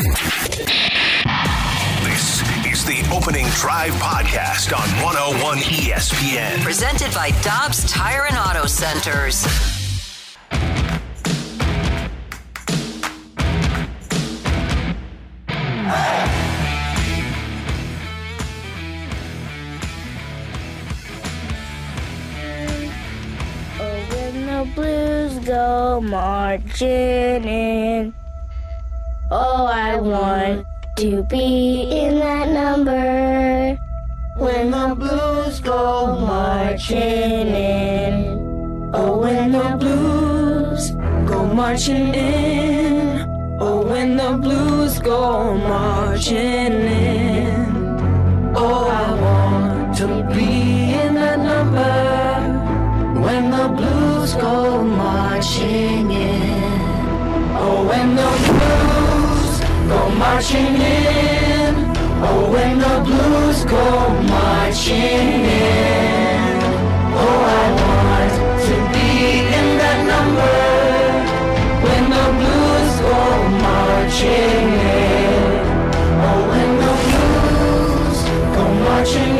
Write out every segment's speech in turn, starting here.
This is the Opening Drive Podcast on 101 ESPN. Presented by Dobbs Tire and Auto Centers. Oh, when the blues go marching in. Oh, I want to be in that number. When the blues go marching in. Oh, when the blues go marching in. Oh, when the blues go marching in. Oh, I want to be in that number. When the blues go marching in. Oh, when the blues go marching in. Oh, when the blues go marching in. Oh, I want to be in that number. When the blues go marching in. Oh, when the blues go marching in.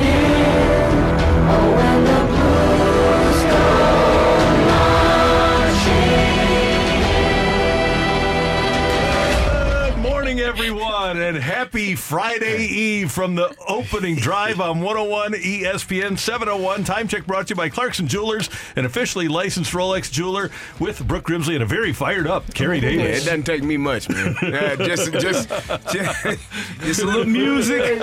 And happy Friday Eve from the opening drive on 101 ESPN 701. Time check brought to you by Clarkson Jewelers, an officially licensed Rolex jeweler with Brooke Grimsley and a very fired up Carey Yeah, it Davis. doesn't take me much, man. Uh, just, just, just, just a little music, and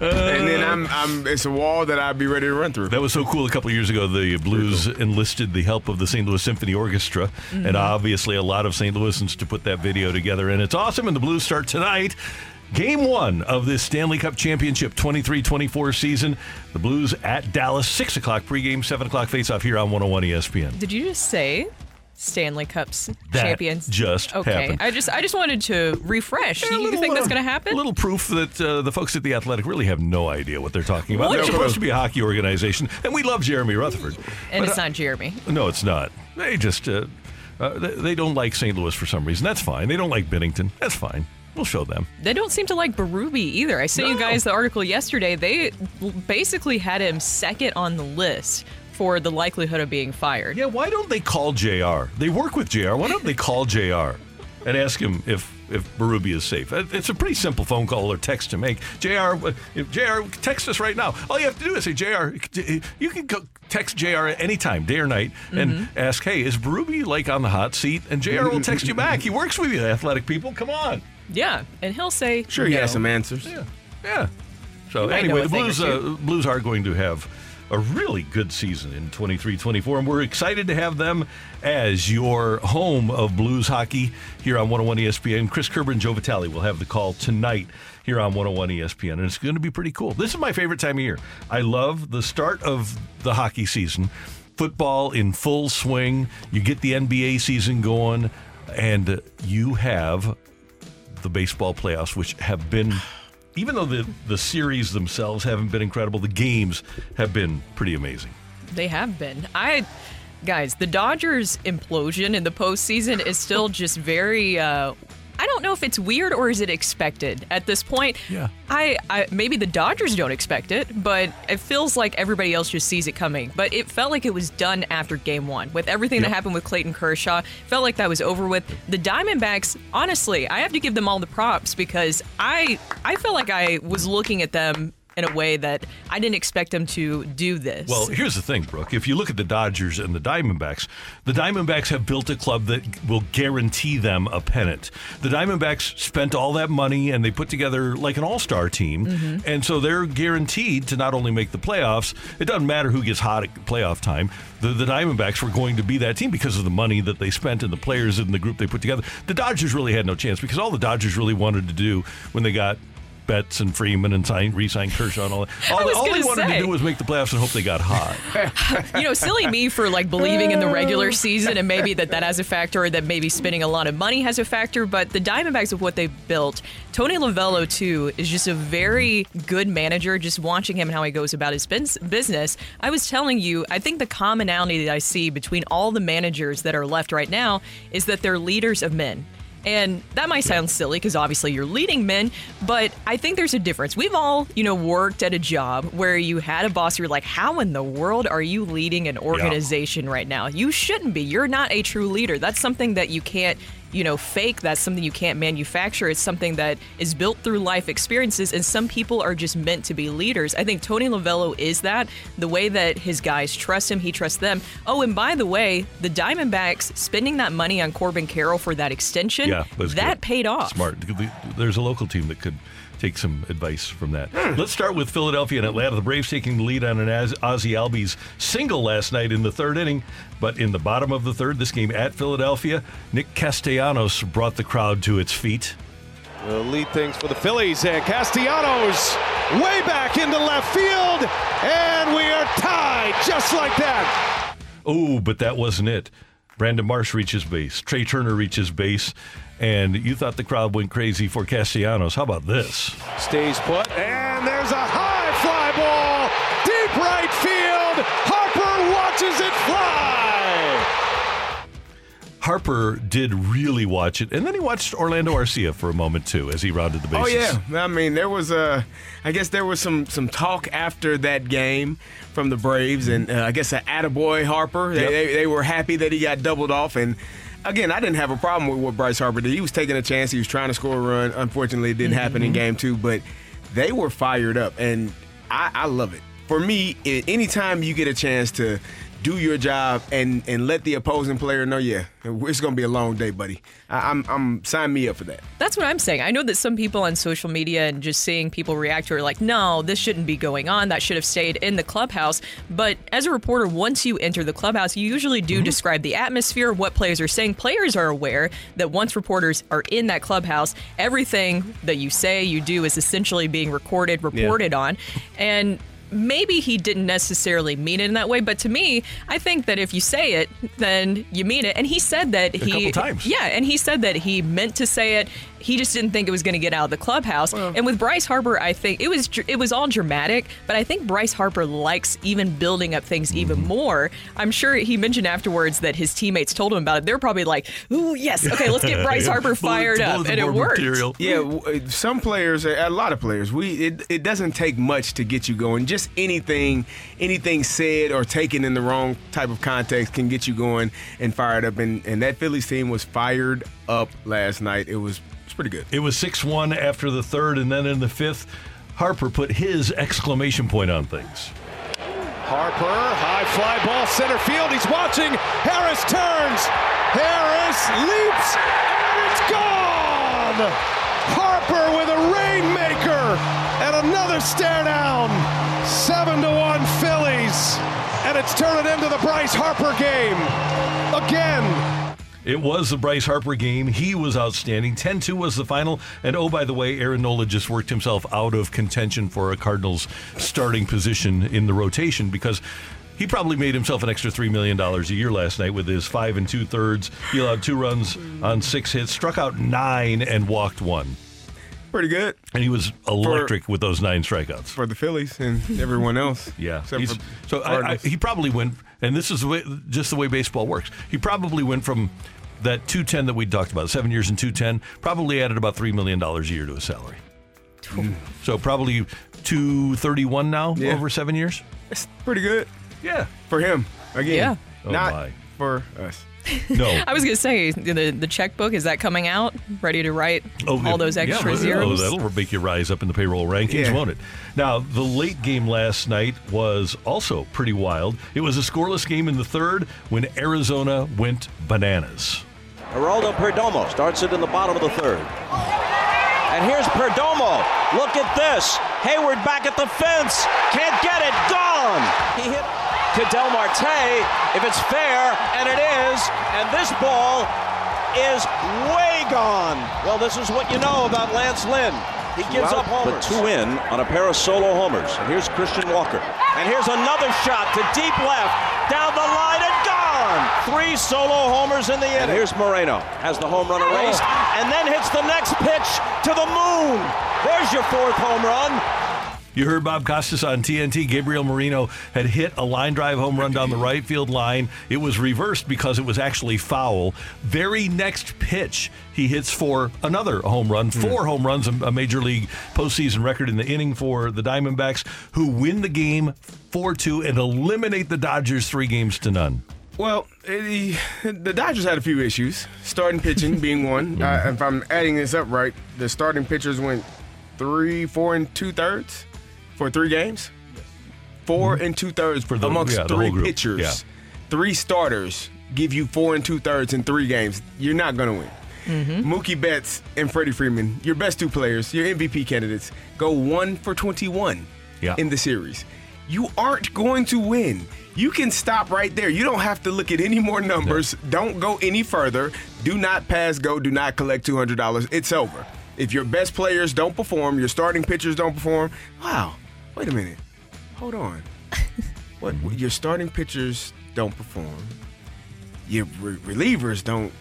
then I'm, I'm. It's a wall that I'd be ready to run through. That was so cool. A couple years ago, the Blues enlisted the help of the St. Louis Symphony Orchestra, and obviously a lot of St. Louisans to put that video together. And it's awesome. And the Blues start tonight. Game one of this Stanley Cup Championship 23 24 season. The Blues at Dallas, 6 o'clock pregame, 7 o'clock face off here on 101 ESPN. Did you just say Stanley Cups That champions? just okay. happened. I just I just wanted to refresh. Yeah, you little, think that's uh, going to happen? A little proof that uh, the folks at the Athletic really have no idea what they're talking about. What? They're supposed to be a hockey organization, and we love Jeremy Rutherford. and But, it's uh, not Jeremy. No, it's not. They just uh, uh, they, they don't like St. Louis for some reason. That's fine. They don't like Binnington. That's fine. We'll show them. They don't seem to like Berube either. I sent you guys the article yesterday. They basically had him second on the list for the likelihood of being fired. Yeah, why don't they call JR? They work with JR. Why don't they call JR and ask him if if Berube is safe? Uh, It's a pretty simple phone call or text to make. JR, uh, JR, text us right now. All you have to do is say, JR, you can go text JR at any time, day or night, and Mm-hmm. ask, hey, is Berube like on the hot seat? And JR will text you back. He works with you, athletic people. Come on. Yeah, and he'll say, Sure, he You has some answers. Yeah. Yeah. So might know anyway, a the thing or Blues uh, Blues are going to have a really good season in 23-24 and we're excited to have them as your home of blues hockey here on 101 ESPN. Chris Kerber and Joe Vitale will have the call tonight here on 101 ESPN and it's going to be pretty cool. This is my favorite time of year. I love the start of the hockey season. Football in full swing. You get the NBA season going and you have the baseball playoffs, which have been, even though the, the series themselves haven't been incredible, the games have been pretty amazing. They have been. I, guys, the Dodgers implosion in the postseason is still just very. Uh, I don't know if it's weird or is it expected at this point. Yeah. I, I maybe the Dodgers don't expect it, but it feels like everybody else just sees it coming. But it felt like it was done after Game One with everything that happened with Clayton Kershaw. Felt like that was over with. The Diamondbacks, honestly, I have to give them all the props because I I felt like I was looking at them in a way that I didn't expect them to do this. Well, here's the thing, Brooke. If you look at the Dodgers and the Diamondbacks, the Diamondbacks have built a club that will guarantee them a pennant. The Diamondbacks spent all that money and they put together like an all star team. Mm-hmm. And so they're guaranteed to not only make the playoffs, it doesn't matter who gets hot at playoff time. The, the Diamondbacks were going to be that team because of the money that they spent and the players in the group they put together. The Dodgers really had no chance because all the Dodgers really wanted to do when they got. Betts and Freeman and sign, re-signed Kershaw and all that. All, all they wanted say. to do was make the playoffs and hope they got hot. you know, silly me for like believing in the regular season and maybe that that has a factor or that maybe spending a lot of money has a factor. But the Diamondbacks of what they've built, Tony Lovullo too is just a very good manager. Just watching him and how he goes about his business, I was telling you, I think the commonality that I see between all the managers that are left right now is that they're leaders of men. And that might sound silly because obviously you're leading men, but I think there's a difference. We've all, you know, worked at a job where you had a boss, you're like, how in the world are you leading an organization right now? You shouldn't be. You're not a true leader. That's something that you can't, you know, fake. That's something you can't manufacture. It's something that is built through life experiences, and some people are just meant to be leaders. I think Tony Lovullo is that. The way that his guys trust him, he trusts them. Oh, and by the way, the Diamondbacks spending that money on Corbin Carroll for that extension, yeah, that good. paid off. Smart. There's a local team that could take some advice from that. Let's start with Philadelphia and Atlanta. The Braves taking the lead on an Ozzie Albies single last night in the third inning, but in the bottom of the third, this game at Philadelphia, Nick Castellanos brought the crowd to its feet. The lead things for the Phillies and Castellanos way back into left field, and we are tied just like that. Oh, but that wasn't it. Brandon Marsh reaches base. Trey Turner reaches base. And you thought the crowd went crazy for Castellanos. How about this? Stays put, and there's a high fly ball, deep right field. Harper watches it fly. Harper did really watch it, and then he watched Orlando Arcia for a moment too as he rounded the bases. Oh yeah, I mean there was a, I guess there was some some talk after that game from the Braves, and uh, I guess an attaboy Harper. They, Yep. they, they were happy that he got doubled off, and again I didn't have a problem with what Bryce Harper did. He was taking a chance. He was trying to score a run. Unfortunately, it didn't happen in mm-hmm. game two, but they were fired up, and I, I love it. For me, anytime you get a chance to do your job and and let the opposing player know, yeah, it's gonna be a long day, buddy. I, I'm I'm sign me up for that. That's what I'm saying. I know that some people on social media and just seeing people react to it are like, no, this shouldn't be going on. That should have stayed in the clubhouse. But as a reporter, once you enter the clubhouse, you usually do Mm-hmm. describe the atmosphere, what players are saying. Players are aware that once reporters are in that clubhouse, everything that you say, you do is essentially being recorded, reported on. And maybe he didn't necessarily mean it in that way, but to me, I think that if you say it, then you mean it. And he said that he couple times. yeah, and he said that he meant to say it. He just didn't think it was going to get out of the clubhouse. and with Bryce Harper, I think it was it was all dramatic, but I think Bryce Harper likes even building up things even Mm-hmm. more. I'm sure he mentioned afterwards that his teammates told him about it. They're probably like, "Ooh, yes, okay, let's get Bryce Harper fired up," Bulletin and it board worked. material. Yeah, uh, some players, a lot of players, we it, it doesn't take much to get you going. Just anything, anything said or taken in the wrong type of context can get you going and fired up. And and that Phillies team was fired up last night. It was it's pretty good. It was 6 1 after the third, and then in the fifth, Harper put his exclamation point on things. Harper, high fly ball center field. He's watching. Harris turns. Harris leaps, and it's gone. Harper with a rainmaker and another stare down. Seven to one Phillies, and it's turning into the Bryce Harper game again. It was the Bryce Harper game. He was outstanding. 10 2 was the final. And oh, by the way, Aaron Nola just worked himself out of contention for a Cardinals starting position in the rotation because he probably made himself an extra $3 million a year last night with his five and two thirds. He allowed two runs on six hits, struck out nine, and walked one. Pretty good And he was electric with those nine strikeouts. for the Phillies and everyone else. Yeah. for so I, I, he probably went, and this is the way, just the way baseball works. He probably went from that 210 that we talked about, seven years and 210, probably added about $3 million a year to his salary. So probably 231 now Yeah. over seven years? it's pretty good Yeah. for him. Again, Yeah. Oh, not my. for us. No. I was gonna say the the checkbook is that coming out, ready to write Oh, all those yeah, extra well, oh, zeros. Oh, that'll make you rise up in the payroll rankings, Yeah. won't it? Now, the late game last night was also pretty wild. It was a scoreless game in the third when Arizona went bananas. Geraldo Perdomo starts it in the bottom of the third. And here's Perdomo. Look at this. Heyward back at the fence. Can't get it. Gone. He hit to Ketel Marte. If it's fair, and it is, and this ball is way gone. Well, this is what you know about Lance Lynn. He gives up homers. But two in on a pair of solo homers. And here's Christian Walker. And here's another shot to deep left. Down the line and gone. Three solo homers in the inning. And here's Moreno. Has the home run erased. And then hits the next pitch to the moon. There's your fourth home run. You heard Bob Costas on TNT. Gabriel Moreno had hit a line drive home run down the right field line. It was reversed because it was actually foul. Very next pitch, he hits for another home run, four home runs, a major league postseason record in the inning for the Diamondbacks, who win the game 4 2 and eliminate the Dodgers three games to none. Well, eh, the Dodgers had a few issues. Starting pitching being one. Uh, if I'm adding this up right, the starting pitchers went three, four, and two thirds for three games. 4 mm-hmm. and two thirds For the- amongst yeah, the three whole group. pitchers. Yeah. Three starters give you four and two thirds in three games. You're not going to win. Mm-hmm. Mookie Betts and Freddie Freeman, your best two players, your MVP candidates, go one for 21 Yeah. in the series. You aren't going to win. You can stop right there. You don't have to look at any more numbers. Don't go any further. Do not pass go. Do not collect $200. It's over. If your best players don't perform, your starting pitchers don't perform, wow, wait a minute. Hold on. what? Your starting pitchers don't perform. Your re- relievers don't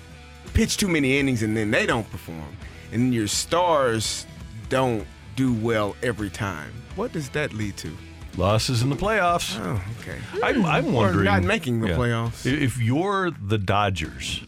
pitch too many innings and then they don't perform. And your stars don't do well every time. What does that lead to? Losses in the playoffs. Oh, okay. I'm, I'm Or wondering. not making the playoffs. If you're the Dodgers,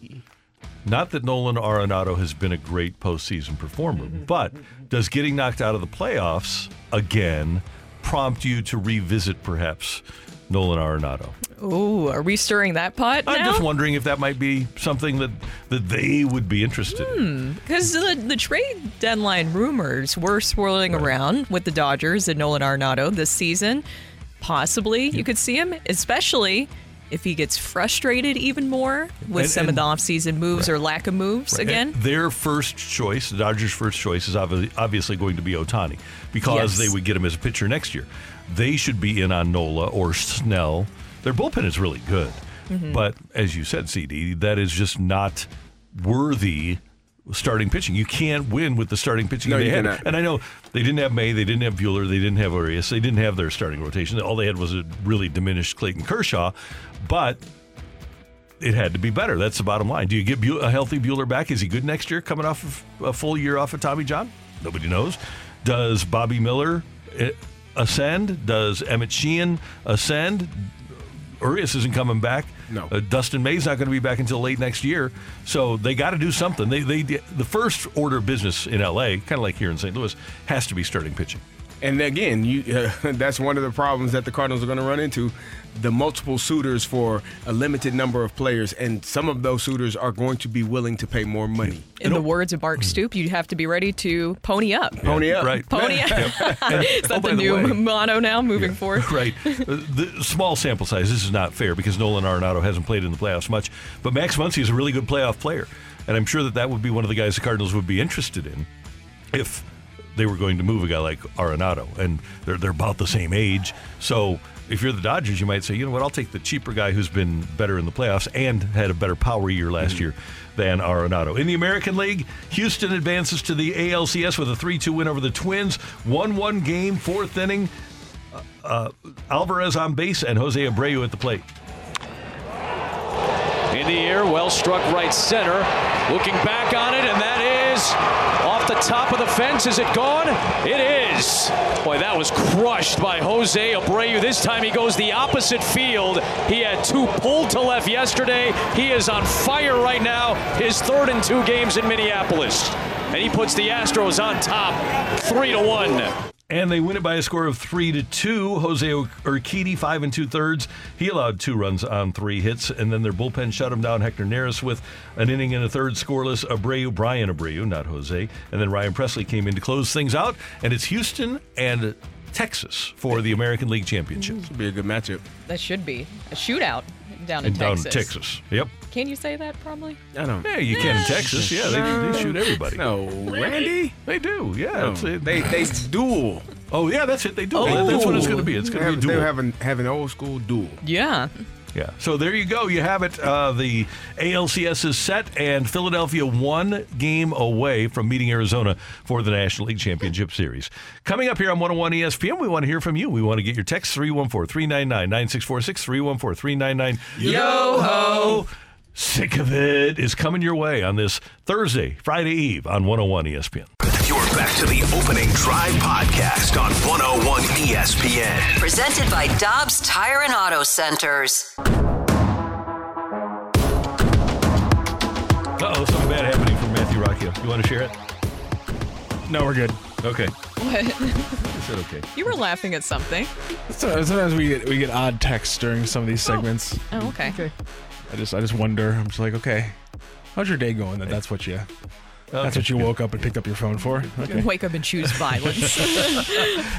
not that Nolan Arenado has been a great postseason performer, but does getting knocked out of the playoffs again prompt you to revisit perhaps Nolan Arenado? Oh, are we stirring that pot I'm just wondering if that might be something that, that they would be interested in. Hmm, because the, the trade deadline rumors were swirling around with the Dodgers and Nolan Arenado this season. Possibly you could see him, especially if he gets frustrated even more with And- some and- of the offseason moves or lack of moves again. And their first choice, the Dodgers' first choice, is obviously going to be Ohtani because Yes. they would get him as a pitcher next year. They should be in on Nola or Snell. Their bullpen is really good, Mm-hmm. but as you said, CD, that is just not worthy starting pitching. You can't win with the starting pitching No, they had. cannot. And I know they didn't have May, they didn't have Buehler, they didn't have Urias, they didn't have their starting rotation. All they had was a really diminished Clayton Kershaw, but it had to be better. That's the bottom line. Do you get Bu- a healthy Buehler back? Is he good next year, coming off of a full year off of Tommy John? Nobody knows. Does Bobby Miller eh, ascend? Does Emmett Sheehan ascend? Urias isn't coming back. No. Uh, Dustin May's not going to be back until late next year. So they got to do something. They, they, the first order of business in LA, kind of like here in St. Louis, has to be starting pitching. And again, you, uh, that's one of the problems that the Cardinals are going to run into the multiple suitors for a limited number of players. And some of those suitors are going to be willing to pay more money. In the words of Bark Stoop, you have to be ready to pony up. Pony up. Right. Pony up. Is that Oh, the the new way- motto now moving forward? Right. Uh, the small sample size. This is not fair because Nolan Arenado hasn't played in the playoffs much. But Max Muncy is a really good playoff player, and I'm sure that that would be one of the guys the Cardinals would be interested in if they were going to move a guy like Arenado, and they're they're about the same age. So if you're the Dodgers, you might say, you know what, I'll take the cheaper guy who's been better in the playoffs and had a better power year last year than Arenado. In the American League, Houston advances to the ALCS with a 3-2 win over the Twins. 1-1 game, fourth inning. Uh, Alvarez on base and Jose Abreu at the plate. In the air, well struck right center. Looking back on it, and that is off the top of the fence. Is it gone? It is. Boy, that was crushed by Jose Abreu. This time he goes the opposite field. He had two pulled to left yesterday. He is on fire right now. His third in two games in Minneapolis. And he puts the Astros on top, three to one. And they win it by a score of three to two. Jose Urquidy, five and two thirds. He allowed two runs on three hits, and then their bullpen shut him down. Hector Neris with an inning and a third scoreless. Abreu, Bryan Abreu, not Jose. And then Ryan Pressly came in to close things out. And it's Houston and Texas for the American League Championship. This should be a good matchup. That should be a shootout down in And down Texas. Texas. Yep. Can you say that probably? I don't. Yeah, you can in Texas. Yeah, they, they shoot everybody. No, Randy. They do. Yeah. No, it's- it- they they duel. oh, yeah, that's it. They do. That's what it's going to be. It's going to be a They duel. have an have an old school duel. Yeah. Yeah. So there you go. You have it. Uh, the ALCS is set, and Philadelphia one game away from meeting Arizona for the National League Championship Series. Coming up here on 101 ESPN, we want to hear from you. We want to get your text 314 399 9646 314 399 Yo ho! Sick of it is coming your way on this Thursday, Friday Eve on 101 ESPN. You're back to the opening drive podcast on 101 ESPN. Presented by Dobbs Tire and Auto Centers. Uh oh, something bad happening from Matthew Rocchio. You want to share it? No, we're good. Okay. What? I said okay. You were laughing at something. So- Sometimes we get we get odd texts during some of these segments. Oh, okay. Okay. I just I just wonder. I'm just like, okay, how's your day going? That that's what you that's what you woke up and picked up your phone for. Okay. Wake up and choose violence.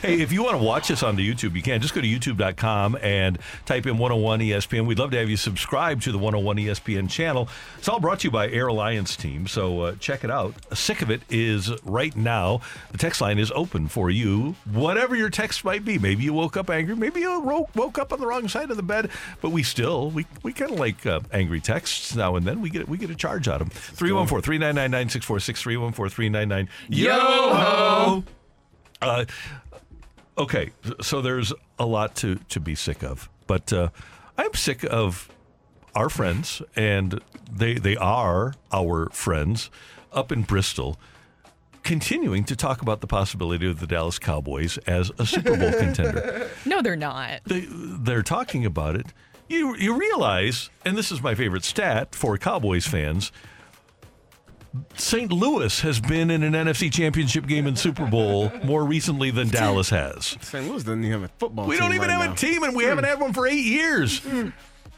Hey, if you want to watch us on the YouTube, you can. Just go to youtube.com and type in 101 ESPN. We'd love to have you subscribe to the 101 ESPN channel. It's all brought to you by Air Alliance Team, so uh, check it out. Sick of it is right now. The text line is open for you, whatever your text might be. Maybe you woke up angry. Maybe you woke, woke up on the wrong side of the bed, but we still, we, we kind of like uh, angry texts now and then. We get we get a charge out of them. 314 399 9646 314 399 Yo ho! Uh, okay, so there's a lot to, to be sick of, but uh, I'm sick of our friends, and they they are our friends up in Bristol, continuing to talk about the possibility of the Dallas Cowboys as a Super Bowl contender. no, they're not. They they're talking about it. You you realize, and this is my favorite stat for Cowboys fans. St. Louis has been in an NFC Championship game and Super Bowl more recently than Dallas has. St. Louis doesn't even have a football. Team. We team don't even right have now. a team, and we haven't had one for eight years.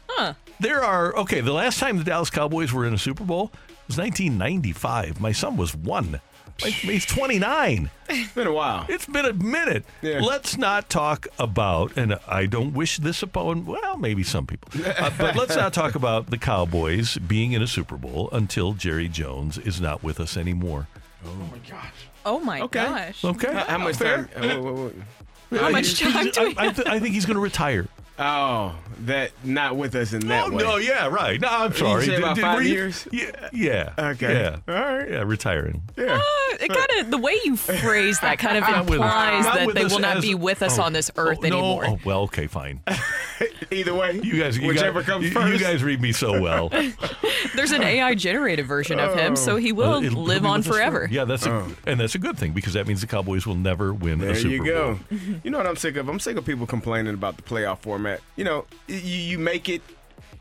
Huh. There are okay. The last time the Dallas Cowboys were in a Super Bowl was 1995. My son was one. Like, He's 29. It's been a while. It's been a minute. Yeah. Let's not talk about, and I don't wish this upon, well, maybe some people, uh, but let's not talk about the Cowboys being in a Super Bowl until Jerry Jones is not with us anymore. Oh my gosh. Oh my Okay. gosh. Okay. How, how much Fair. time? uh, How much time he's- do we I, I, th- I think he's going to retire. Oh, that not with us in that oh, way. no, yeah, right. No, I'm sorry. say about five were you- years? Yeah. Yeah. Okay. Yeah. All right. Yeah, retiring. Yeah. Uh, it kind of the way you phrase that kind of Not with us. implies that they will not as- be with us oh, on this earth oh, no. anymore. Oh, well, okay, fine. Either way, You guys, you whichever guys, comes you, first. you guys read me so well. There's an AI generated version of him, so he will Uh, live on with us forever. Yeah, that's a, and that's a good thing because that means the Cowboys will never win There a Super Bowl. There you go. Bowl. You know what I'm sick of? I'm sick of people complaining about the playoff format. You know, you, you make it.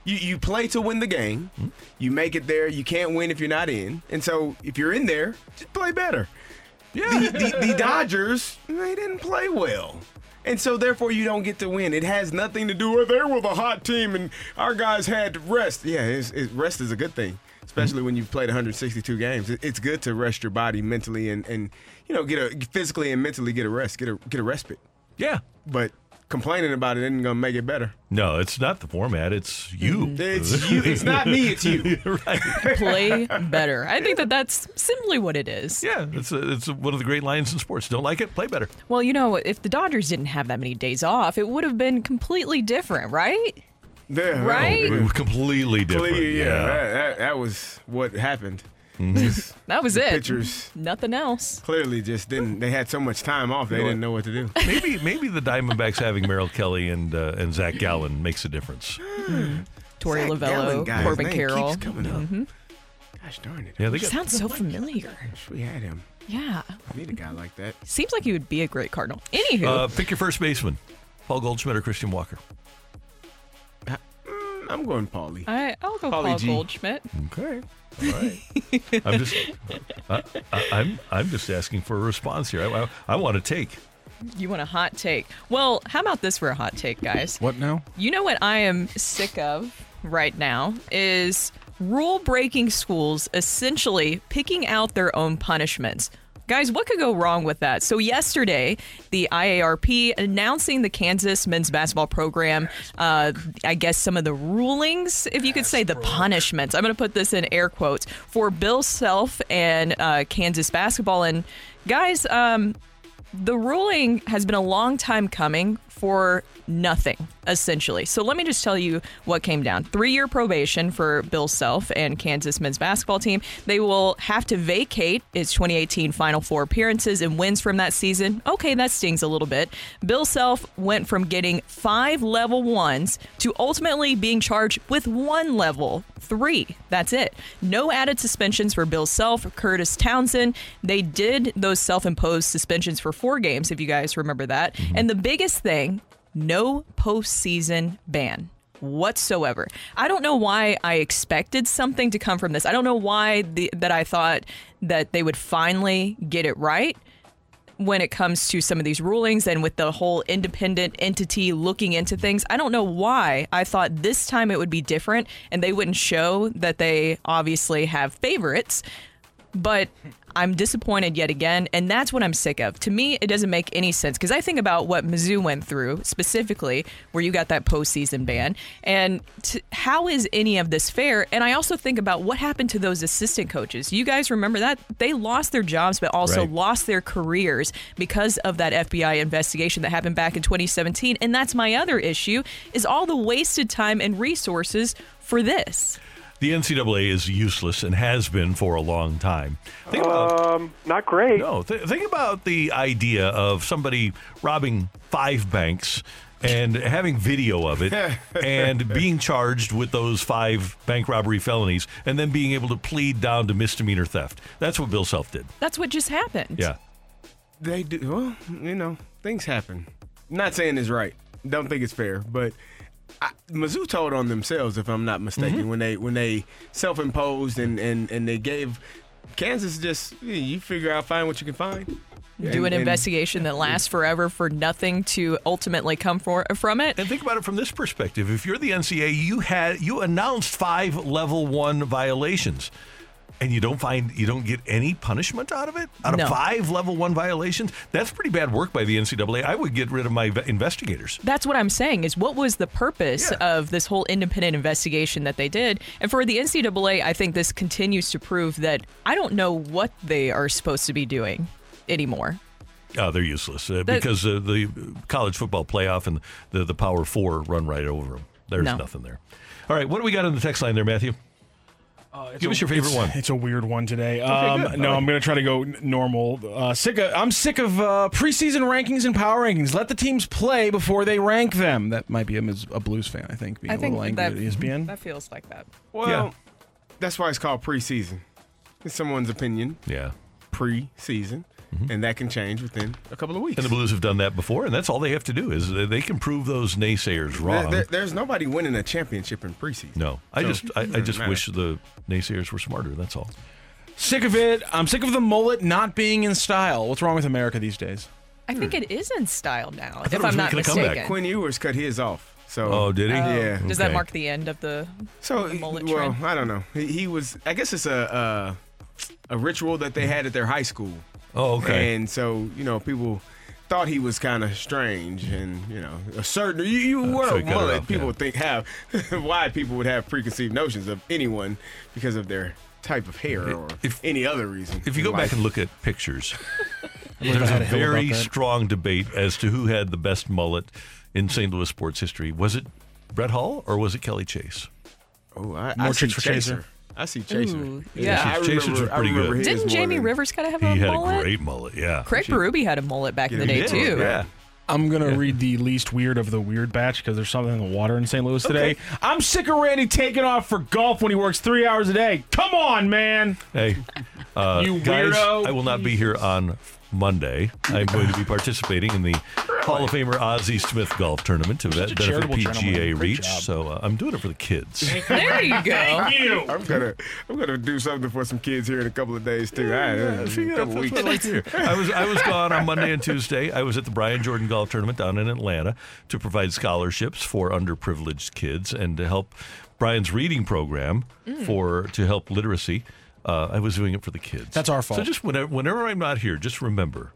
You, you play to win the game. Hmm? You make it there. You can't win if you're not in. And so if you're in there, just play better. Yeah. The, the, the Dodgers, they didn't play well. And so therefore you don't get to win. It has nothing to do with they were the hot team and our guys had to rest. Yeah, it's, it, rest is a good thing, especially when you've played 162 games. It, it's good to rest your body mentally and, and you know get a physically and mentally get a rest, get a get a respite. Yeah. But complaining about it isn't gonna make it better. No, it's not the format. It's you. Mm-hmm. It's you. It's not me. It's you. right. Play better. I think that that's simply what it is. Yeah, it's a, it's one of the great lines in sports. Don't like it? Play better. Well, you know, if the Dodgers didn't have that many days off, it would have been completely different, right? Yeah, Right? It completely different. Completely, yeah, yeah. That, that, that was what happened. Mm-hmm. Just That was the it. Pitchers Nothing else. clearly just didn't. They had so much time off, they didn't know what to do. Maybe maybe the Diamondbacks having Merrill Kelly and uh, and Zach Gallen makes a difference. Torey Zach Gallen Lovullo, guy's Corbin name Carroll. keeps coming up. Mhm. Gosh darn it! Yeah, they He got sounds so familiar. Wish we had him. Yeah. I need a guy like that. Seems like he would be a great Cardinal. Anywho, uh, pick your first baseman. Paul Goldschmidt or Christian Walker. Mm, I'm going Paulie. I, I'll go Pauly Paul G. Goldschmidt. Okay. All right. I'm just I, I, I'm I'm just asking for a response here. I, I, I want to take. You want a hot take? Well, how about this for a hot take, guys? What now? You know what I am sick of right now is rule breaking schools essentially picking out their own punishments. Guys, what could go wrong with that? So, yesterday, the IARP announcing the Kansas men's basketball program, uh, I guess some of the rulings, if you could say the punishments, I'm going to put this in air quotes, for Bill Self and uh, Kansas basketball. And, guys, um, the ruling has been a long time coming for nothing, essentially. So let me just tell you what came down. Three year probation for Bill Self and Kansas men's basketball team. They will have to vacate its 2018 Final Four appearances and wins from that season. Okay, that stings a little bit. Bill Self went from getting five level ones to ultimately being charged with one level three. That's it. No added suspensions for Bill Self, Kurtis Townsend. They did those self imposed suspensions for four games, if you guys remember that. Mm-hmm. And the biggest thing, no postseason ban whatsoever. I don't know why I expected something to come from this. I don't know why the, that I thought that they would finally get it right when it comes to some of these rulings and with the whole independent entity looking into things. I don't know why I thought this time it would be different and they wouldn't show that they obviously have favorites. But I'm disappointed yet again, and that's what I'm sick of. To me, it doesn't make any sense because I think about what Mizzou went through specifically, where you got that postseason ban, and t- how is any of this fair? And I also think about what happened to those assistant coaches. You guys remember that they lost their jobs, but also Right. lost their careers because of that FBI investigation that happened back in 2017. And that's my other issue: is all the wasted time and resources for this. The NCAA is useless and has been for a long time. Think about Um, not great. no. Th- think about the idea of somebody robbing five banks and having video of it and being charged with those five bank robbery felonies and then being able to plead down to misdemeanor theft. That's what Bill Self did. That's what just happened. Yeah. They do. Well, you know, things happen. Not saying it's right. Don't think it's fair, but I, Mizzou told on themselves, if I'm not mistaken, Mm-hmm. when they when they self-imposed and and and they gave Kansas just you figure out find what you can find. do And- an and- investigation that lasts forever for nothing to ultimately come for, from it. And think about it from this perspective. If you're the NCAA, you had you announced five level one violations. And you don't find you don't get any punishment out of it out of No. five level one violations. That's pretty bad work by the NCAA. I would get rid of my investigators. That's what I'm saying is what was the purpose of this whole independent investigation that they did? And for the NCAA, I think this continues to prove that I don't know what they are supposed to be doing anymore. Oh, they're useless uh, That- because uh, the college football playoff and the the Power Four run right over them. There's No. nothing there. All right, what do we got in the text line there, Matthew? Give us your favorite it's, one. It's a weird one today. Okay, um, good. no, All right. I'm going to try to go normal. Uh, sick. Of, I'm sick of uh, preseason rankings and power rankings. Let the teams play before they rank them. That might be him as a Blues fan. I think being I a think little angry that, at ESPN. that feels like that. Well, that's why it's called preseason. It's someone's opinion. Yeah. Pre-season, Mm-hmm. and that can change within a couple of weeks. And the Blues have done that before, and that's all they have to do is they- they can prove those naysayers wrong. there- there's nobody winning a championship in preseason. no, I So, just I, I just matter. wish the naysayers were smarter. That's all. Sick of it. I'm sick of the mullet not being in style. What's wrong with America these days? I think hmm. it is in style now, if I'm not making a comeback. mistaken. Quinn Ewers cut his off. So Oh, did he? Oh, Yeah. Does that mark the end of the, So the mullet well, trend? I don't know. He, he was. I guess it's a, a a ritual that they mm-hmm. had at their high school. Oh, okay. And so you know, people thought he was kind of strange, and you know, a certain you, you Uh, wear so a he cut it mullet. people yeah. would think have why people would have preconceived notions of anyone because of their type of hair or any other reason. If you go in back and look at pictures, there's a a very strong debate as to who had the best mullet in St. Louis sports history. Was it Brett Hull or was it Kelly Chase? Oh, I, More I see for Chaser. Chaser. I see Chaser. Ooh, yeah. I Chasers remember, was pretty I remember good. his Didn't Jamie than- Rivers kind of have He a had mullet? a great mullet. Yeah. Craig Berube had a mullet back in the day did. too. Yeah. I'm gonna read the least weird of the weird batch because there's something in the water in St. Louis today. I'm sick of Randy taking off for golf when he works three hours a day. Come on, man. Hey, Uh, You guys, weirdo. I will not be here on Monday. I'm going to be participating in the Hall of Famer Ozzie Smith Golf Tournament to benefit PGA gentleman. Reach. job. So uh, I'm doing it for the kids. There you go. Thank you. I'm gonna I'm gonna do something for some kids here in a couple of days too. I, Yeah, see, a yeah, couple that's weeks. what I like. I was I was gone on Monday and Tuesday. I was at the Brian Jordan Golf Tournament down in Atlanta to provide scholarships for underprivileged kids and to help Brian's reading program Mm. for to help literacy. Uh, I was doing it for the kids. That's our fault. So just whenever, whenever I'm not here, just remember,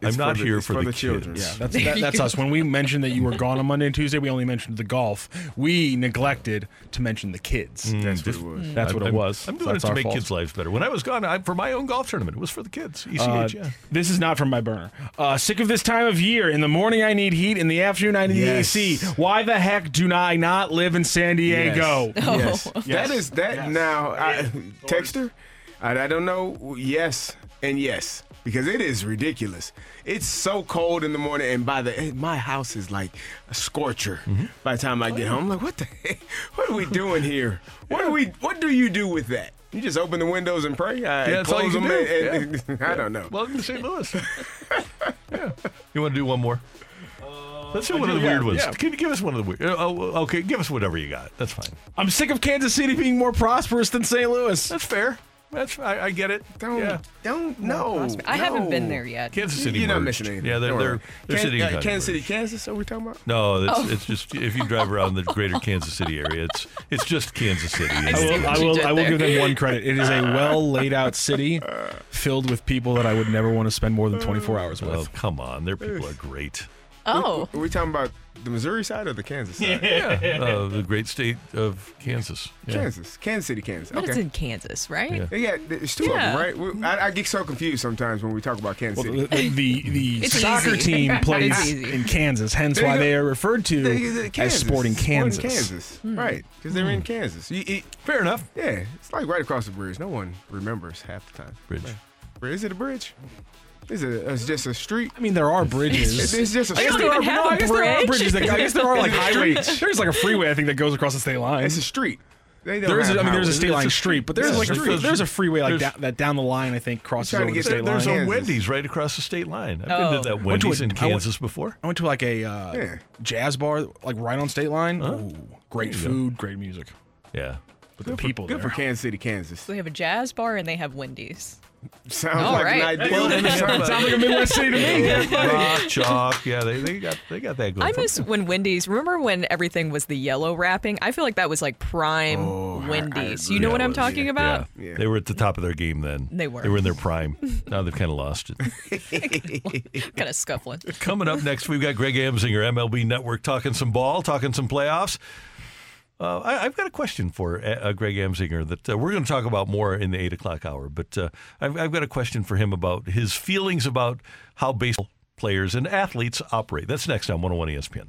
It's I'm not for the- here for, for the, the children. kids. Yeah, that's that, that's us. When we mentioned that you were gone on Monday and Tuesday, we only mentioned the golf. We neglected to mention the kids. That's what it was. That's what I'm, it was. I'm So doing that's it to make fault. kids' lives better. When I was gone, I, for my own golf tournament, it was for the kids. ECH, Uh, yeah. This is not from my burner. Uh, sick of this time of year. In the morning, I need heat. In the afternoon, I need Yes. AC. Why the heck do I not live in San Diego? Yes. Oh. That is that now. I, texter, I, I don't know. Yes and yes because it is ridiculous. It's so cold in the morning, and by the eh, my house is like a scorcher. Mm-hmm. By the time I get home, I'm like, what the heck? What are we doing here? What do we? What do you do with that? You just open the windows and pray. I Yeah, that's all close you them. do. and- and- I don't know. Welcome to St. Louis. yeah. You want to do one more? Uh, Let's do one of the yeah, weird ones. yeah. Can you give us one of the weird? Oh, okay. Give us whatever you got. That's fine. I'm sick of Kansas City being more prosperous than St. Louis. That's fair. That's I, I get it. Don't yeah. don't no. I haven't been there yet. Kansas City. You're not merged. missing anything. Yeah, they're Don't they're, worry. they're Kan- sitting uh, in Kansas City. Kansas. Are we talking about? No, it's, Oh. it's just if you drive around the greater Kansas City area, it's it's just Kansas City. I I see will, what I you will, did I will there. give them one credit. It is a well laid out city filled with people that I would never want to spend more than 24 hours with. Oh, come on. Their people are great. Oh, Are we talking about the Missouri side or the Kansas side? Yeah. Uh, the great state of Kansas. Yeah. Kansas, Kansas City, Kansas. but it's in Kansas, right? Yeah. They got it's two Yeah. of them, right? We- I, I get so confused sometimes when we talk about Kansas Well, City. the the, the soccer easy. team plays in Kansas, hence why they are referred to They- they- as Kansas. Sporting Kansas. Kansas, Hmm. right? Because they're in Kansas. You, it, Fair enough. yeah, it's like right across the bridge. No one remembers half the time. Bridge. Bri- Is it a bridge? Is it? It's just a street. I mean, there are bridges. it's just a I guess street. there are- even have guess there are bridge? bridges. That, I guess there are like It's highways. There's like a freeway I think that goes across the state line. It's a street. They don't There is, a, I mean, there's a state line a street, but there's like a, street. there's a freeway like There's- da- that down the line. I think crosses trying to over the get state there- There's a Kansas. Wendy's right across the state line. I've Oh. been to that Went to a- Wendy's in I went- Kansas before. I went to like a uh, Yeah. jazz bar, like right on state line. Ooh, great There go. food, great music. Yeah. But the Good for- people Good there. for Kansas City, Kansas. So they have a jazz bar and they have Wendy's. Sounds All like right. an ideal. Well, then they have, Sounds like a Midwest city to me. Rock, chalk. Yeah, they, they got they got that going. I for miss when Wendy's. Remember when everything was the yellow wrapping? I feel like that was like prime Oh, I- I Wendy's. agree. you know Yeah, what I'm talking yeah. about? Yeah. Yeah. They were at the top of their game then. They were. They were in their prime. now they've kind of lost it. kind of scuffling. Coming up next, we've got Greg Amsinger, MLB Network, talking some ball, talking some playoffs. Uh, I, I've got a question for uh, uh, Greg Amsinger that uh, we're going to talk about more in the eight o'clock hour. But uh, I've, I've got a question for him about his feelings about how baseball players and athletes operate. That's next on 101 ESPN.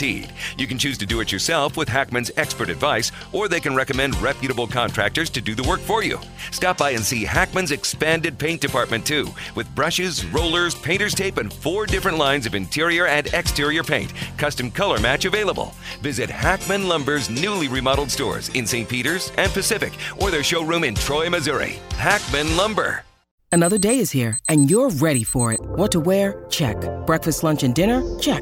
You can choose to do it yourself with Hackman's expert advice, or they can recommend reputable contractors to do the work for you. Stop by and see Hackman's expanded paint department too, with brushes, rollers, painter's tape, and four different lines of interior and exterior paint, custom color match available. Visit Hackman Lumber's newly remodeled stores in St. Peters and Pacific, or their showroom in Troy, Missouri. Hackman Lumber. Another day is here, and you're ready for it. What to wear? Check. Breakfast, lunch, and dinner? Check.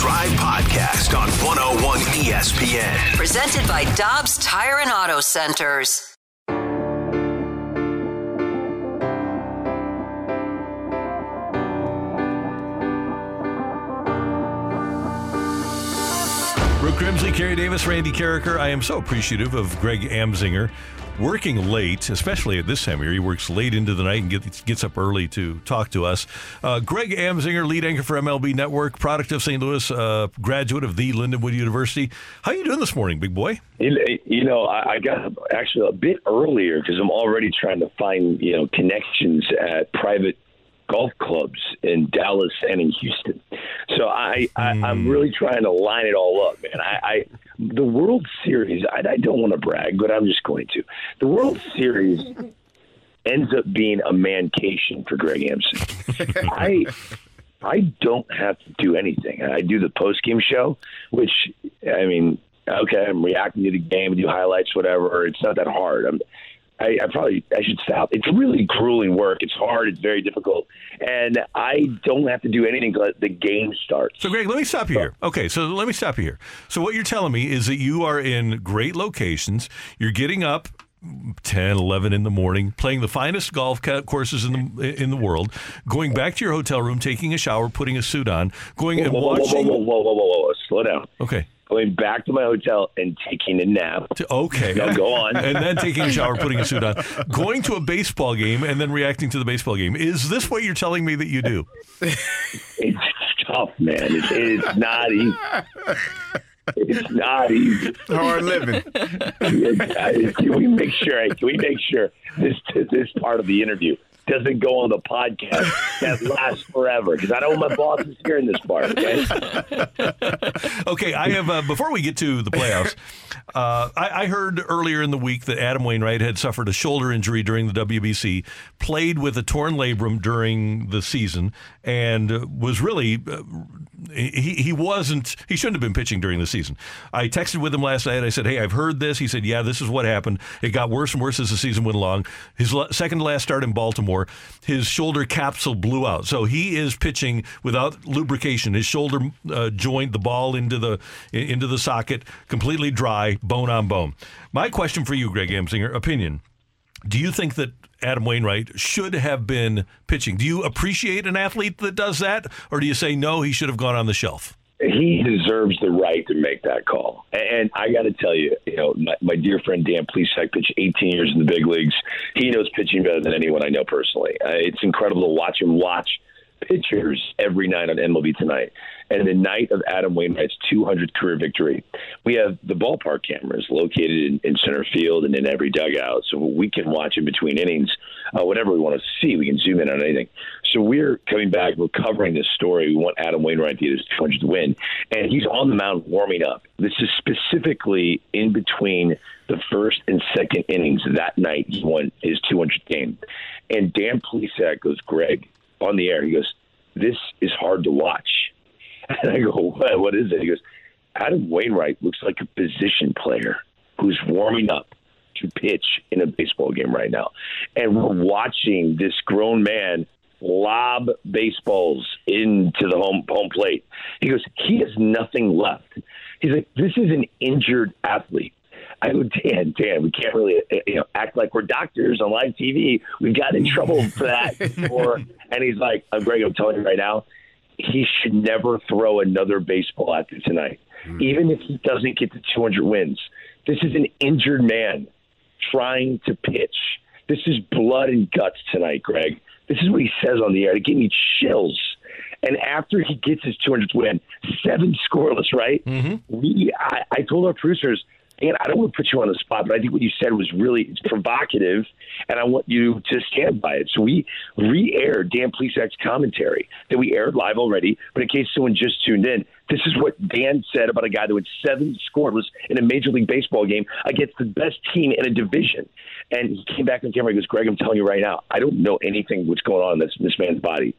Drive Podcast on 101 ESPN. Presented by Dobbs Tire and Auto Centers. Brooke Grimsley, Carey Davis, Randy Karraker. I am so appreciative of Greg Amsinger working late, especially at this time of year. He works late into the night and gets, gets up early to talk to us. Uh, Greg Amsinger, lead anchor for MLB Network, product of St. Louis, uh, graduate of the Lindenwood University. How are you doing this morning, big boy? You know, I got actually a bit earlier because I'm already trying to find you know connections at private golf clubs in Dallas and in Houston. So I, I I'm hmm. really trying to line it all up, man. I, I the World Series. I, I don't want to brag, but I'm just going to. The World Series ends up being a mancation for Greg Amson. I I don't have to do anything. I do the post game show, which I mean, okay, I'm reacting to the game, do highlights, whatever. It's not that hard. I'm, I, I probably I should stop. It's really grueling work. It's hard. It's very difficult, and I don't have to do anything until the game starts. So, Greg, let me stop you here. Okay, so let me stop you here. So, what you're telling me is that you are in great locations. You're getting up 10, 11 in the morning, playing the finest golf courses in the in the world, going back to your hotel room, taking a shower, putting a suit on, going and whoa, whoa, watching. Whoa, whoa, whoa, whoa, whoa, whoa, slow down. Okay. Going back to my hotel and taking a nap. Okay. Now go on. and then taking a shower, putting a suit on, going to a baseball game, and then reacting to the baseball game. Is this what you're telling me that you do? It's tough, man. It's, it's not easy. It's not easy. Hard living. Can we make sure? Can we make sure this this part of the interview doesn't go on the podcast that lasts forever? Because I don't want my boss is hearing this part. Okay. okay, I have. Uh, before we get to the playoffs, uh, I, I heard earlier in the week that Adam Wainwright had suffered a shoulder injury during the WBC, played with a torn labrum during the season, and was really. Uh, he, he wasn't he shouldn't have been pitching during the season. I texted with him last night. I said, "Hey, I've heard this." He said, "Yeah, this is what happened. It got worse and worse as the season went along. His second to last start in Baltimore, his shoulder capsule blew out. So he is pitching without lubrication. His shoulder uh, joint, the ball into the into the socket, completely dry, bone on bone. My question for you, Greg Amsinger, opinion: Do you think that Adam Wainwright should have been pitching? Do you appreciate an athlete that does that, or do you say no, he should have gone on the shelf? He deserves the right to make that call. And I got to tell you, you know, my, my dear friend Dan Plesac pitched 18 years in the big leagues. He knows pitching better than anyone I know personally. Uh, it's incredible to watch him watch pitchers every night on MLB Tonight. And the night of Adam Wainwright's 200th career victory, we have the ballpark cameras located in, in center field and in every dugout, so we can watch in between innings, uh, whatever we want to see. We can zoom in on anything. So we're coming back, we're covering this story. We want Adam Wainwright to get his 200th win, and he's on the mound warming up. This is specifically in between the first and second innings that night. He won his 200th game, and Dan Plesac goes, Greg, on the air. He goes, "This is hard to watch." And I go, what, what is it? He goes, Adam Wainwright looks like a position player who's warming up to pitch in a baseball game right now. And we're watching this grown man lob baseballs into the home home plate. He goes, he has nothing left. He's like, this is an injured athlete. I go, Dan, Dan, we can't really uh, you know act like we're doctors on live TV. We've got in trouble for that before. and he's like, I'm Greg, I'm telling you right now, he should never throw another baseball at you tonight, even if he doesn't get to 200 wins. This is an injured man trying to pitch. This is blood and guts tonight, Greg. This is what he says on the air. It gave me chills. And after he gets his 200th win, seven scoreless, right? Mm-hmm. We, I, I told our producers, and I don't want to put you on the spot, but I think what you said was really it's provocative, and I want you to stand by it. So we re-aired Dan Plesac's commentary that we aired live already, but in case someone just tuned in, this is what Dan said about a guy that went seven scoreless in a Major League Baseball game against the best team in a division. And he came back on camera and goes, Greg, I'm telling you right now, I don't know anything what's going on in this, this man's body.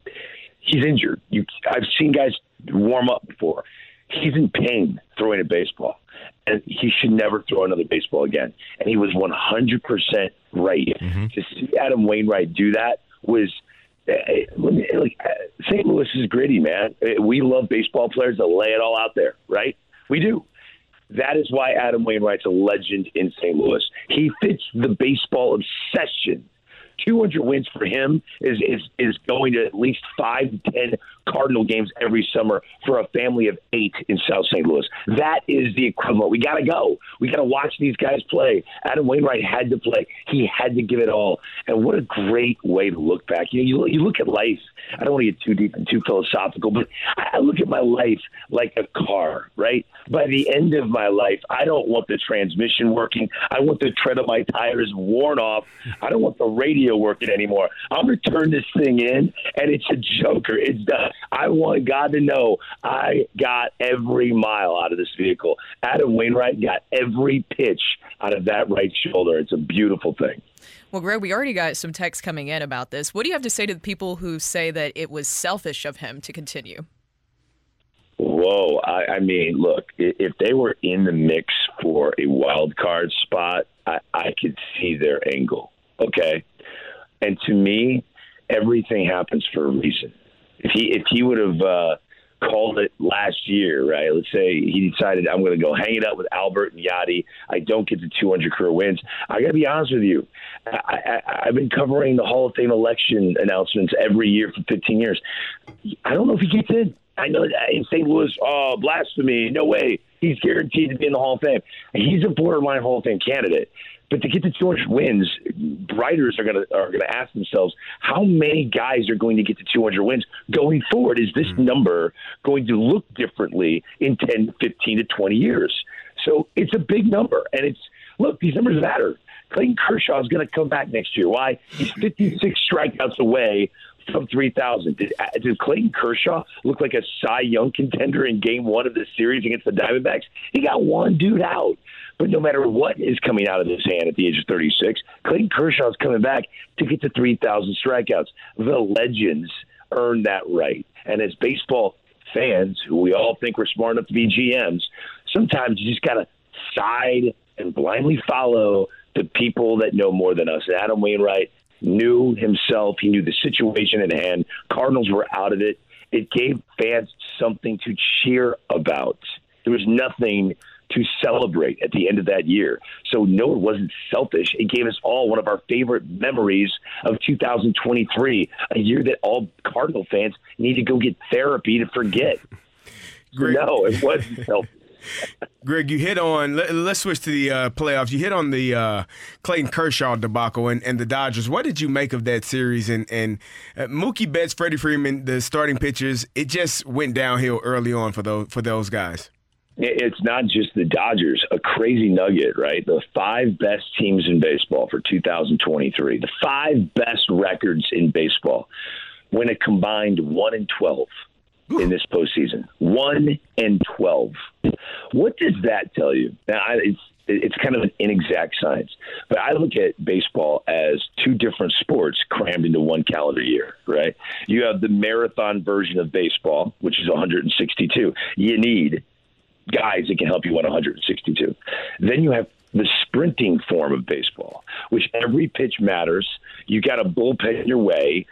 He's injured. You, I've seen guys warm up before. He's in pain throwing a baseball and he should never throw another baseball again. And he was 100% right. Mm-hmm. To see Adam Wainwright do that was. St. Louis is gritty, man. We love baseball players that lay it all out there, right? We do. That is why Adam Wainwright's a legend in St. Louis. He fits the baseball obsession 200 wins for him is is is going to at least five to ten Cardinal games every summer for a family of eight in South St. Louis. That is the equivalent. We got to go. We got to watch these guys play. Adam Wainwright had to play. He had to give it all. And what a great way to look back. You know, you, you look at life. I don't want to get too deep and too philosophical, but I look at my life like a car, right? By the end of my life, I don't want the transmission working. I want the tread of my tires worn off. I don't want the radio working anymore. I'm going to turn this thing in, and it's a joker. It's done. I want God to know I got every mile out of this vehicle. Adam Wainwright got every pitch out of that right shoulder. It's a beautiful thing. Well, Greg, we already got some texts coming in about this. What do you have to say to the people who say that it was selfish of him to continue? Whoa. I, I mean, look, if they were in the mix for a wild card spot, I, I could see their angle. Okay. And to me, everything happens for a reason. If he if he would have uh, called it last year, right? Let's say he decided I'm going to go hang it up with Albert and Yadi. I don't get to 200 career wins. I got to be honest with you. I, I, I've been covering the Hall of Fame election announcements every year for 15 years. I don't know if he gets in. I know that in St. Louis, oh, blasphemy. No way. He's guaranteed to be in the Hall of Fame. He's a borderline Hall of Fame candidate. But to get to 200 wins, writers are going to are going to ask themselves how many guys are going to get to 200 wins going forward. Is this number going to look differently in 10, 15 to 20 years? So it's a big number, and it's look these numbers matter. Clayton Kershaw is going to come back next year. Why? He's 56 strikeouts away from 3,000. Did, uh, did Clayton Kershaw look like a Cy Young contender in game one of the series against the Diamondbacks? He got one dude out. But no matter what is coming out of his hand at the age of 36, Clayton Kershaw is coming back to get to 3,000 strikeouts. The legends earned that right. And as baseball fans, who we all think we're smart enough to be GMs, sometimes you just got to side and blindly follow the people that know more than us. Adam Wainwright knew himself. He knew the situation at hand. Cardinals were out of it. It gave fans something to cheer about. There was nothing to celebrate at the end of that year. So, no, it wasn't selfish. It gave us all one of our favorite memories of 2023, a year that all Cardinal fans need to go get therapy to forget. No, it wasn't selfish. Greg, you hit on. Let, us switch to the uh, playoffs. You hit on the uh, Clayton Kershaw debacle and, and the Dodgers. What did you make of that series? And and uh, Mookie Betts, Freddie Freeman, the starting pitchers. It just went downhill early on for those for those guys. It's not just the Dodgers, a crazy nugget, right? The five best teams in baseball for 2023, the five best records in baseball went a combined 1 and 12 in this postseason. 1 and 12. What does that tell you? Now, it's it's kind of an inexact science, but I look at baseball as two different sports crammed into one calendar year, right? You have the marathon version of baseball, which is 162. You need guys that can help you win 162. Then you have the sprinting form of baseball, which every pitch matters. You got to bullpen your way.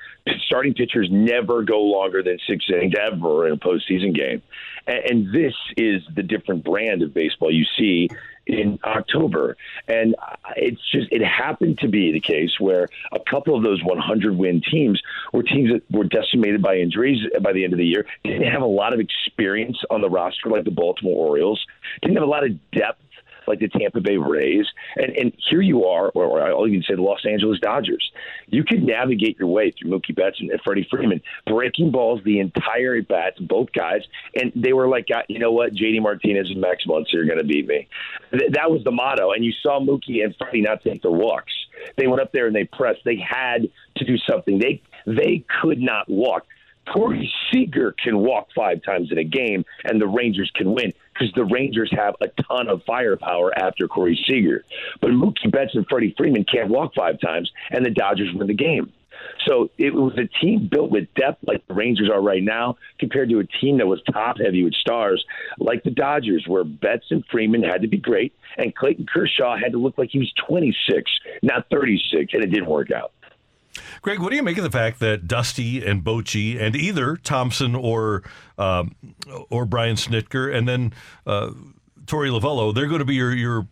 Starting pitchers never go longer than six innings ever in a postseason game. And, and this is the different brand of baseball you see in October. And it's just, it happened to be the case where a couple of those 100 win teams were teams that were decimated by injuries by the end of the year, didn't have a lot of experience on the roster like the Baltimore Orioles, didn't have a lot of depth like the Tampa Bay Rays. And, and here you are, or, or I'll even say the Los Angeles Dodgers. You could navigate your way through Mookie Betts and, and Freddie Freeman, breaking balls the entire at bats, both guys. And they were like, you know what? JD Martinez and Max Muncy are going to beat me. Th- that was the motto. And you saw Mookie and Freddie not take their walks. They went up there and they pressed. They had to do something. They they could not walk. Corey Seager can walk five times in a game, and the Rangers can win because the Rangers have a ton of firepower after Corey Seager. But Mookie Betts and Freddie Freeman can't walk five times, and the Dodgers win the game. So it was a team built with depth like the Rangers are right now, compared to a team that was top heavy with stars like the Dodgers, where Betts and Freeman had to be great, and Clayton Kershaw had to look like he was 26, not 36, and it didn't work out. Greg, what do you make of the fact that Dusty and Bochy and either Thomson or um, or Brian Snitker and then uh, Torey Lovullo, they're going to be your, your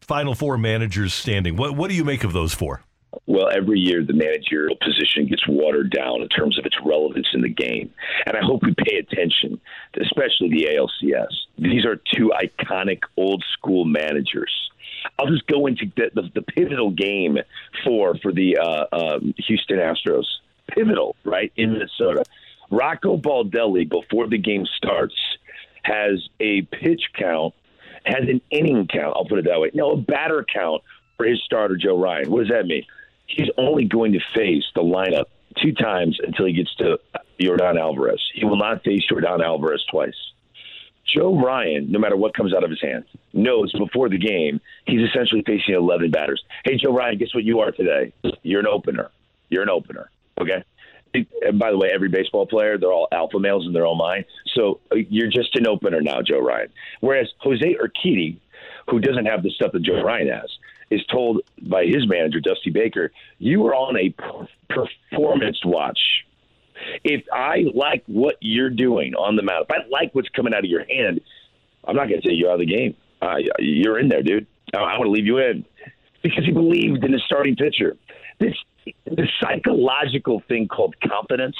final four managers standing. What what do you make of those four? Well, every year the managerial position gets watered down in terms of its relevance in the game. And I hope we pay attention, especially the ALCS. These are two iconic old school managers. I'll just go into the, the, the pivotal game for for the uh, um, Houston Astros. Pivotal, right, in Minnesota. Rocco Baldelli, before the game starts, has a pitch count, has an inning count. I'll put it that way. No, a batter count for his starter, Joe Ryan. What does that mean? He's only going to face the lineup two times until he gets to Yordan Alvarez. He will not face Yordan Alvarez twice. Joe Ryan, no matter what comes out of his hands, knows before the game he's essentially facing 11 batters. Hey, Joe Ryan, guess what you are today? You're an opener. You're an opener. Okay. And by the way, every baseball player, they're all alpha males in their own mind. So uh, you're just an opener now, Joe Ryan. Whereas Jose Urquidy, who doesn't have the stuff that Joe Ryan has, is told by his manager, Dusty Baker, you are on a performance watch. If I like what you're doing on the mound, if I like what's coming out of your hand, I'm not going to take you out of the game. Uh, you're in there, dude. I, I want to leave you in because he believed in the starting pitcher. This the psychological thing called confidence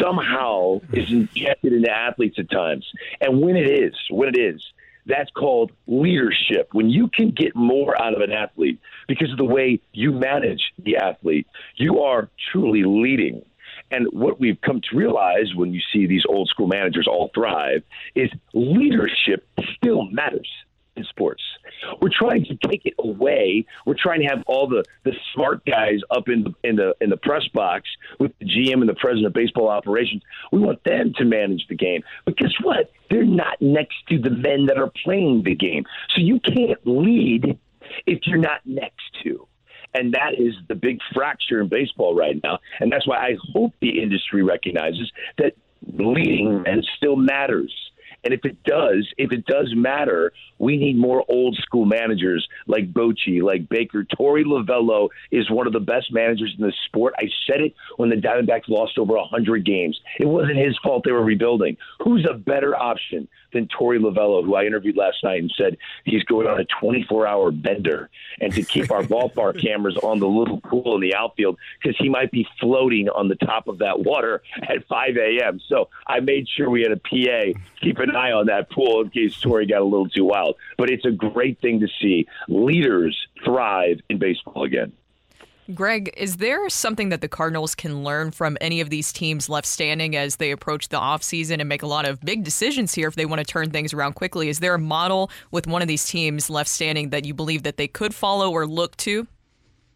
somehow is injected into athletes at times. And when it is, when it is, that's called leadership. When you can get more out of an athlete because of the way you manage the athlete, you are truly leading. And what we've come to realize when you see these old school managers all thrive is leadership still matters in sports. We're trying to take it away. We're trying to have all the, the smart guys up in the in the in the press box with the GM and the president of baseball operations. We want them to manage the game. But guess what? They're not next to the men that are playing the game. So you can't lead if you're not next to. And that is the big fracture in baseball right now. And that's why I hope the industry recognizes that leading and still matters. And if it does, if it does matter, we need more old school managers like Bochy, like Baker. Torey Lovullo is one of the best managers in the sport. I said it when the Diamondbacks lost over 100 games. It wasn't his fault they were rebuilding. Who's a better option than Torey Lovullo, who I interviewed last night and said he's going on a 24 hour bender and to keep our ballpark cameras on the little pool in the outfield because he might be floating on the top of that water at 5 a.m. So I made sure we had a PA keep an eye on that pool in case Torey got a little too wild. But it's a great thing to see leaders thrive in baseball again. Greg, is there something that the Cardinals can learn from any of these teams left standing as they approach the offseason and make a lot of big decisions here if they want to turn things around quickly? Is there a model with one of these teams left standing that you believe that they could follow or look to?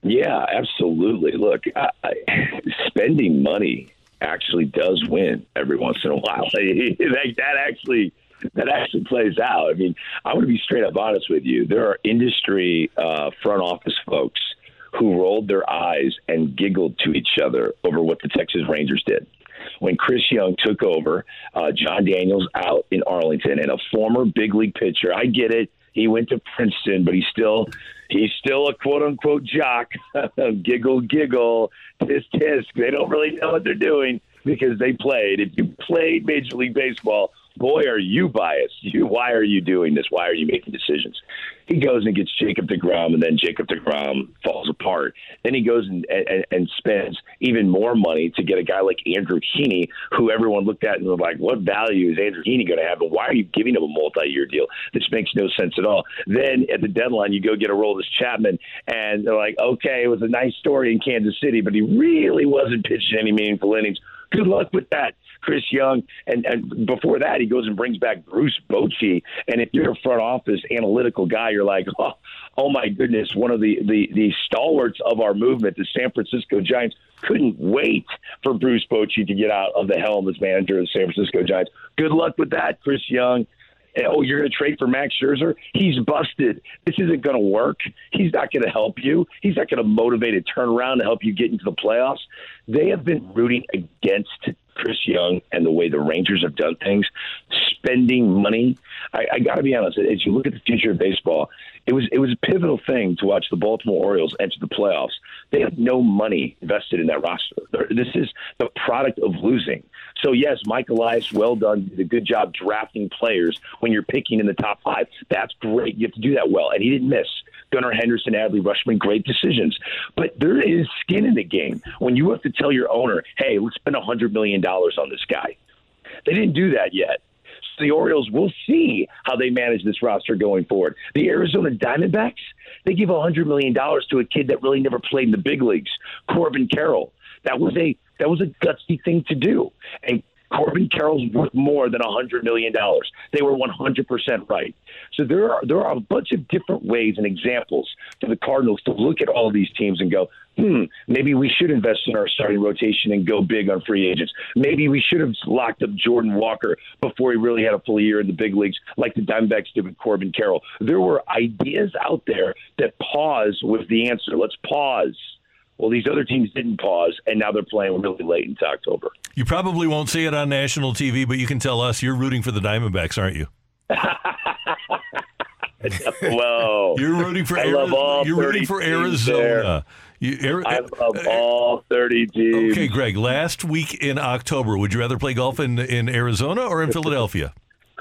Yeah, absolutely. Look, I, I, spending money actually does win every once in a while. that, that actually that actually plays out. I mean, I want to be straight up honest with you. There are industry uh, front office folks who rolled their eyes and giggled to each other over what the Texas Rangers did. When Chris Young took over, uh, Jon Daniels out in Arlington, and a former big league pitcher. I get it. He went to Princeton, but he's still he's still a quote unquote jock. giggle, giggle, tisk, tisk. They don't really know what they're doing because they played. If you played Major League Baseball, boy, are you biased. You, why are you doing this? Why are you making decisions? He goes and gets Jacob DeGrom, and then Jacob DeGrom falls apart. Then he goes and, and, and spends even more money to get a guy like Andrew Heaney, who everyone looked at and was like, what value is Andrew Heaney going to have? And why are you giving him a multi-year deal? This makes no sense at all. Then at the deadline, you go get Aroldis Chapman, and they're like, okay, it was a nice story in Kansas City, but he really wasn't pitching any meaningful innings. Good luck with that. Chris Young, and, and before that, he goes and brings back Bruce Bochy. And if you're a front office analytical guy, you're like, oh, oh my goodness, one of the, the, the stalwarts of our movement, the San Francisco Giants, couldn't wait for Bruce Bochy to get out of the helm as manager of the San Francisco Giants. Good luck with that, Chris Young oh, you're going to trade for Max Scherzer? He's busted. This isn't going to work. He's not going to help you. He's not going to motivate a turnaround to help you get into the playoffs. They have been rooting against Chris Young and the way the Rangers have done things, spending money. I, I got to be honest. As you look at the future of baseball, it was it was a pivotal thing to watch the Baltimore Orioles enter the playoffs. They have no money invested in that roster. This is the product of losing. So yes, Mike Elias, well done, did a good job drafting players when you're picking in the top five. That's great. You have to do that well, and he didn't miss. Gunnar Henderson, Adley Rutschman, great decisions. But there is skin in the game when you have to tell your owner, hey, let's spend $100 million on this guy. They didn't do that yet. So the Orioles will see how they manage this roster going forward. The Arizona Diamondbacks, they give $100 million to a kid that really never played in the big leagues, Corbin Carroll. That was a that was a gutsy thing to do. And Corbin Carroll's worth more than $100 million. They were 100% right. So there are there are a bunch of different ways and examples for the Cardinals to look at all these teams and go, hmm, maybe we should invest in our starting rotation and go big on free agents. Maybe we should have locked up Jordan Walker before he really had a full year in the big leagues, like the Diamondbacks did with Corbin Carroll. There were ideas out there that pause was the answer. Let's pause. Well, these other teams didn't pause, and now they're playing really late into October. You probably won't see it on national TV, but you can tell us you're rooting for the Diamondbacks, aren't you? Whoa! You're rooting for I Ari- love all you're rooting for teams there. You, I uh, love all 30 teams. Okay, Greg. Last week in October, would you rather play golf in in Arizona or in Philadelphia?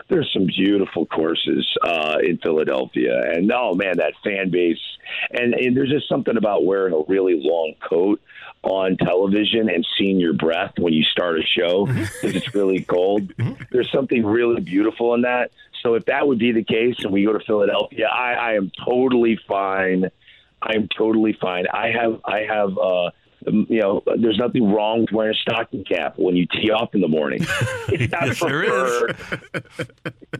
There's some beautiful courses uh, in Philadelphia, and oh man, that fan base, and, and there's just something about wearing a really long coat on television and seeing your breath when you start a show mm-hmm. because it's really cold. Mm-hmm. There's something really beautiful in that. So if that would be the case, and we go to Philadelphia, I, I am totally fine. I'm totally fine. I have I have uh, um, you know, there's nothing wrong with wearing a stocking cap when you tee off in the morning. It's not Yes, preferred.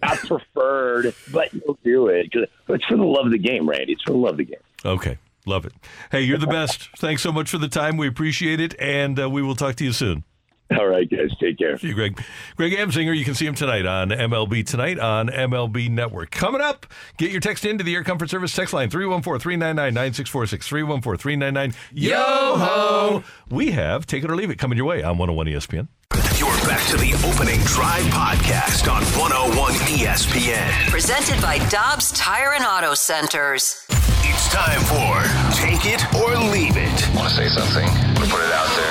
not preferred, but you'll do it. It's for the love of the game, Randy. It's for the love of the game. Okay, love it. Hey, you're the best. Thanks so much for the time. We appreciate it, and uh, we will talk to you soon. All right, guys. Take care. See you, Greg. Greg Amsinger, you can see him tonight on MLB Tonight on MLB Network. Coming up, get your text into the Air Comfort Service text line 314 399 9646. 314 399 Yo ho! We have Take It or Leave It coming your way on 101 ESPN. You're back to the opening drive podcast on 101 ESPN. Presented by Dobbs Tire and Auto Centers. It's time for Take It or Leave It. Want to say something? Want to put it out there?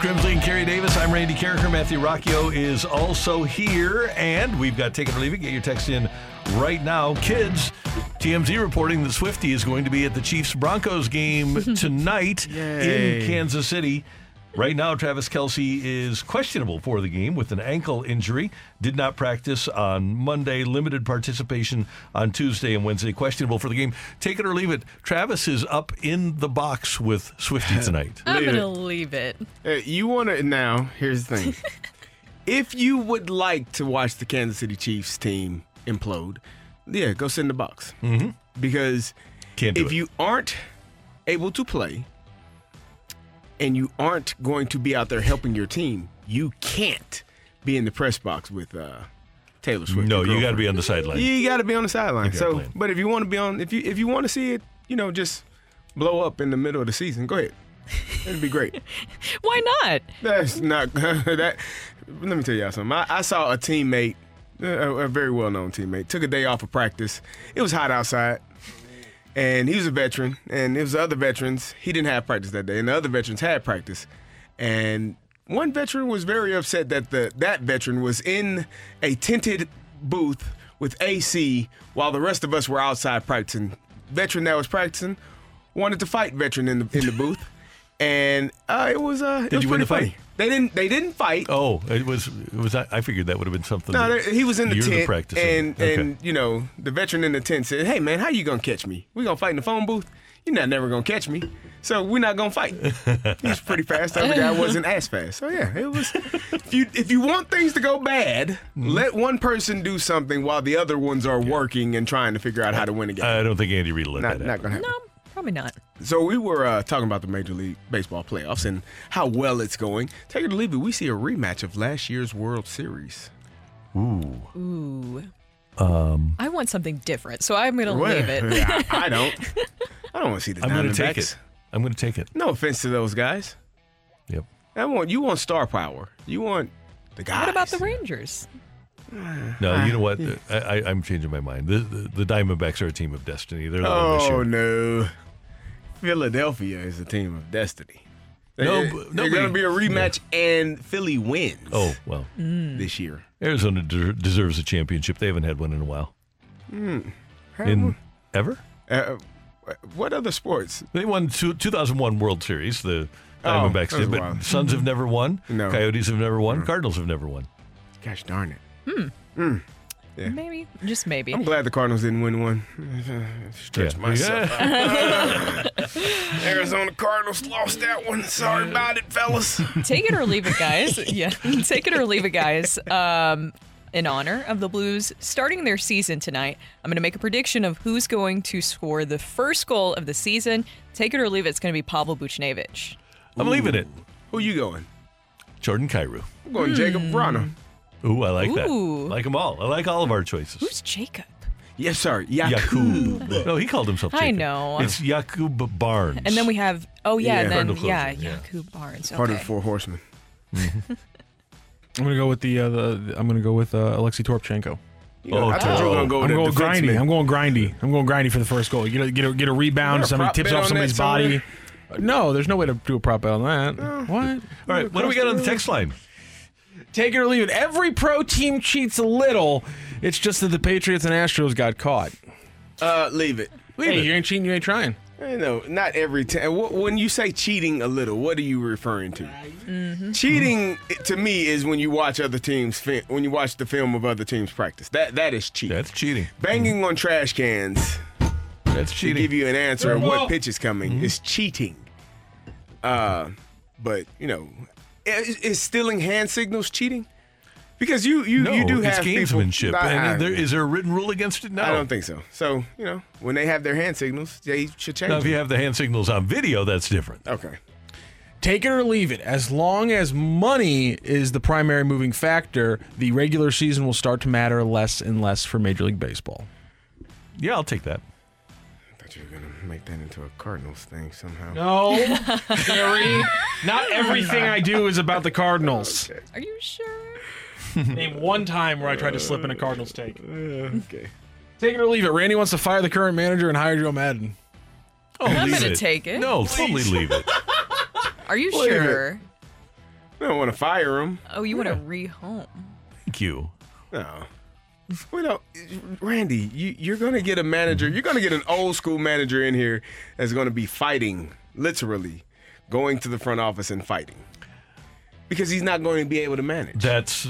Brooke Grimsley and Carey Davis, I'm Randy Karraker. Matthew Rocchio is also here, and we've got Take It or Leave It. Get your text in right now. Kids, TMZ reporting that Swifty is going to be at the Chiefs Broncos game tonight Yay. in Kansas City. Right now, Travis Kelce is questionable for the game with an ankle injury. Did not practice on Monday. Limited participation on Tuesday and Wednesday. Questionable for the game. Take it or leave it. Travis is up in the box with Swifty tonight. I'm gonna leave it. Uh, you want to now? Here's the thing: if you would like to watch the Kansas City Chiefs team implode, yeah, go sit in the box. Mm-hmm. Because Can't do if it. you aren't able to play and you aren't going to be out there helping your team, you can't be in the press box with uh, Taylor Swift. No, you got to be on the sideline. You got to be on the sideline. So, playing. but if you want to be on, if you if you want to see it, you know, just blow up in the middle of the season. Go ahead. It'd be great. Why not? That's not that. Let me tell y'all something. I, I saw a teammate, a, a very well-known teammate, took a day off of practice. It was hot outside, and he was a veteran, and it was other veterans. He didn't have practice that day, and the other veterans had practice. And one veteran was very upset that the that veteran was in a tinted booth with AC while the rest of us were outside practicing. Veteran that was practicing wanted to fight veteran in the in the booth, and uh, it was uh, it Did was you win the fight? funny. They didn't they didn't fight. Oh, it was. It was. I figured that would have been something. No, that he was in the you're tent, practicing. and Okay. and you know the veteran in the tent said, "Hey man, how you gonna catch me? We gonna fight in the phone booth? You're not never gonna catch me, so we're not gonna fight." He's pretty fast. The other guy wasn't as fast. So yeah, it was. If you if you want things to go bad, Mm-hmm. let one person do something while the other ones are working and trying to figure out how to win a game. I don't think Andy Reid will let not that not gonna happen. No, probably not. So we were uh, talking about the Major League Baseball playoffs and how well it's going. Take it or leave it. We see a rematch of last year's World Series. Ooh. Ooh. Um, I want something different, so I'm gonna Well, leave it. I, I don't. I don't want to see the I'm going to take it. I'm going to take it. No offense to those guys. Yep. I want you want star power. You want the guys. What about the Rangers? No, you know what? I, I, I'm changing my mind. The, the, the Diamondbacks are a team of destiny. They're the one this Oh no, Philadelphia is a team of destiny. No, They- but they're going to be a rematch, and Philly wins. Oh well, this year. Arizona de- deserves a championship. They haven't had one in a while. Hmm. In ever? Uh, what other sports? They won two, 2001 World Series. The Oh, Diamondbacks that was did, but wild. Suns have never won. No. Coyotes have never won. Cardinals have never won. Gosh darn it. Hmm. Hmm. Yeah. Maybe, just maybe. I'm glad the Cardinals didn't win one. Stretch Yeah. myself. Yeah. out. Arizona Cardinals lost that one. Sorry about it, fellas. Take it or leave it, guys. yeah, take it or leave it, guys. Um, in honor of the Blues starting their season tonight, I'm going to make a prediction of who's going to score the first goal of the season. Take it or leave it, it's going to be Pavel Buchnevich. I'm leaving it. Who you going? Jordan Kyrou. I'm going Jakub Vrana. Ooh, I like that. Ooh. like them all. I like all of our choices. Who's Jacob? Yes, sir. Jakub. Yakub. No, he called himself. I know. It's Jakub Barnes. And then we have, oh yeah, Yeah. and then Cardinal yeah, closer, yeah. Jakub Barnes. Part of Okay. the Four Horsemen. I'm gonna go with the, uh, the I'm gonna go with uh, Alexei Toropchenko. Oh, I thought you were going to go I'm with going the grindy. defenseman. I'm going grindy. I'm going grindy for the first goal. You get a, get a, get a rebound. Is there a Somebody prop tips bet off on somebody's that somewhere? body. No, there's no way to do a prop bet on that. What? all right, what do we got on the text line? Take it or leave it. Every pro team cheats a little. It's just that the Patriots and Astros got caught. Uh, leave it. Leave hey, it. you ain't cheating. You ain't trying. I know, not every time. When you say cheating a little, what are you referring to? Mm-hmm. Cheating to me is when you watch other teams, fi- when you watch the film of other teams practice. That that is cheating. That's cheating. Banging on trash cans That's cheating. to cheating. give you an answer of what pitch is coming Mm-hmm. is cheating. Uh, but you know, is, is stealing hand signals cheating? Because you you no, you do it's have gamesmanship. I- and I- there, is there a written rule against it? No. I don't think so. So you know, when they have their hand signals, they should change. Now, if you them. have the hand signals on video, that's different. okay. Take it or leave it. As long as money is the primary moving factor, the regular season will start to matter less and less for Major League Baseball. Yeah, I'll take that. I thought you were gonna make that into a Cardinals thing somehow. No, Gary. Not everything I do is about the Cardinals. Are you sure? Name one time where I tried to slip in a Cardinals take. okay. Take it or leave it. Randy wants to fire the current manager and hire Joe Maddon. Oh, I'm leave gonna it. take it. No, totally leave it. Are you Leave it. sure? I don't want to fire him. Oh, you want to rehome? Thank you. No. We don't, Randy. You, you're gonna get a manager. You're gonna get an old school manager in here that's gonna be fighting, literally, going to the front office and fighting, because he's not going to be able to manage. That's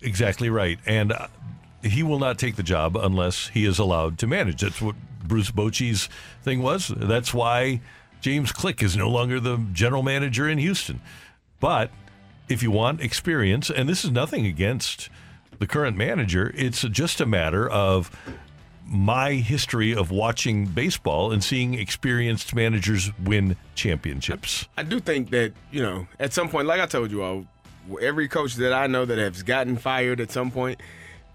exactly right. And uh, he will not take the job unless he is allowed to manage. That's what Bruce Bochy's thing was. That's why James Click is no longer the general manager in Houston. But if you want experience, and this is nothing against the current manager, it's just a matter of my history of watching baseball and seeing experienced managers win championships. I do think that you know, at some point, like I told you all, every coach that I know that has gotten fired at some point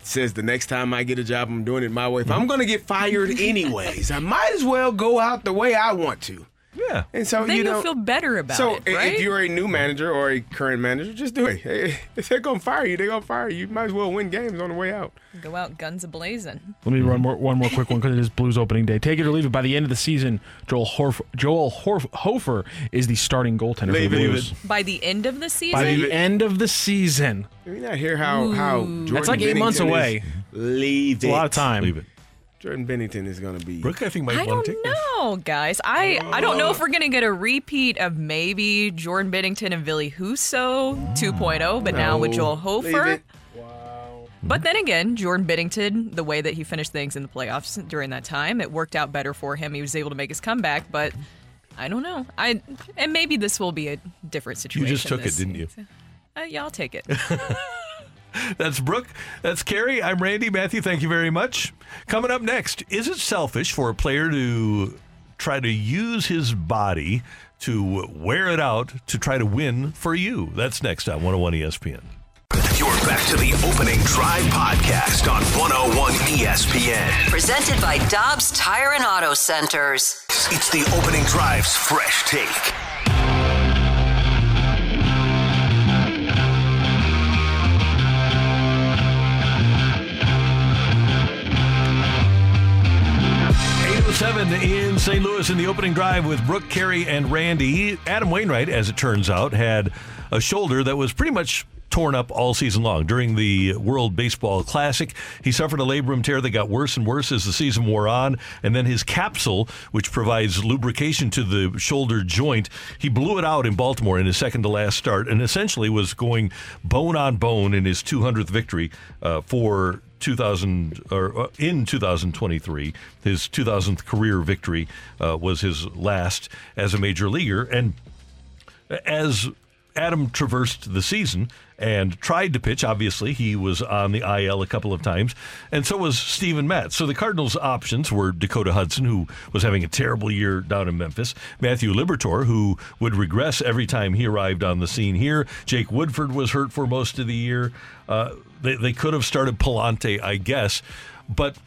says the next time I get a job, I'm doing it my way. If I'm mm-hmm. going to get fired anyways, I might as well go out the way I want to. Yeah. And so then you you'll know, feel better about so it, So right? if you're a new manager or a current manager, just do it. If they're gonna fire you, they're gonna fire you. You might as well win games on the way out. Go out guns a blazing. Let me run more, one more quick one because it is Blues opening day. Take it or leave it. By the end of the season, Joel Horf, Joel Horf, Hofer is the starting goaltender Leave for the it. Blues. By the end of the season, By the end of the season, Did we not hear how how Jordan That's like eight months Binnington away. is- Leave it's it. a lot of time. Leave it. Jordan Binnington is gonna be. Brooke, I think, might I want don't to take this. know, guys. I I don't know if we're gonna get a repeat of maybe Jordan Binnington and Ville Husso 2.0, but now with No. Joel Leave Hofer. it. But then again, Jordan Binnington, the way that he finished things in the playoffs during that time, it worked out better for him. He was able to make his comeback, but I don't know. I and maybe this will be a different situation. You just took it, didn't you? season. Uh, yeah, I'll take it. That's Brooke. That's Carey. I'm Randy. Matthew, thank you very much. Coming up next, is it selfish for a player to try to use his body to wear it out to try to win for you? That's next on 101 ESPN. You're back to the opening drive podcast on 101 ESPN. Presented by Dobbs Tire and Auto Centers. It's the opening drive's fresh take. Eight oh seven in St. Louis in the opening drive with Brooke, Carey, and Randy. Adam Wainwright, as it turns out, had a shoulder that was pretty much torn up all season long. During the World Baseball Classic, he suffered a labrum tear that got worse and worse as the season wore on. And then his capsule, which provides lubrication to the shoulder joint, he blew it out in Baltimore in his second to last start and essentially was going bone on bone in his 200th victory uh, for 2000 or uh, in 2023 his 2000th career victory uh, was his last as a major leaguer and as Adam traversed the season and tried to pitch. Obviously, he was on the IL a couple of times, and so was Steven Matz. So the Cardinals' options were Dakota Hudson, who was having a terrible year down in Memphis, Matthew Liberatore, who would regress every time he arrived on the scene here. Jake Woodford was hurt for most of the year. Uh, they, they could have started Pallante, I guess, but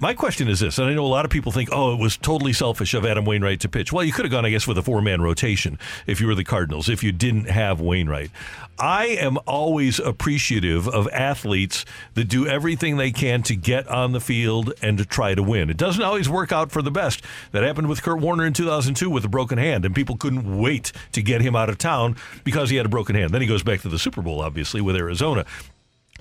my question is this, and I know a lot of people think, oh, it was totally selfish of Adam Wainwright to pitch. Well, you could have gone, I guess, with a four man rotation if you were the Cardinals, if you didn't have Wainwright. I am always appreciative of athletes that do everything they can to get on the field and to try to win. It doesn't always work out for the best. That happened with Kurt Warner in 2002 with a broken hand, and people couldn't wait to get him out of town because he had a broken hand. Then he goes back to the Super Bowl, obviously, with Arizona.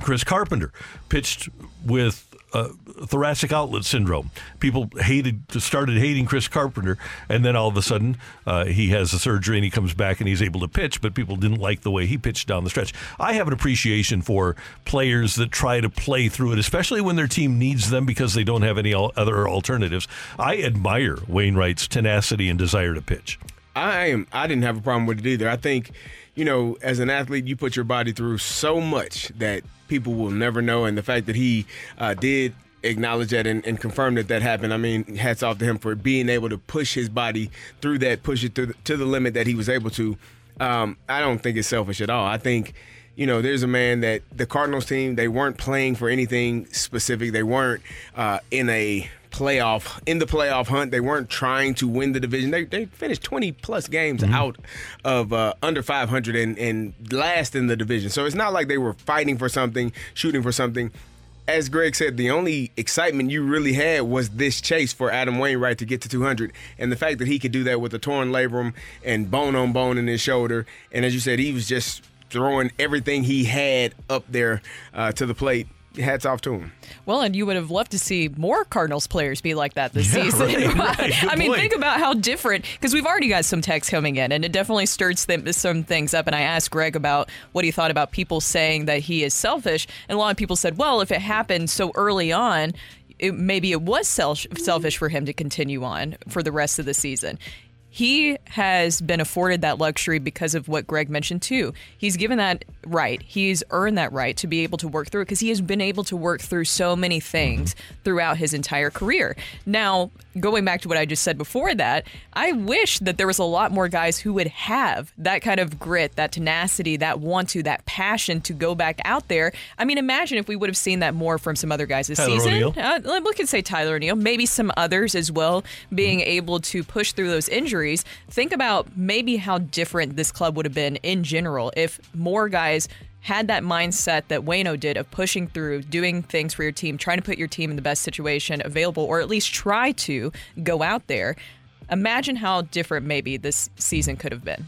Chris Carpenter pitched with uh, thoracic outlet syndrome. People hated, started hating Chris Carpenter, and then all of a sudden uh, he has a surgery and he comes back and he's able to pitch. But people didn't like the way he pitched down the stretch. I have an appreciation for players that try to play through it, especially when their team needs them because they don't have any al- other alternatives. I admire Wainwright's tenacity and desire to pitch. I am. I didn't have a problem with it either. I think, you know, as an athlete, you put your body through so much that people will never know, and the fact that he uh, did acknowledge that and, and confirm that that happened. I mean, hats off to him for being able to push his body through that, push it the, to the limit that he was able to. Um, I don't think it's selfish at all. I think you know, there's a man that the Cardinals team, they weren't playing for anything specific. They weren't uh, in a playoff, in the playoff hunt. They weren't trying to win the division. They, they finished 20 plus games out of uh, under 500 and, and last in the division. So it's not like they were fighting for something, shooting for something. As Greg said, the only excitement you really had was this chase for Adam Wainwright to get to 200, and the fact that he could do that with a torn labrum and bone on bone in his shoulder. And as you said, he was just throwing everything he had up there uh, to the plate. Hats off to him. Well, and you would have loved to see more Cardinals players be like that this Yeah, season. right, right. I mean, point. think about how different, because we've already got some texts coming in, and it definitely stirs them, some things up. And I asked Greg about what he thought about people saying that he is selfish. And a lot of people said, well, if it happened so early on, it, maybe it was selfish for him to continue on for the rest of the season. He has been afforded that luxury because of what Greg mentioned too. He's given that right. He's earned that right to be able to work through it because he has been able to work through so many things throughout his entire career. Now, going back to what I just said before that, I wish that there was a lot more guys who would have that kind of grit, that tenacity, that want to, that passion to go back out there. I mean, imagine if we would have seen that more from some other guys this Tyler season. O'Neill. Uh, we could say Tyler O'Neill, maybe some others as well, being Mm-hmm. able to push through those injuries. Think about maybe how different this club would have been in general if more guys had that mindset that Waino did of pushing through, doing things for your team, trying to put your team in the best situation available, or at least try to go out there. Imagine how different maybe this season could have been.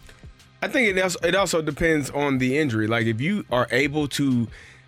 I think it also, it also depends on the injury. Like if you are able to,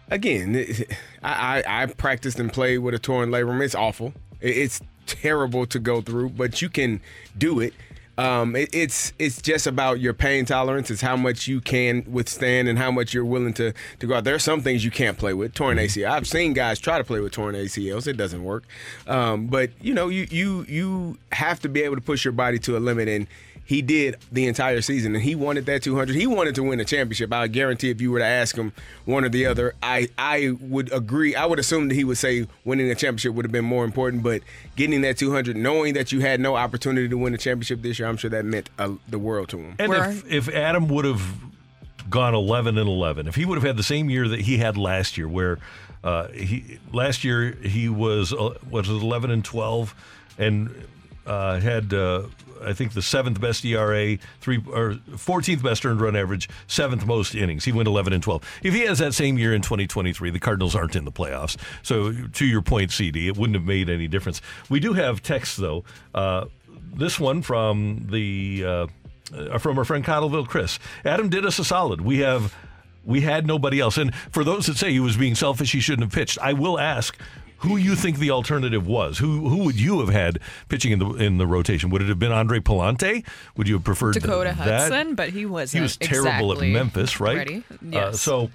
again, I, I, I practiced and played with a torn labrum. It's awful. It's terrible to go through, but you can do it. Um, it, it's it's just about your pain tolerance. It's how much you can withstand and how much you're willing to to go out. There are some things you can't play with. Torn ACL. I've seen guys try to play with torn ACLs. It doesn't work. Um, but you know, you you you have to be able to push your body to a limit and he did the entire season, and he wanted that 200. He wanted to win a championship. I guarantee, if you were to ask him one or the other, I I would agree. I would assume that he would say winning a championship would have been more important. But getting that 200, knowing that you had no opportunity to win a championship this year, I'm sure that meant uh, the world to him. And if, if Adam would have gone 11 and 11, if he would have had the same year that he had last year, where uh, he last year he was uh, was 11 and 12, and uh, had uh, I think the seventh best ERA, three or 14th best earned run average, seventh most innings. He went 11 and 12. If he has that same year in 2023, the Cardinals aren't in the playoffs. So to your point, CD, it wouldn't have made any difference. We do have texts though. Uh, this one from the uh, uh, from our friend Cottleville Chris. Adam did us a solid. We have we had nobody else. And for those that say he was being selfish, he shouldn't have pitched. I will ask who you think the alternative was. Who who would you have had pitching in the in the rotation? Would it have been Andre Pallante? Would you have preferred Dakota that? Hudson, but he wasn't. He was terrible exactly at Memphis, right? Ready? Uh, so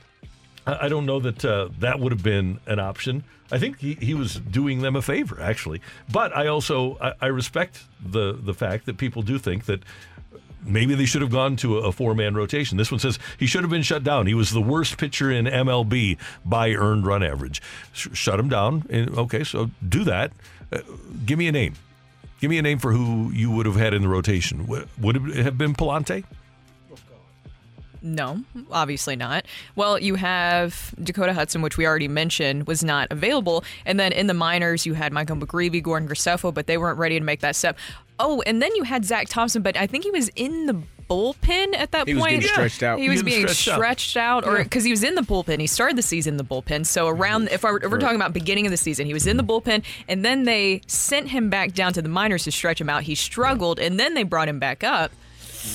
I I don't know that uh, that would have been an option. I think he, he was doing them a favor, actually. But I also I, I respect the the fact that people do think that maybe they should have gone to a, four man rotation. This one says he should have been shut down. He was the worst pitcher in MLB by earned run average. Sh- shut him down. Okay, so do that. Uh, give me a name. Give me a name for who you would have had in the rotation. Would it have been Pallante? No, obviously not. Well, you have Dakota Hudson, which we already mentioned, was not available. And then in the minors, you had Michael McGreevy, Gordon Graceffo, but they weren't ready to make that step. Oh, and then you had Zack Thompson, but I think he was in the bullpen at that He was point. getting stretched out. He was being stretched out. stretched out, or Yeah. because he was in the bullpen. He started the season in the bullpen. So around, if, I, if we're talking about beginning of the season, he was in the bullpen, and then they sent him back down to the minors to stretch him out. He struggled, and then they brought him back up.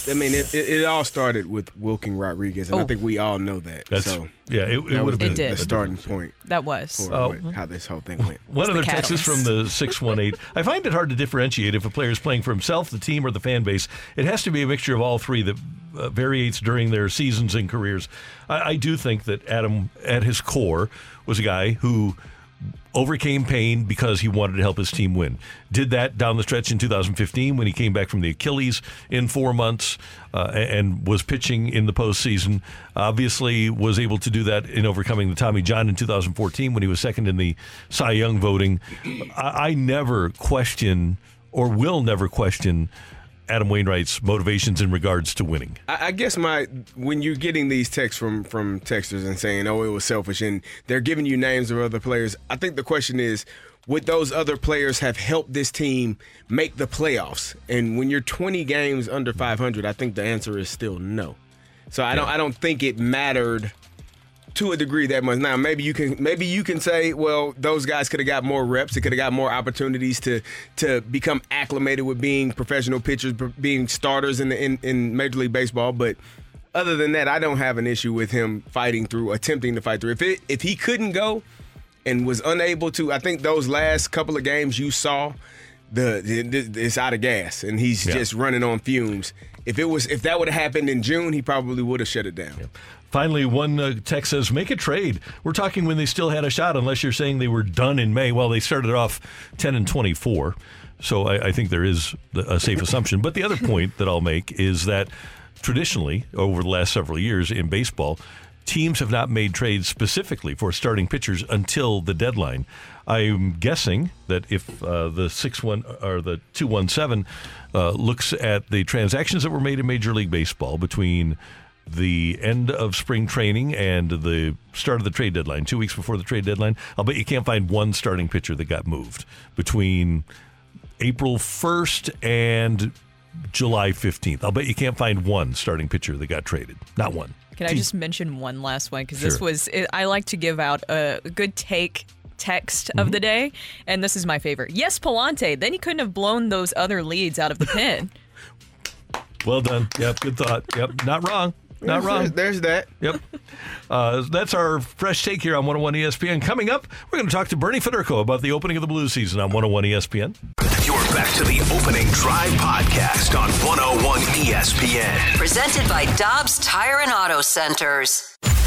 I mean, it, it, it all started with Wilking Rodriguez, and I Oh. think we all know that. That's- so yeah, it- it would have been It did. the starting point That was. for Oh. how this whole thing went. One the other text is from the 618. I find it hard to differentiate if a player is playing for himself, the team, or the fan base. It has to be a mixture of all three that uh, variates during their seasons and careers. I, I do think that Adam, at his core, was a guy who overcame pain because he wanted to help his team win. Did that down the stretch in 2015 when he came back from the Achilles in four months uh, and was pitching in the postseason. Obviously, was able to do that in overcoming the Tommy John in 2014 when he was second in the Cy Young voting. I, I never question or will never question Adam Wainwright's motivations in regards to winning. I, I guess my when you're getting these texts from from texters and saying, "Oh, it was selfish," and they're giving you names of other players. I think the question is, would those other players have helped this team make the playoffs? And when you're 20 games under 500, I think the answer is still no. So I don't I don't think it mattered to a degree that much. Now maybe you can maybe you can say, well, those guys could have got more reps. It could have got more opportunities to to become acclimated with being professional pitchers, being starters in the in, in Major League Baseball. But other than that, I don't have an issue with him fighting through, attempting to fight through. If it if he couldn't go and was unable to, I think those last couple of games you saw. The, the it's out of gas and he's Yeah. just running on fumes. If it was if that would have happened in June, he probably would have shut it down. Finally, one uh, text says, make a trade. We're talking when they still had a shot, unless you're saying they were done in May. Well, they started off 10 and 24. So I, I think there is a safe assumption. But the other point that I'll make is that traditionally, over the last several years in baseball, teams have not made trades specifically for starting pitchers until the deadline. I'm guessing that if uh, the six one or the two one seven uh, looks at the transactions that were made in Major League Baseball between the end of spring training and the start of the trade deadline, two weeks before the trade deadline, I'll bet you can't find one starting pitcher that got moved between April 1st and July 15th. I'll bet you can't find one starting pitcher that got traded. Not one. Can I just mention one last one? Because this was, I like to give out a good take text Mm-hmm. of the day, and this is my favorite. Yes, Pallante. Then he couldn't have blown those other leads out of the pen. Well done. Yep, good thought. Yep, not wrong. Not There's- wrong. There's that. Yep. Uh, that's our fresh take here on 101 ESPN. Coming up, we're going to talk to Bernie Federko about the opening of the Blues season on 101 ESPN. You're back to the opening drive podcast on 101 ESPN. Presented by Dobbs Tire and Auto Centers.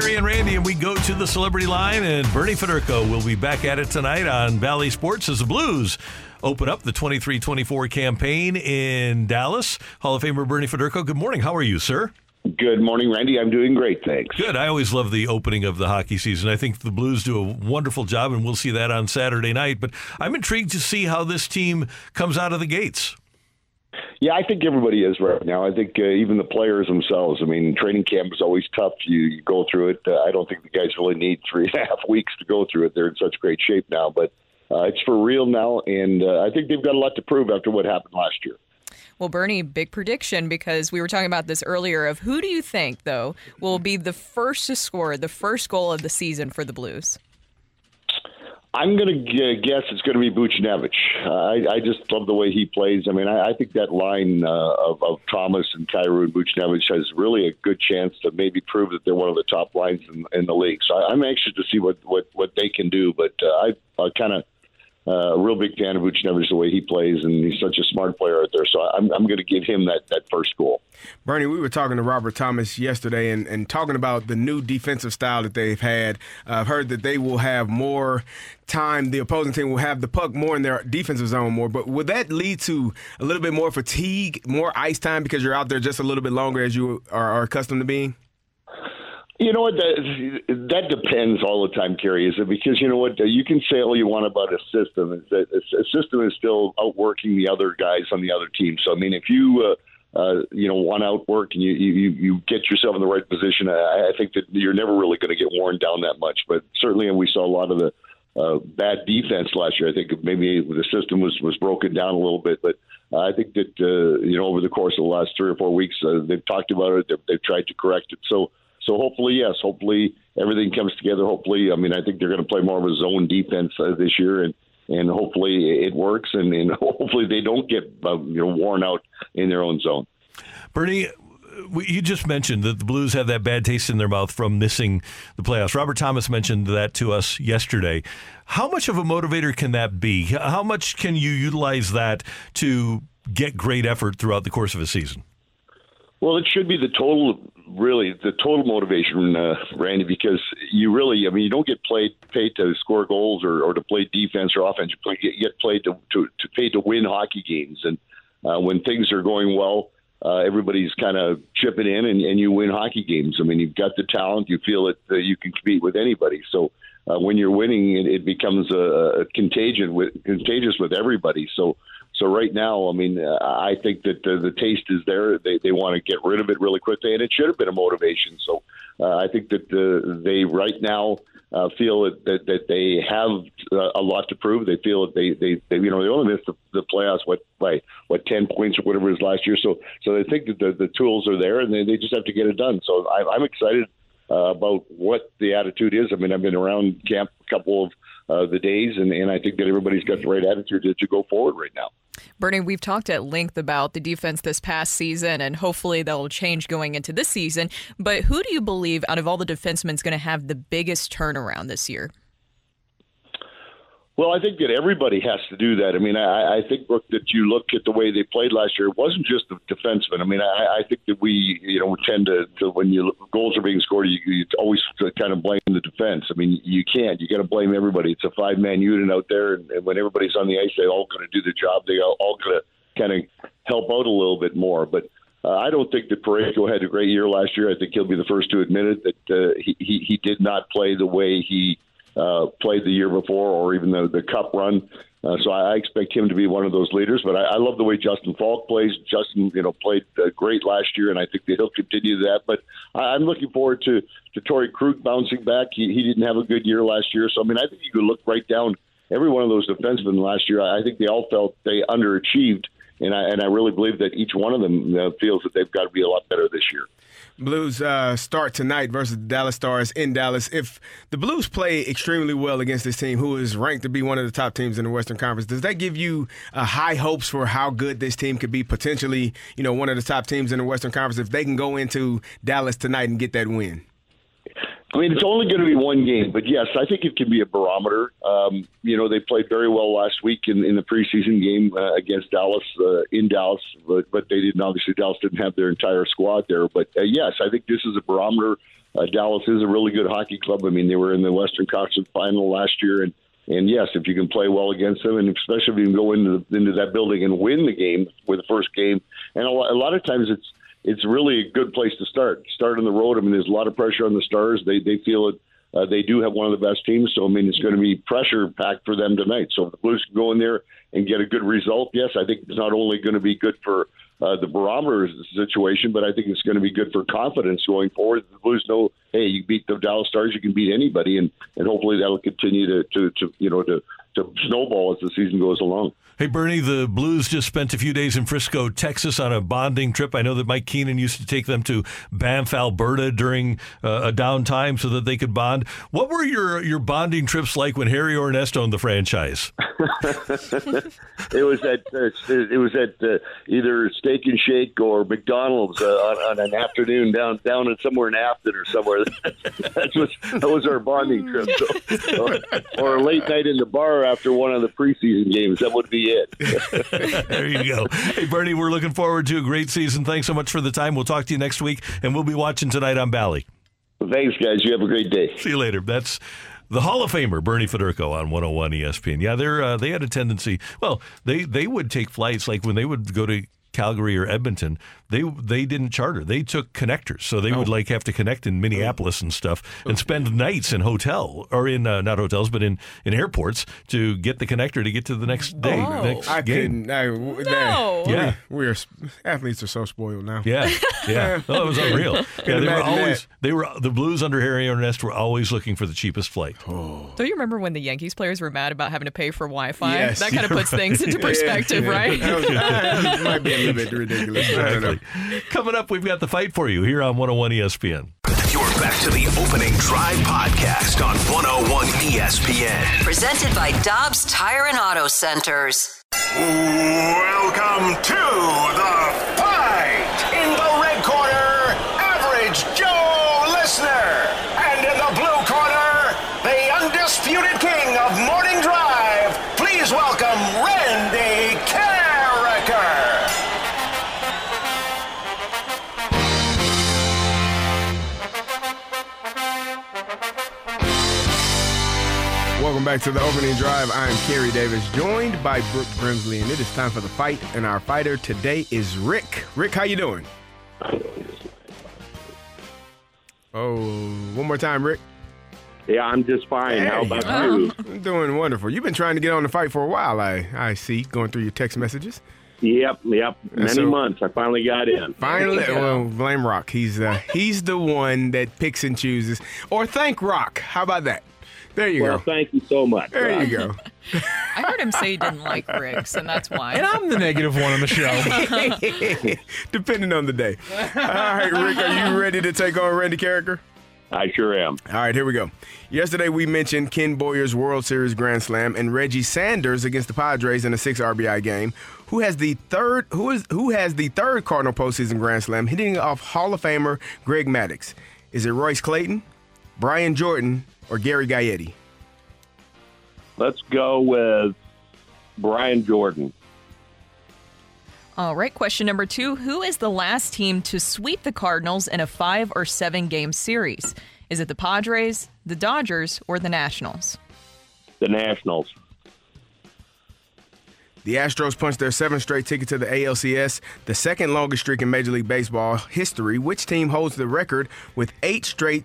Brooke, and Randy, and we go to the Celebrity Line, and Bernie Federko will be back at it tonight on Bally Sports as the Blues open up the 23 24 campaign in Dallas. Hall of Famer Bernie Federko, good morning. How are you, sir? Good morning, Randy. I'm doing great, thanks. Good. I always love the opening of the hockey season. I think the Blues do a wonderful job, and we'll see that on Saturday night. But I'm intrigued to see how this team comes out of the gates. Yeah, I think everybody is right now. I think uh, even the players themselves. I mean, training camp is always tough. You, you go through it. Uh, I don't think the guys really need three and a half weeks to go through it. They're in such great shape now, but uh, it's for real now, and uh, I think they've got a lot to prove after what happened last year. Well, Bernie, big prediction because we were talking about this earlier of who do you think, though, will be the first to score the first goal of the season for the Blues? I'm going to guess it's going to be Buchnevich. I, I just love the way he plays. I mean, I, I think that line uh, of, of Thomas and Kyrou and Buchnevich has really a good chance to maybe prove that they're one of the top lines in, in the league. So I, I'm anxious to see what, what, what they can do. But uh, I, I kind of uh, a real big fan of Buchnevich, the way he plays, and he's such a smart player out there. So I'm, I'm going to give him that, that first goal. Bernie, we were talking to Robert Thomas yesterday and, and talking about the new defensive style that they've had. Uh, I've heard that they will have more time, the opposing team will have the puck more in their defensive zone more. But would that lead to a little bit more fatigue, more ice time because you're out there just a little bit longer as you are, are accustomed to being? You know what? That, that depends all the time, Carey. Is it because you know what? You can say all you want about a system. A system is still outworking the other guys on the other team. So I mean, if you uh, uh, you know want outwork and you, you you get yourself in the right position, I, I think that you're never really going to get worn down that much. But certainly, and we saw a lot of the uh, bad defense last year. I think maybe the system was was broken down a little bit, but. Uh, I think that uh, you know over the course of the last three or four weeks, uh, they've talked about it. They've, they've tried to correct it. So so hopefully, yes, hopefully everything comes together. Hopefully, I mean, I think they're going to play more of a zone defense uh, this year, and and hopefully it works, and, and hopefully they don't get uh, you know worn out in their own zone. Bernie, you just mentioned that the Blues have that bad taste in their mouth from missing the playoffs. Robert Thomas mentioned that to us yesterday. How much of a motivator can that be? How much can you utilize that to get great effort throughout the course of a season? Well, it should be the total, really, the total motivation, uh, Randy, because you really, I mean, you don't get played paid to score goals or, or to play defense or offense. You, play, you get played to, to, to paid to win hockey games. And uh, when things are going well, uh, everybody's kind of chipping in and, and you win hockey games. I mean, you've got the talent, you feel that uh, you can compete with anybody. So uh, when you're winning, it, it becomes a, a contagion with contagious with everybody. So so right now, I mean, uh, I think that the, the taste is there. They they want to get rid of it really quickly, and it should have been a motivation. So uh, I think that uh, they right now uh, feel that, that, that they have uh, a lot to prove. They feel that they, they, they you know they only missed the, the playoffs what by what ten points or whatever it was last year. So so they think that the, the tools are there, and they, they just have to get it done. So I, I'm excited uh, about what the attitude is. I mean, I've been around camp a couple of uh, the days, and, and I think that everybody's got the right attitude to, to go forward right now. Bernie, we've talked at length about the defense this past season, and hopefully that'll change going into this season. But who do you believe out of all the defensemen is going to have the biggest turnaround this year? Well, I think that everybody has to do that. I mean, I, I think Brooke, that you look at the way they played last year. It wasn't just the defensemen. I mean, I, I think that we, you know, tend to, to when you goals are being scored, you, you always kind of blame the defense. I mean, you can't. You got to blame everybody. It's a five man unit out there, and, and when everybody's on the ice, they all going to do the job. They all, all going to kind of help out a little bit more. But uh, I don't think that Parayko had a great year last year. I think he'll be the first to admit it that uh, he, he he did not play the way he uh, played the year before or even the, the cup run. Uh, so I, I expect him to be one of those leaders. But I, I love the way Justin Faulk plays. Justin, you know, played uh, great last year, and I think that he'll continue that. But I, I'm looking forward to to Torey Krug bouncing back. He, he didn't have a good year last year, so I mean, I think you could look right down every one of those defensemen last year. I think they all felt they underachieved, and I and I really believe that each one of them uh, feels that they've got to be a lot better this year. Blues uh, start tonight versus the Dallas Stars in Dallas. If the Blues play extremely well against this team, who is ranked to be one of the top teams in the Western Conference, does that give you uh, high hopes for how good this team could be? Potentially, you know, one of the top teams in the Western Conference if they can go into Dallas tonight and get that win. I mean, it's only going to be one game, but yes, I think it can be a barometer. Um, you know, they played very well last week in, in the preseason game uh, against Dallas uh, in Dallas, but, but they didn't. Obviously, Dallas didn't have their entire squad there. But uh, yes, I think this is a barometer. Uh, Dallas is a really good hockey club. I mean, they were in the Western Conference Final last year, and and yes, if you can play well against them, and especially if you can go into the, into that building and win the game with the first game, and a lot, a lot of times it's it's really a good place to start. Start on the road. I mean, there's a lot of pressure on the Stars. They they feel it. Uh, they do have one of the best teams, so I mean, it's going to be pressure packed for them tonight. So if the Blues can go in there and get a good result, yes, I think it's not only going to be good for uh, the barometer situation, but I think it's going to be good for confidence going forward. The Blues know, hey, you beat the Dallas Stars, you can beat anybody, and and hopefully that'll continue to to, to you know to to snowball as the season goes along. Hey, Bernie, the Blues just spent a few days in Frisco, Texas on a bonding trip. I know that Mike Keenan used to take them to Banff, Alberta during uh, a downtime so that they could bond. What were your, your bonding trips like when Harry Ornest owned the franchise? it was at uh, it was at uh, either Steak and Shake or McDonald's uh, on, on an afternoon down down in somewhere in Afton or somewhere. That's what that was our bonding trip. So, or, or a late night in the bar after one of the preseason games. That would be it. there you go. Hey, Bernie, we're looking forward to a great season. Thanks so much for the time. We'll talk to you next week, and we'll be watching tonight on Bally. Thanks, guys. You have a great day. See you later. That's the Hall of Famer Bernie Federko on 101 ESPN. Yeah, they're uh, they had a tendency. Well, they they would take flights like when they would go to Calgary or Edmonton, they they didn't charter. They took connectors, so they Oh. would like have to connect in Minneapolis and stuff, and spend nights in hotel or in uh, not hotels, but in in airports to get the connector to get to the next day. Oh. next I game. couldn't. I, w- No. Yeah. we are athletes are so spoiled now. Yeah, yeah. Oh, it was unreal. Yeah, they were always that. they were the Blues under Harry Ornest were always looking for the cheapest flight. Oh. Don't you remember when the Yankees players were mad about having to pay for Wi-Fi? Yes, that kind of you're puts things into perspective, Yeah, right? that was- that might be a bit ridiculous. I don't know. Exactly. Coming up, we've got the fight for you here on 101 ESPN. You're back to the opening drive podcast on 101 ESPN. Presented by Dobbs Tire and Auto Centers. Welcome to the fight. In the Welcome back to the opening drive. I am Carey Davis, joined by Brooke Brimsley, and it is time for the fight. And our fighter today is Rick. Rick, how you doing? Oh, one more time, Rick. Yeah, I'm just fine. How about you? I'm doing wonderful. You've been trying to get on the fight for a while. I I see going through your text messages. Yep, yep. Many So- months. I finally got in. Finally, well, blame Rocc. He's uh, he's the one that picks and chooses. Or thank Rocc. How about that? There you well, go. thank you so much. There Rocc. you go. I heard him say he didn't like Riggs, and that's why. And I'm the negative one on the show. Depending on the day. All right, Rick, are you ready to take on Randy Karraker? I sure am. All right, here we go. Yesterday we mentioned Ken Boyer's World Series Grand Slam and Reggie Sanders against the Padres in a six RBI game. Who has the third? Who is who has the third Cardinal postseason Grand Slam, hitting off Hall of Famer Greg Maddux? Is it Royce Clayton, Brian Jordan, or Gary Gaetti? Let's go with Brian Jordan. All right, question number two. Who is the last team to sweep the Cardinals in a five or seven game series? Is it the Padres, the Dodgers, or the Nationals? The Nationals. The Astros punched their seventh straight ticket to the ALCS, the second longest streak in Major League Baseball history. Which team holds the record with eight straight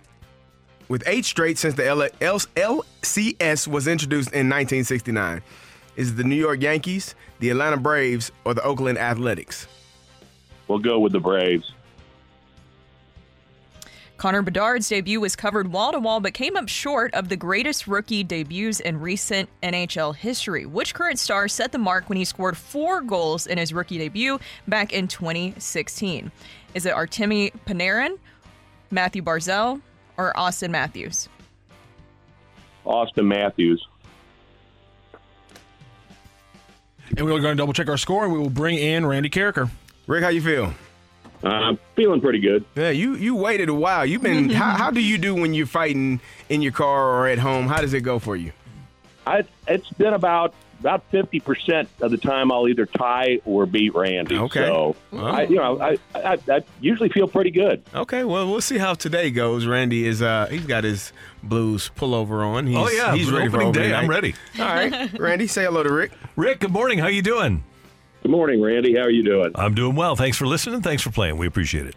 with eight straight since the L- L- LCS was introduced in 1969? Is it the New York Yankees, the Atlanta Braves, or the Oakland Athletics? We'll go with the Braves. Connor Bedard's debut was covered wall to wall, but came up short of the greatest rookie debuts in recent NHL history. Which current star set the mark when he scored four goals in his rookie debut back in 2016? Is it Artemi Panarin, Mathew Barzal, or Auston Matthews? Auston Matthews. And we're going to double check our score, and we will bring in Randy Karraker. Rick, how you feel? I'm feeling pretty good. Yeah, you you waited a while. You've been. how, how do you do when you're fighting in your car or at home? How does it go for you? I, it's been about about fifty percent of the time I'll either tie or beat Randy. Okay. So Wow. I, you know, I, I I usually feel pretty good. Okay, well we'll see how today goes. Randy is uh he's got his blues pullover on. He's, oh yeah, he's ready for opening opening day. I'm ready. All right, Randy, say hello to Rick. Rick, good morning. How you doing? Good morning, Randy. How are you doing? I'm doing well. Thanks for listening. Thanks for playing. We appreciate it.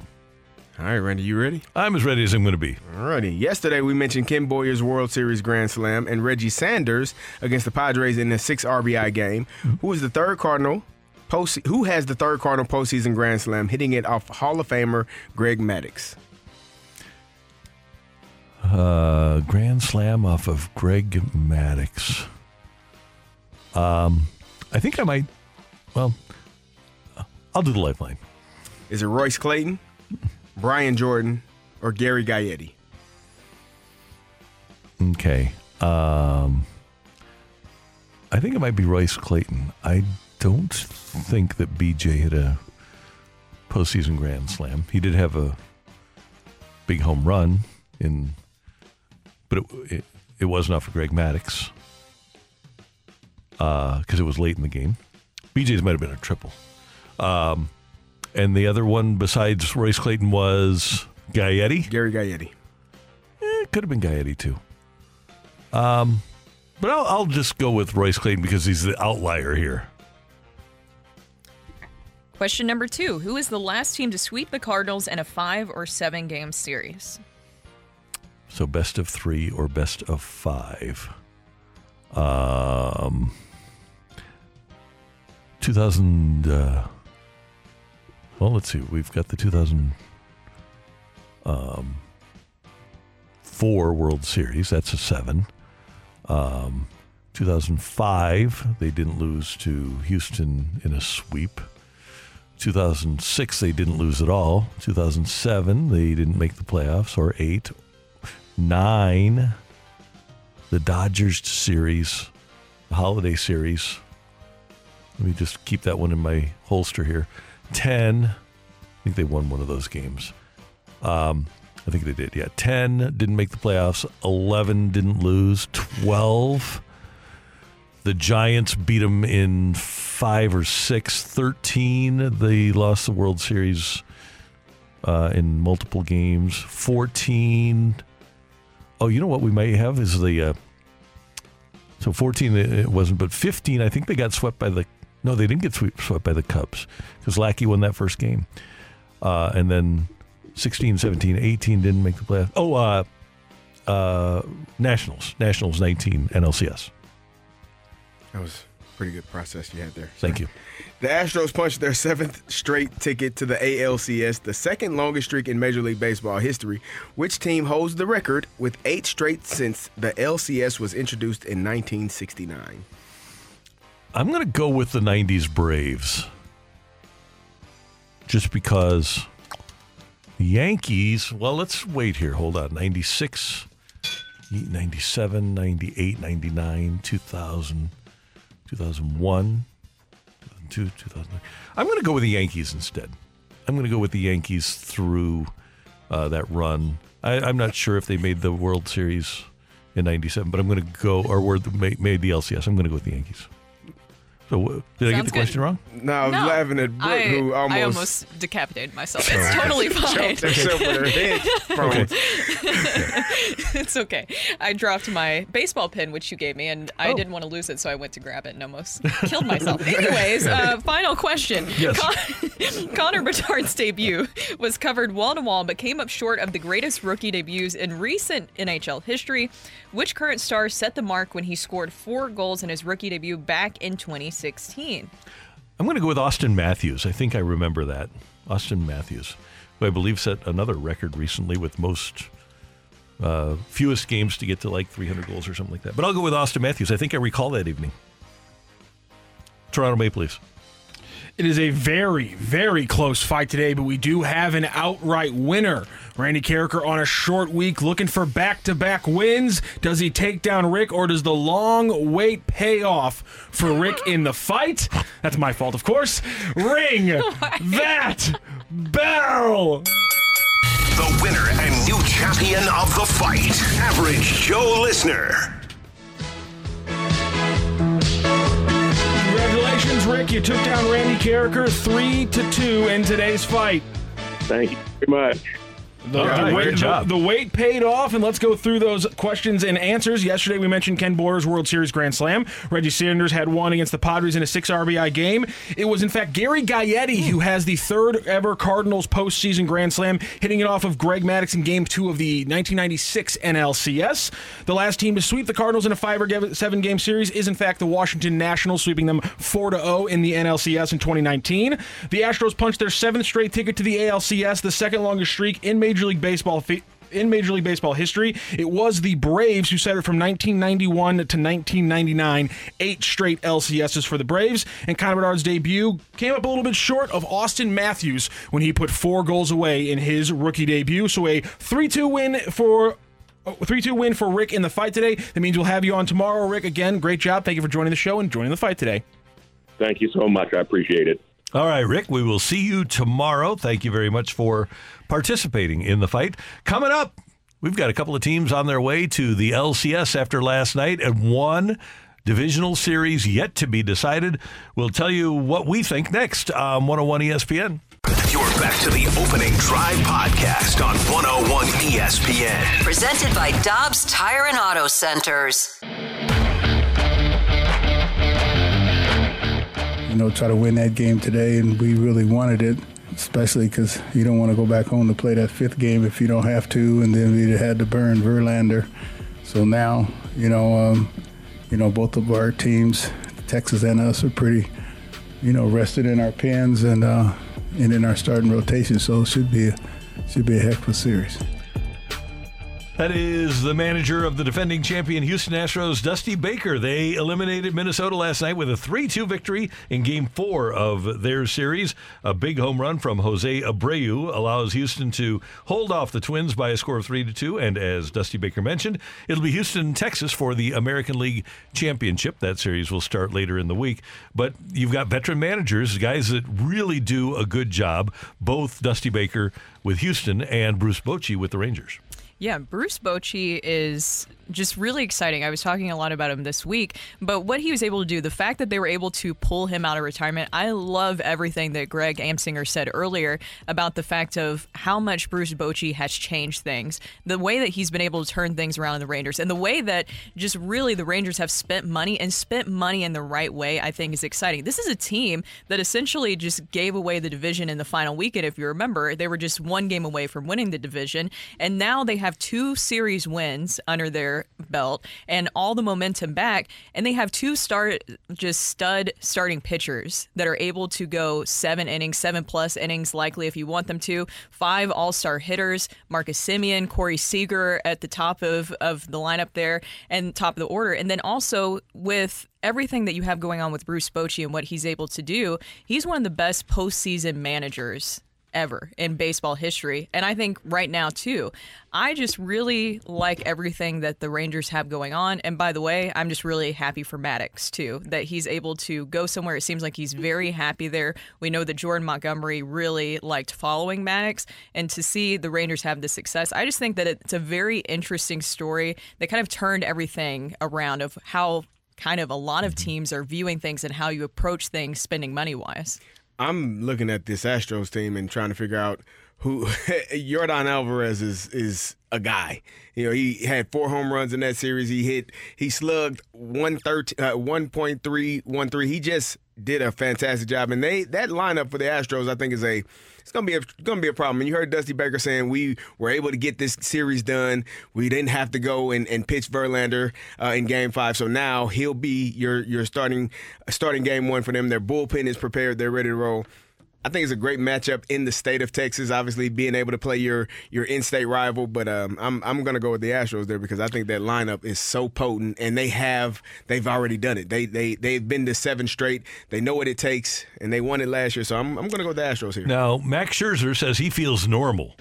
All right, Randy, you ready? I'm as ready as I'm going to be. Alrighty. Yesterday we mentioned Ken Boyer's World Series Grand Slam and Reggie Sanders against the Padres in the six RBI game. Who is the third Cardinal? Post, who has the third Cardinal postseason Grand Slam, hitting it off Hall of Famer Greg Maddux? Uh, grand slam off of Greg Maddux. Um, I think I might. Well, I'll do the lifeline. Is it Royce Clayton, Brian Jordan, or Gary Gaetti? Okay. Um, I think it might be Royce Clayton. I don't think that BJ hit a postseason grand slam. He did have a big home run in, but it it, it wasn't off of Greg Maddux because it was late in the game. BJ's might have been a triple. Um, and the other one besides Royce Clayton was Gaetti. Gary Gaetti. Eh, it could have been Gaetti too. Um, but I'll, I'll just go with Royce Clayton because he's the outlier here. Question number two Who is the last team to sweep the Cardinals in a five or seven game series? So best of three or best of five. Um, 2000. Uh, well, let's see. We've got the 2000. Um, World Series. That's a seven. Um, 2005, they didn't lose to Houston in a sweep. 2006, they didn't lose at all. 2007, they didn't make the playoffs, or eight. Nine, the Dodgers series, the Holliday series. Let me just keep that one in my holster here. 10, I think they won one of those games. Um, I think they did. Yeah. 10 didn't make the playoffs. 11 didn't lose. 12, the Giants beat them in five or six. 13, they lost the World Series uh, in multiple games. 14, oh, you know what we might have is the. Uh, so 14 it it wasn't, but 15, I think they got swept by the. No, they didn't get swept, swept by the Cubs because Lackey won that first game. Uh, and then 16, 17, 18 didn't make the playoffs. Oh, uh, uh, Nationals. Nationals 19, NLCS. That was a pretty good process you had there. Thank you. The Astros punched their seventh straight ticket to the ALCS, the second longest streak in Major League Baseball history. Which team holds the record with eight straight since the LCS was introduced in 1969? I'm going to go with the 90s Braves. Just because the Yankees, well, let's wait here. Hold on. 96, 97, 98, 99, 2000, 2001, 2002, 2009. I'm going to go with the Yankees instead. I'm going to go with the Yankees through uh, that run. I, I'm not sure if they made the World Series in 97, but I'm going to go, or were the, made the LCS. I'm going to go with the Yankees. So, did I get Sounds the good. question wrong? No, I was No, laughing at Brooke, I, who almost, I almost decapitated myself. It's okay. totally fine. choked herself with her head. Okay. it's okay. I dropped my baseball pin, which you gave me, and I Oh. didn't want to lose it, so I went to grab it and almost killed myself. Anyways, uh, final question. Yes. Con- Connor Bedard's debut was covered wall to wall, but came up short of the greatest rookie debuts in recent NHL history. Which current star set the mark when he scored four goals in his rookie debut back in 2016? I'm going to go with Auston Matthews. I think I remember that. Auston Matthews, who I believe set another record recently with most uh, fewest games to get to like 300 goals or something like that. But I'll go with Auston Matthews. I think I recall that evening. Toronto Maple Leafs. It is a very, very close fight today, but we do have an outright winner. Randy Karraker on a short week looking for back to back wins. Does he take down Rick or does the long wait pay off for Rick in the fight? That's my fault, of course. Ring that bell! The winner and new champion of the fight, Average Joe Listener. Congratulations, Rick. You took down Randy Karraker 3 to 2 in today's fight. Thank you very much. The, the wait, the- the wait paid off, and let's go through those questions and answers. Yesterday, we mentioned Ken Boyer's World Series Grand Slam. Reggie Sanders had one against the Padres in a six RBI game. It was, in fact, Gary Gaetti who has the third ever Cardinals postseason Grand Slam, hitting it off of Greg Maddux in Game Two of the 1996 NLCS. The last team to sweep the Cardinals in a five or seven game series is, in fact, the Washington Nationals, sweeping them four to zero in the NLCS in 2019. The Astros punched their seventh straight ticket to the ALCS, the second longest streak in Major League Baseball. Fe- in Major League Baseball history, it was the Braves who set it from 1991 to 1999, eight straight LCSs for the Braves. And Connor Bedard's debut came up a little bit short of Auston Matthews when he put four goals away in his rookie debut. So a 3-2 win for. 3 2 win for Rick in the fight today. That means we'll have you on tomorrow, Rick. Again, great job. Thank you for joining the show and joining the fight today. Thank you so much. I appreciate it. All right, Rick, we will see you tomorrow. Thank you very much for participating in the fight. Coming up, we've got a couple of teams on their way to the LCS after last night and one divisional series yet to be decided. We'll tell you what we think next on 101 ESPN. You're back to the opening drive podcast on 101 ESPN. Presented by Dobbs Tire and Auto Centers. you know, try to win that game today, and we really wanted it, especially because you don't want to go back home to play that fifth game if you don't have to, and then we had to burn Verlander. So now, you know, um, you know, both of our teams, Texas and us, are pretty, you know, rested in our pins and uh, and in our starting rotation. So it should be a, should be a heck of a series. That is the manager of the defending champion Houston Astros, Dusty Baker. They eliminated Minnesota last night with a 3 2 victory in game four of their series. A big home run from Jose Abreu allows Houston to hold off the Twins by a score of 3 2. And as Dusty Baker mentioned, it'll be Houston, Texas for the American League Championship. That series will start later in the week. But you've got veteran managers, guys that really do a good job, both Dusty Baker with Houston and Bruce Bochy with the Rangers. Yeah, Bruce Bochy is just really exciting. I was talking a lot about him this week, but what he was able to do, the fact that they were able to pull him out of retirement, I love everything that Greg Amsinger said earlier about the fact of how much Bruce Bochy has changed things, the way that he's been able to turn things around in the Rangers, and the way that just really the Rangers have spent money and spent money in the right way, I think is exciting. This is a team that essentially just gave away the division in the final weekend. If you remember, they were just one game away from winning the division, and now they have two series wins under their belt and all the momentum back and they have two start just stud starting pitchers that are able to go seven innings seven plus innings likely if you want them to. Five all-star hitters marcus semien corey seager at the top of, of the lineup there and top of the order. And then also with everything that you have going on with bruce bochy and what he's able to do he's one of the best postseason managers ever in baseball history. And I think right now, too, I just really like everything that the Rangers have going on. And by the way, I'm just really happy for Maddux, too, that he's able to go somewhere. It seems like he's very happy there. We know that Jordan Montgomery really liked following Maddux. And to see the Rangers have this success, I just think that it's a very interesting story that kind of turned everything around of how kind of a lot of teams are viewing things and how you approach things spending money wise. I'm looking at this Astros team and trying to figure out who Yordan Alvarez is is a guy. You know, he had four home runs in that series. He hit he slugged 113 uh, 1.313. He just did a fantastic job and they that lineup for the Astros I think is a it's gonna be a gonna be a problem. And you heard Dusty Baker saying we were able to get this series done. We didn't have to go and, and pitch Verlander uh, in Game Five. So now he'll be your your starting starting Game One for them. Their bullpen is prepared. They're ready to roll. I think it's a great matchup in the state of Texas. Obviously, being able to play your your in-state rival, but um, I'm I'm going to go with the Astros there because I think that lineup is so potent, and they have they've already done it. They they they've been to seven straight. They know what it takes, and they won it last year. So I'm I'm going to go with the Astros here. Now, Max Scherzer says he feels normal.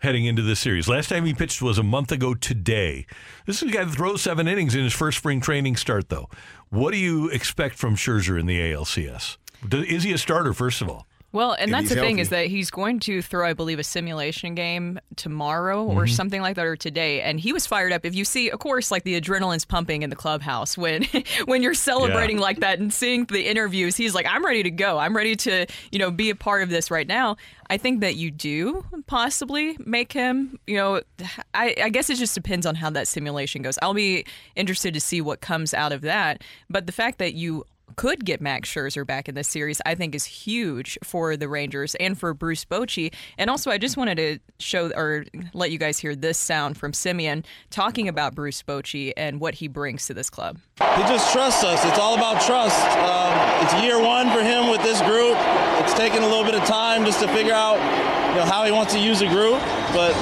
heading into this series. Last time he pitched was a month ago today. This is a guy that throws seven innings in his first spring training start, though. What do you expect from Scherzer in the ALCS? Is he a starter, first of all? Well, and that's the thing is that he's going to throw, I believe, a simulation game tomorrow or Mhm. something like that, or today. And he was fired up. If you see, of course, like the adrenaline's pumping in the clubhouse when when you're celebrating Yeah. like that and seeing the interviews. He's like, I'm ready to go. I'm ready to, you know, be a part of this right now. I think that you do possibly make him, you know, I, I guess it just depends on how that simulation goes. I'll be interested to see what comes out of that. But the fact that you could get Max Scherzer back in this series, I think is huge for the Rangers and for Bruce Bochy. And also, I just wanted to show or let you guys hear this sound from Semien talking about Bruce Bochy and what he brings to this club. He just trusts us. It's all about trust. Um, it's year one for him with this group. It's taken a little bit of time just to figure out, you know, how he wants to use the group. But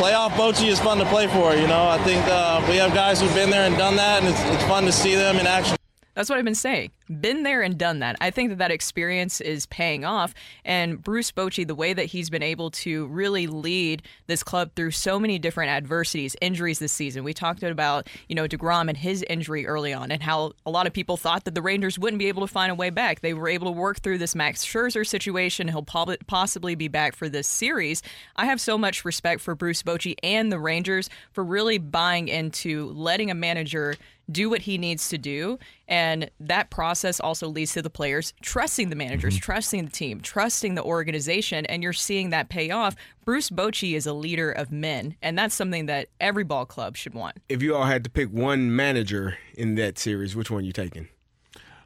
playoff Bochy is fun to play for. You know, I think uh, we have guys who've been there and done that, and it's, it's fun to see them in action. That's what I've been saying. Been there and done that. I think that that experience is paying off. And Bruce Bochy, the way that he's been able to really lead this club through so many different adversities, injuries this season. We talked about, you know, DeGrom and his injury early on and how a lot of people thought that the Rangers wouldn't be able to find a way back. They were able to work through this Max Scherzer situation. He'll possibly be back for this series. I have so much respect for Bruce Bochy and the Rangers for really buying into letting a manager do what he needs to do. And that process also leads to the players trusting the managers, mm-hmm. trusting the team, trusting the organization. And you're seeing that pay off. Bruce Bochy is a leader of men. And that's something that every ball club should want. If you all had to pick one manager in that series, which one are you taking?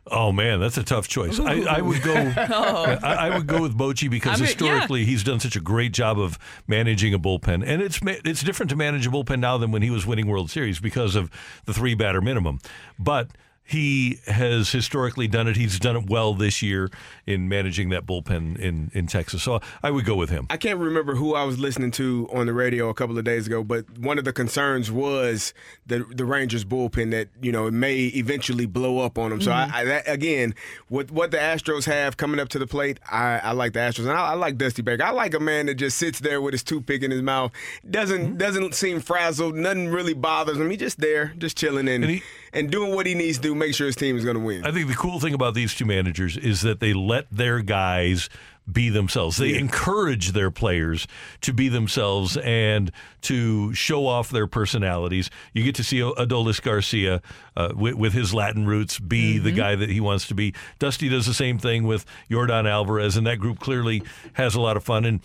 Oh man, that's a tough choice. I, I would go. Oh. I, I would go with Bochy because I mean, historically he's done such a great job of managing a bullpen, and it's it's different to manage a bullpen now than when he was winning World Series because of the three batter minimum. But he has historically done it. He's done it well this year in managing that bullpen in in Texas. So I would go with him. I can't remember who I was listening to on the radio a couple of days ago, but one of the concerns was the the Rangers bullpen that you know it may eventually blow up on them. So Mhm. I, I that, again, with what the Astros have coming up to the plate, I, I like the Astros, and I, I like Dusty Baker. I like a man that just sits there with his toothpick in his mouth, doesn't doesn't seem frazzled, nothing really bothers him. He's just there, just chilling and and, doing what he needs to do, make sure his team is going to win. I think the cool thing about these two managers is that they let their guys be themselves. They Yeah. encourage their players to be themselves and to show off their personalities. You get to see Adolis Garcia uh, with, with his Latin roots be the guy that he wants to be. Dusty does the same thing with Yordan Alvarez, and that group clearly has a lot of fun. And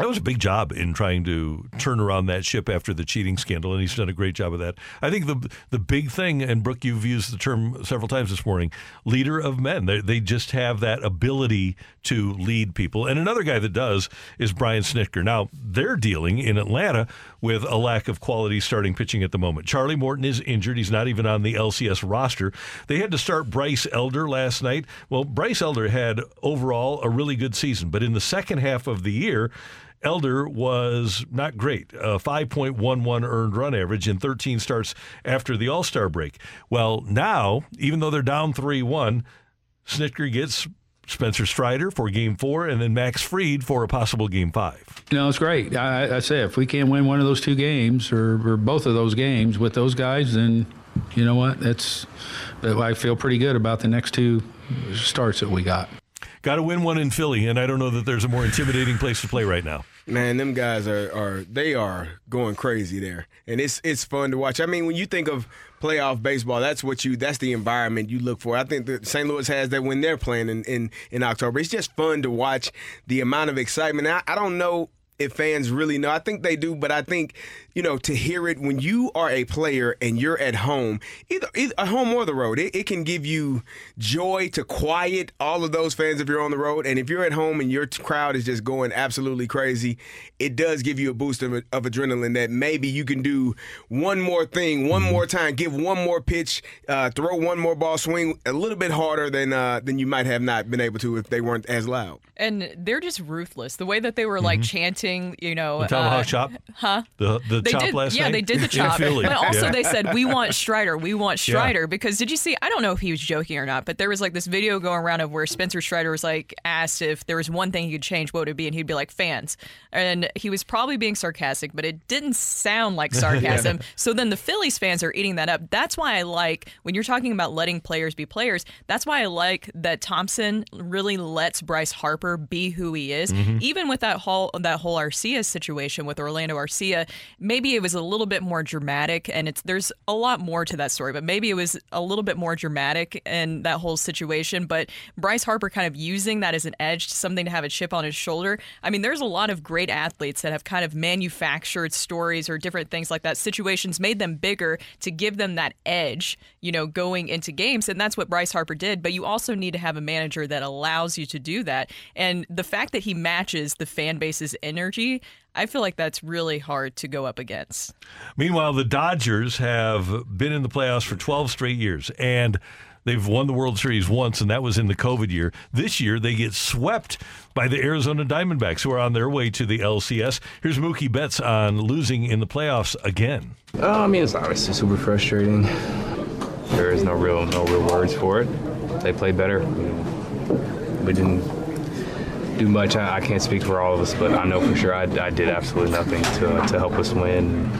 that was a big job in trying to turn around that ship after the cheating scandal, and he's done a great job of that. I think the the big thing, and Brooke, you've used the term several times this morning, leader of men. They, they just have that ability to lead people. And another guy that does is Brian Snitker. Now they're dealing in Atlanta with a lack of quality starting pitching at the moment. Charlie Morton is injured; he's not even on the LCS roster. They had to start Bryce Elder last night. Well, Bryce Elder had overall a really good season, but in the second half of the year. Elder was not great. A 5.11 earned run average in 13 starts after the All Star break. Well, now, even though they're down 3 1, Snitker gets Spencer Strider for game four and then Max Fried for a possible game five. No, it's great. I, I say if we can win one of those two games or, or both of those games with those guys, then you know what? That's I feel pretty good about the next two starts that we got. Got to win one in Philly, and I don't know that there's a more intimidating place to play right now. Man, them guys are, are they are going crazy there, and it's it's fun to watch. I mean, when you think of playoff baseball, that's what you that's the environment you look for. I think that St. Louis has that when they're playing in in, in October. It's just fun to watch the amount of excitement. I, I don't know if fans really know. I think they do, but I think you know to hear it when you are a player and you're at home, either, either at home or the road, it, it can give you joy to quiet all of those fans if you're on the road. And if you're at home and your crowd is just going absolutely crazy, it does give you a boost of, of adrenaline that maybe you can do one more thing, one more time, give one more pitch, uh, throw one more ball, swing a little bit harder than uh, than you might have not been able to if they weren't as loud. And they're just ruthless. The way that they were like chanting you know, The tomahawk uh, chop? huh? The the they chop did, last yeah, night? they did the chop. But also Yeah. they said we want Strider, we want Yeah. Strider because did you see? I don't know if he was joking or not, but there was like this video going around of where Spencer Strider was like asked if there was one thing he could change, what would it be? And he'd be like fans, and he was probably being sarcastic, but it didn't sound like sarcasm. Yeah. So then the Phillies fans are eating that up. That's why I like when you're talking about letting players be players. That's why I like that Thomson really lets Bryce Harper be who he is, Mhm. even with that whole that whole Arcia situation with Orlando Arcia. Maybe it was a little bit more dramatic, and it's there's a lot more to that story, but maybe it was a little bit more dramatic in that whole situation. But Bryce Harper kind of using that as an edge, something to have a chip on his shoulder. I mean, there's a lot of great athletes that have kind of manufactured stories or different things like that. Situations made them bigger to give them that edge, you know, going into games. And that's what Bryce Harper did. But you also need to have a manager that allows you to do that. And the fact that he matches the fan base's energy, I feel like that's really hard to go up against. Meanwhile, the Dodgers have been in the playoffs for 12 straight years, and they've won the World Series once, and that was in the COVID year. This year, they get swept by the Arizona Diamondbacks, who are on their way to the LCS. Here's Mookie Betts on losing in the playoffs again. Uh, I mean, it's obviously super frustrating. There is no real no real words for it. They played better. We didn't do much. I, I can't speak for all of us, but I know for sure I, I did absolutely nothing to, to help us win.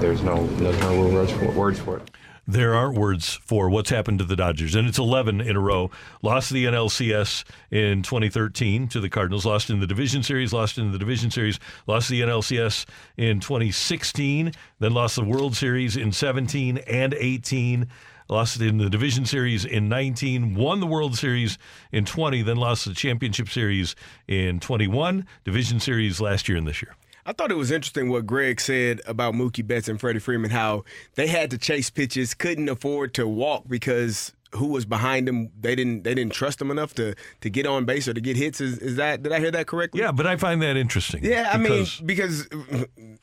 There's no there's no words for, words for it. There aren't words for what's happened to the Dodgers, and it's 11 in a row. Lost the NLCS in 2013 to the Cardinals, lost in the division series, lost in the division series, lost the NLCS in 2016, then lost the World Series in 17 and 18. Lost in the division series in 19, won the World Series in 20, then lost the championship series in 21, division series last year and this year. I thought it was interesting what Greg said about Mookie Betts and Freddie Freeman, how they had to chase pitches, couldn't afford to walk because who was behind them, they didn't they didn't trust them enough to to get on base or to get hits. Is, is that did I hear that correctly? Yeah, but I find that interesting. Yeah, I because- mean because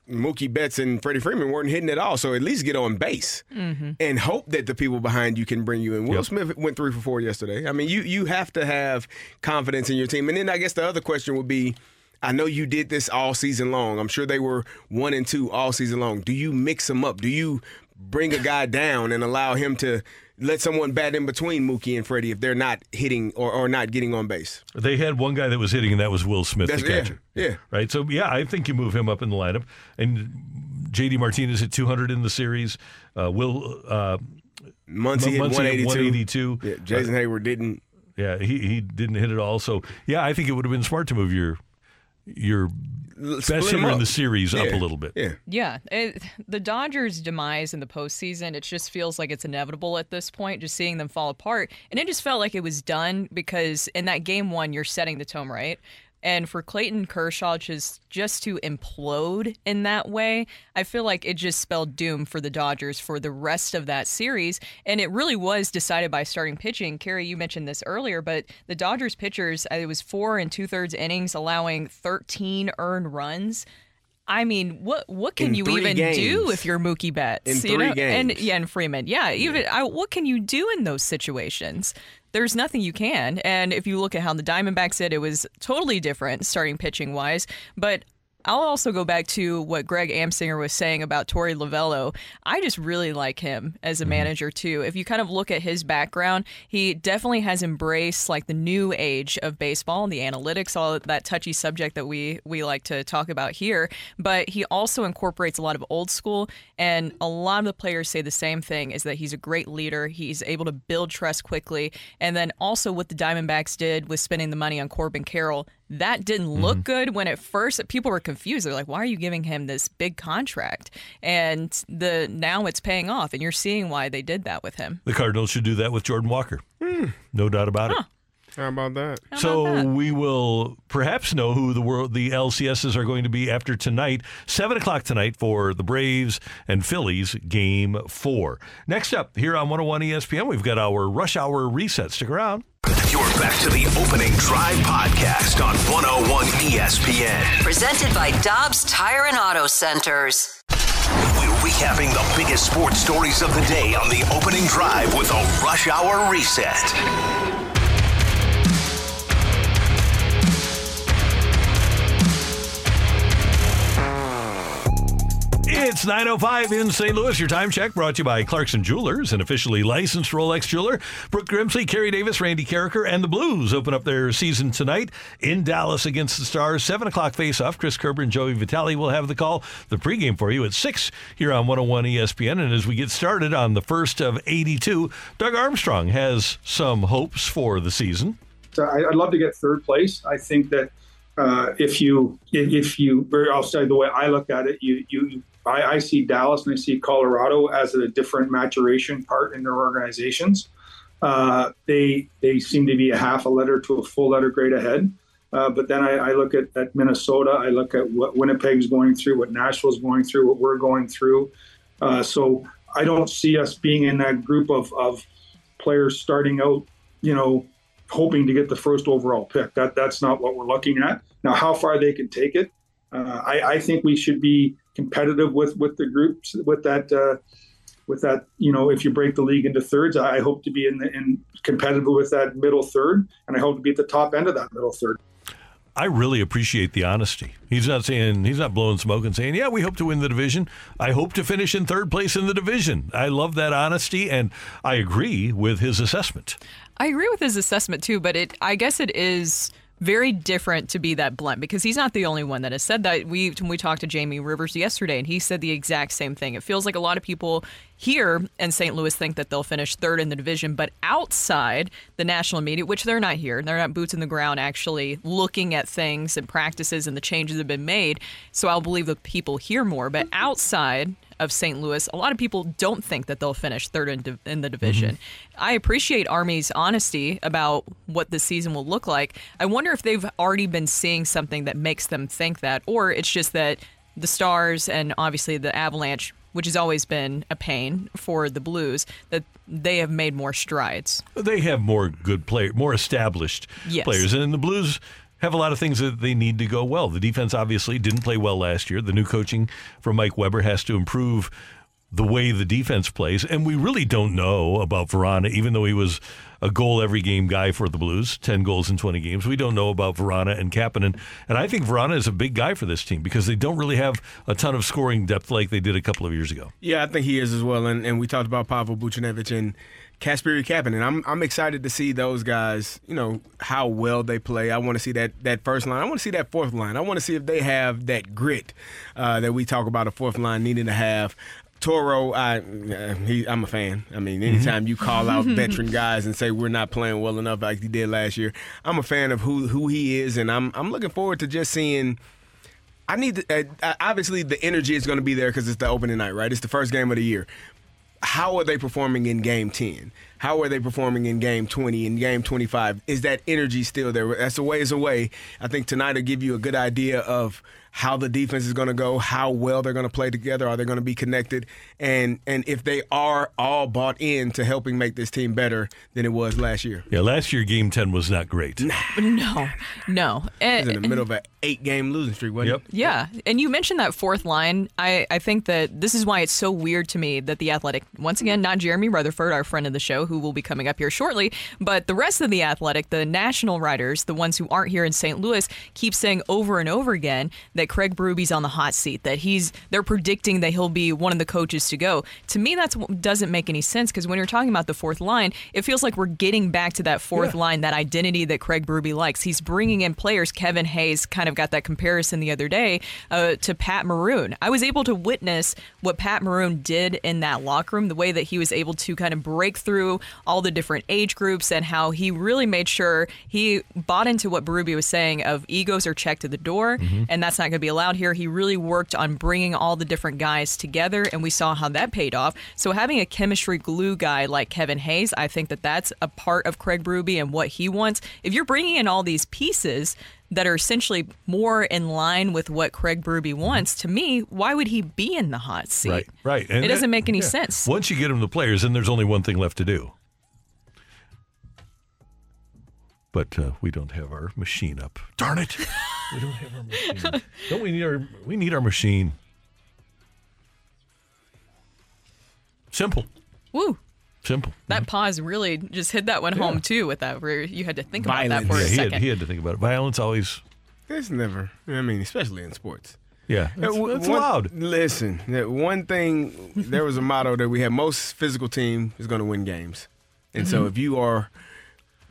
Mookie Betts and Freddie Freeman weren't hitting at all, so at least get on base Mm-hmm. and hope that the people behind you can bring you in. Will Smith went three for four yesterday. I mean, you you have to have confidence in your team. And then I guess the other question would be. I know you did this all season long. I'm sure they were one and two all season long. Do you mix them up? Do you bring a guy down and allow him to let someone bat in between Mookie and Freddie if they're not hitting or, or not getting on base? They had one guy that was hitting, and that was Will Smith, That's- the catcher. yeah. Right. So yeah, I think you move him up in the lineup, and JD Martinez hit 200 in the series. Uh, Will uh, Muncy hit 182. 182. Yeah, Jason Uh, Heyward didn't. Yeah, he he didn't hit it all. So yeah, I think it would have been smart to move your your best split 'em hitter in the series up a little bit. Yeah. Yeah, it, the Dodgers' demise in the postseason, it just feels like it's inevitable at this point, just seeing them fall apart. And it just felt like it was done because in that game one, you're setting the tone, right? And for Clayton Kershaw just just to implode in that way, I feel like it just spelled doom for the Dodgers for the rest of that series. And it really was decided by starting pitching. Carey, you mentioned this earlier, but the Dodgers pitchers, uh, it was four and two thirds innings, allowing 13 earned runs. I mean, what what can In you even games. do if you're Mookie Betts? In you three know? And yeah, and Freeman. Yeah, even I, what can you do in those situations? There's nothing you can. And if you look at how the Diamondbacks did, it was totally different starting pitching wise. But I'll also go back to what Greg Amsinger was saying about Torey Lovullo. I just really like him as a mm-hmm. manager too. If you kind of look at his background, he definitely has embraced like the new age of baseball and the analytics, all that touchy subject that we we like to talk about here. But he also incorporates a lot of old school, and a lot of the players say the same thing: is that he's a great leader. He's able to build trust quickly, and then also what the Diamondbacks did with spending the money on Corbin Carroll that didn't look mm-hmm. good when at first people were confused. They're like, "Why are you giving him this big contract?" And the now it's paying off, and you're seeing why they did that with him. The Cardinals should do that with Jordan Walker. Hmm. No doubt about it. How about that? so we will perhaps know who the world the LCSs are going to be after tonight, seven o'clock tonight for the Braves and Phillies game four. Next up here on 101 ESPN, we've got our rush hour reset. Stick around. You're back to the opening drive podcast on 101 ESPN. Presented by Dobbs Tire and Auto Centers. We're recapping the biggest sports stories of the day on the opening drive with a rush hour reset. It's 9.05 in St. Louis. Your time check brought to you by Clarkson Jewelers, an officially licensed Rolex jeweler. Brooke Grimsley, Carey Davis, Randy Karraker, and the Blues open up their season tonight in Dallas against the Stars. 7 o'clock face-off. Chris Kerber and Joey Vitale will have the call. The pregame for you at 6 here on 101 ESPN. And as we get started on the first of 82, Doug Armstrong has some hopes for the season. So I- I'd love to get third place. I think that uh, if you if you, I'll say the way I look at it, you you I, I see Dallas and I see Colorado as a different maturation part in their organizations. Uh, they they seem to be a half a letter to a full letter grade ahead. Uh, but then I, I look at, at Minnesota. I look at what Winnipeg's going through, what Nashville's going through, what we're going through. Uh, so I don't see us being in that group of, of players starting out, you know, hoping to get the first overall pick. That that's not what we're looking at. Now, how far they can take it, uh, I, I think we should be competitive with with the groups with that. Uh, with that, you know, if you break the league into thirds, I hope to be in, the, in competitive with that middle third, and I hope to be at the top end of that middle third. I really appreciate the honesty. He's not saying he's not blowing smoke and saying, "Yeah, we hope to win the division. I hope to finish in third place in the division." I love that honesty, and I agree with his assessment. I agree with his assessment too, but it I guess it is very different to be that blunt because he's not the only one that has said that. We we talked to Jamie Rivers yesterday, and he said the exact same thing. It feels like a lot of people here in St. Louis think that they'll finish third in the division, but outside the national media, which they're not here, they're not boots in the ground actually looking at things and practices and the changes that have been made. So I'll believe the people here more, but outside of St. Louis, a lot of people don't think that they'll finish third in, div- in the division. Mm-hmm. I appreciate Army's honesty about what the season will look like. I wonder if they've already been seeing something that makes them think that, or it's just that the Stars and obviously the Avalanche, which has always been a pain for the Blues, that they have made more strides. They have more good player, more established Yes. players, and in the Blues have a lot of things that they need to go well. The defense obviously didn't play well last year. The new coaching from Mike Weber has to improve the way the defense plays, and we really don't know about Vrana, even though he was a goal every game guy for the Blues, ten goals in twenty games. We don't know about Vrana and Kapanen, and I think Vrana is a big guy for this team because they don't really have a ton of scoring depth like they did a couple of years ago. Yeah, I think he is as well. And, and we talked about Pavel Buchnevich and Kasperi Kapanen. I'm I'm excited to see those guys. You know how well they play. I want to see that that first line. I want to see that fourth line. I want to see if they have that grit uh, that we talk about a fourth line needing to have. Toro, I, uh, he, I'm a fan. I mean, anytime you call out veteran guys and say we're not playing well enough like he did last year, I'm a fan of who who he is, and I'm I'm looking forward to just seeing. I need to, uh, obviously the energy is going to be there because it's the opening night, right? It's the first game of the year. How are they performing in game 10? How are they performing in game 20 in game 25? Is that energy still there? That's a ways away. I think tonight will give you a good idea of how the defense is going to go, how well they're going to play together, are they going to be connected, and and if they are all bought in to helping make this team better than it was last year. Yeah, last year Game Ten was not great. No, no. It was in And- the middle of an eight-game losing streak, wasn't it? Yeah, and you mentioned that fourth line. I, I think that this is why it's so weird to me that the Athletic, once again, not Jeremy Rutherford, our friend of the show, who will be coming up here shortly, but the rest of the Athletic, the national writers, the ones who aren't here in St. Louis, keep saying over and over again that Craig Berube's on the hot seat, that he's they're predicting that he'll be one of the coaches to go. To me, that doesn't make any sense because when you're talking about the fourth line, it feels like we're getting back to that fourth line, that identity that Craig Berube likes. He's bringing in players. Kevin Hayes kind of got that comparison the other day uh, to Pat Maroon. I was able to witness what Pat Maroon did in that locker room, the way that he was able to kind of break through all the different age groups and how he really made sure he bought into what Berube was saying of egos are checked at the door Mhm. and that's not going to be allowed here. He really worked on bringing all the different guys together and we saw how that paid off. So having a chemistry glue guy like Kevin Hayes, I think that that's a part of Craig Berube and what he wants. If you're bringing in all these pieces that are essentially more in line with what Craig Berube wants, to me, why would he be in the hot seat? Right, right. it doesn't make any yeah. sense. Once you get him the players, then there's only one thing left to do. But uh, we don't have our machine up. Darn it! we don't have our machine. don't we need our we need our machine? Simple, Woo. simple. That pause really just hit that one home too with that where you had to think about that for yeah, a he second. had, he had to think about it. Violence always. There's never. I mean, especially in sports. Yeah, Uh, that's, w- that's one- loud. Listen, that one thing there was a motto that we had: most physical team is going to win games, and so Mhm. if you are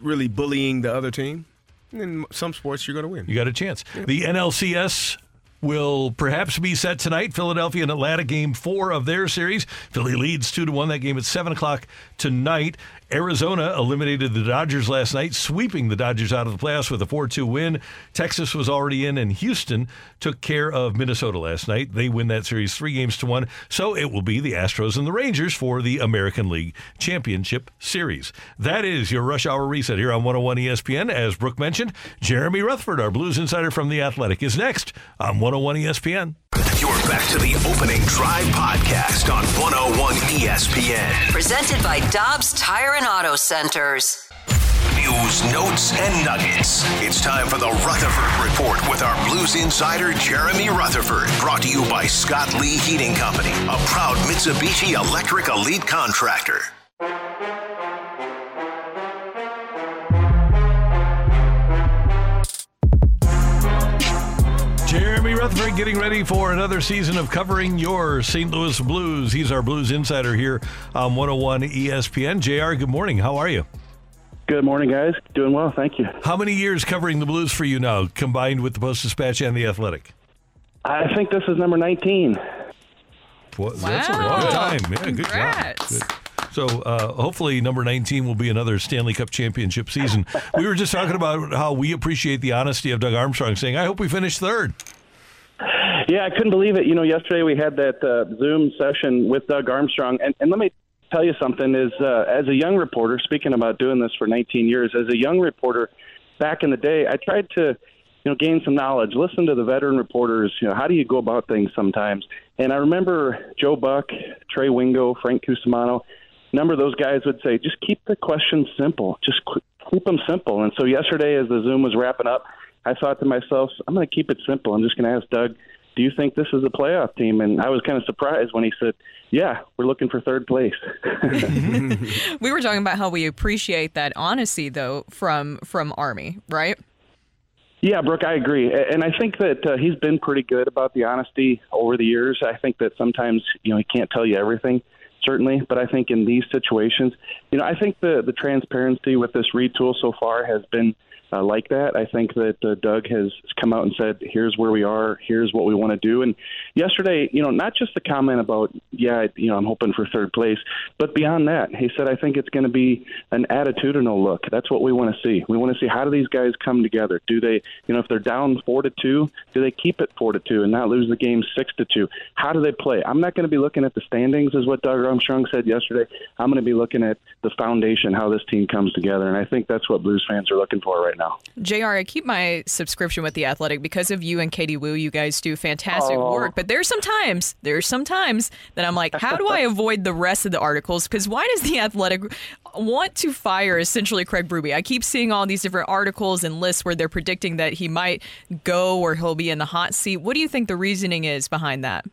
really bullying the other team, in some sports you're going to win. You got a chance. The NLCS will perhaps be set tonight. Philadelphia and Atlanta, game four of their series. Philly leads two to one. That game at seven o'clock tonight. Arizona eliminated the Dodgers last night, sweeping the Dodgers out of the playoffs with a 4 2 win. Texas was already in, and Houston took care of Minnesota last night. They win that series three games to one. So it will be the Astros and the Rangers for the American League Championship Series. That is your rush hour reset here on 101 ESPN. As Brooke mentioned, Jeremy Rutherford, our Blues insider from The Athletic, is next on 101 ESPN. You're back to the opening drive podcast on 101 ESPN. Presented by Dobbs Tire and Auto Centers. News, notes, and nuggets. It's time for the Rutherford Report with our Blues insider, Jeremy Rutherford. Brought to you by Scott Lee Heating Company, a proud Mitsubishi Electric Elite contractor. Rutherford getting ready for another season of covering your St. Louis Blues. He's our Blues insider here on 101 ESPN. JR, good morning. How are you? Good morning, guys. Doing well, thank you. How many years covering the Blues for you now, combined with the Post Dispatch and the Athletic? I think this is number 19. Well, That's a long time. Yeah, good Congrats. job. Good. So uh, hopefully, number 19 will be another Stanley Cup championship season. we were just talking about how we appreciate the honesty of Doug Armstrong saying, I hope we finish third. Yeah, I couldn't believe it. You know, yesterday we had that uh, Zoom session with Doug Armstrong, and, and let me tell you something: is uh, as a young reporter, speaking about doing this for 19 years, as a young reporter back in the day, I tried to, you know, gain some knowledge, listen to the veteran reporters. You know, how do you go about things sometimes? And I remember Joe Buck, Trey Wingo, Frank Cusimano. A number of those guys would say, just keep the questions simple. Just keep them simple. And so yesterday, as the Zoom was wrapping up, I thought to myself, I'm going to keep it simple. I'm just going to ask Doug, do you think this is a playoff team? And I was kind of surprised when he said, yeah, we're looking for third place. We were talking about how we appreciate that honesty, though, from from Army, right? Yeah, Brooke, I agree, and I think that uh, he's been pretty good about the honesty over the years. I think that sometimes you know he can't tell you everything, certainly, but I think in these situations, you know, I think the the transparency with this retool so far has been uh, like that. I think that uh, Doug has come out and said, "Here's where we are. Here's what we want to do." And yesterday, you know, not just the comment about, "Yeah, you know, I'm hoping for third place," but beyond that, he said, "I think it's going to be an attitudinal look. That's what we want to see. We want to see how do these guys come together? Do they, you know, if they're down four to two, do they keep it four to two and not lose the game six to two? How do they play? I'm not going to be looking at the standings, is what Doug Armstrong said yesterday. I'm going to be looking at the foundation, how this team comes together, and I think that's what Blues fans are looking for right now. JR, I keep my subscription with The Athletic because of you and Katie Wu. You guys do fantastic Oh. work. But there's some times, there's some times that I'm like, how do I avoid the rest of the articles? Because why does The Athletic want to fire essentially Craig Berube? I keep seeing all these different articles and lists where they're predicting that he might go or he'll be in the hot seat. What do you think the reasoning is behind that?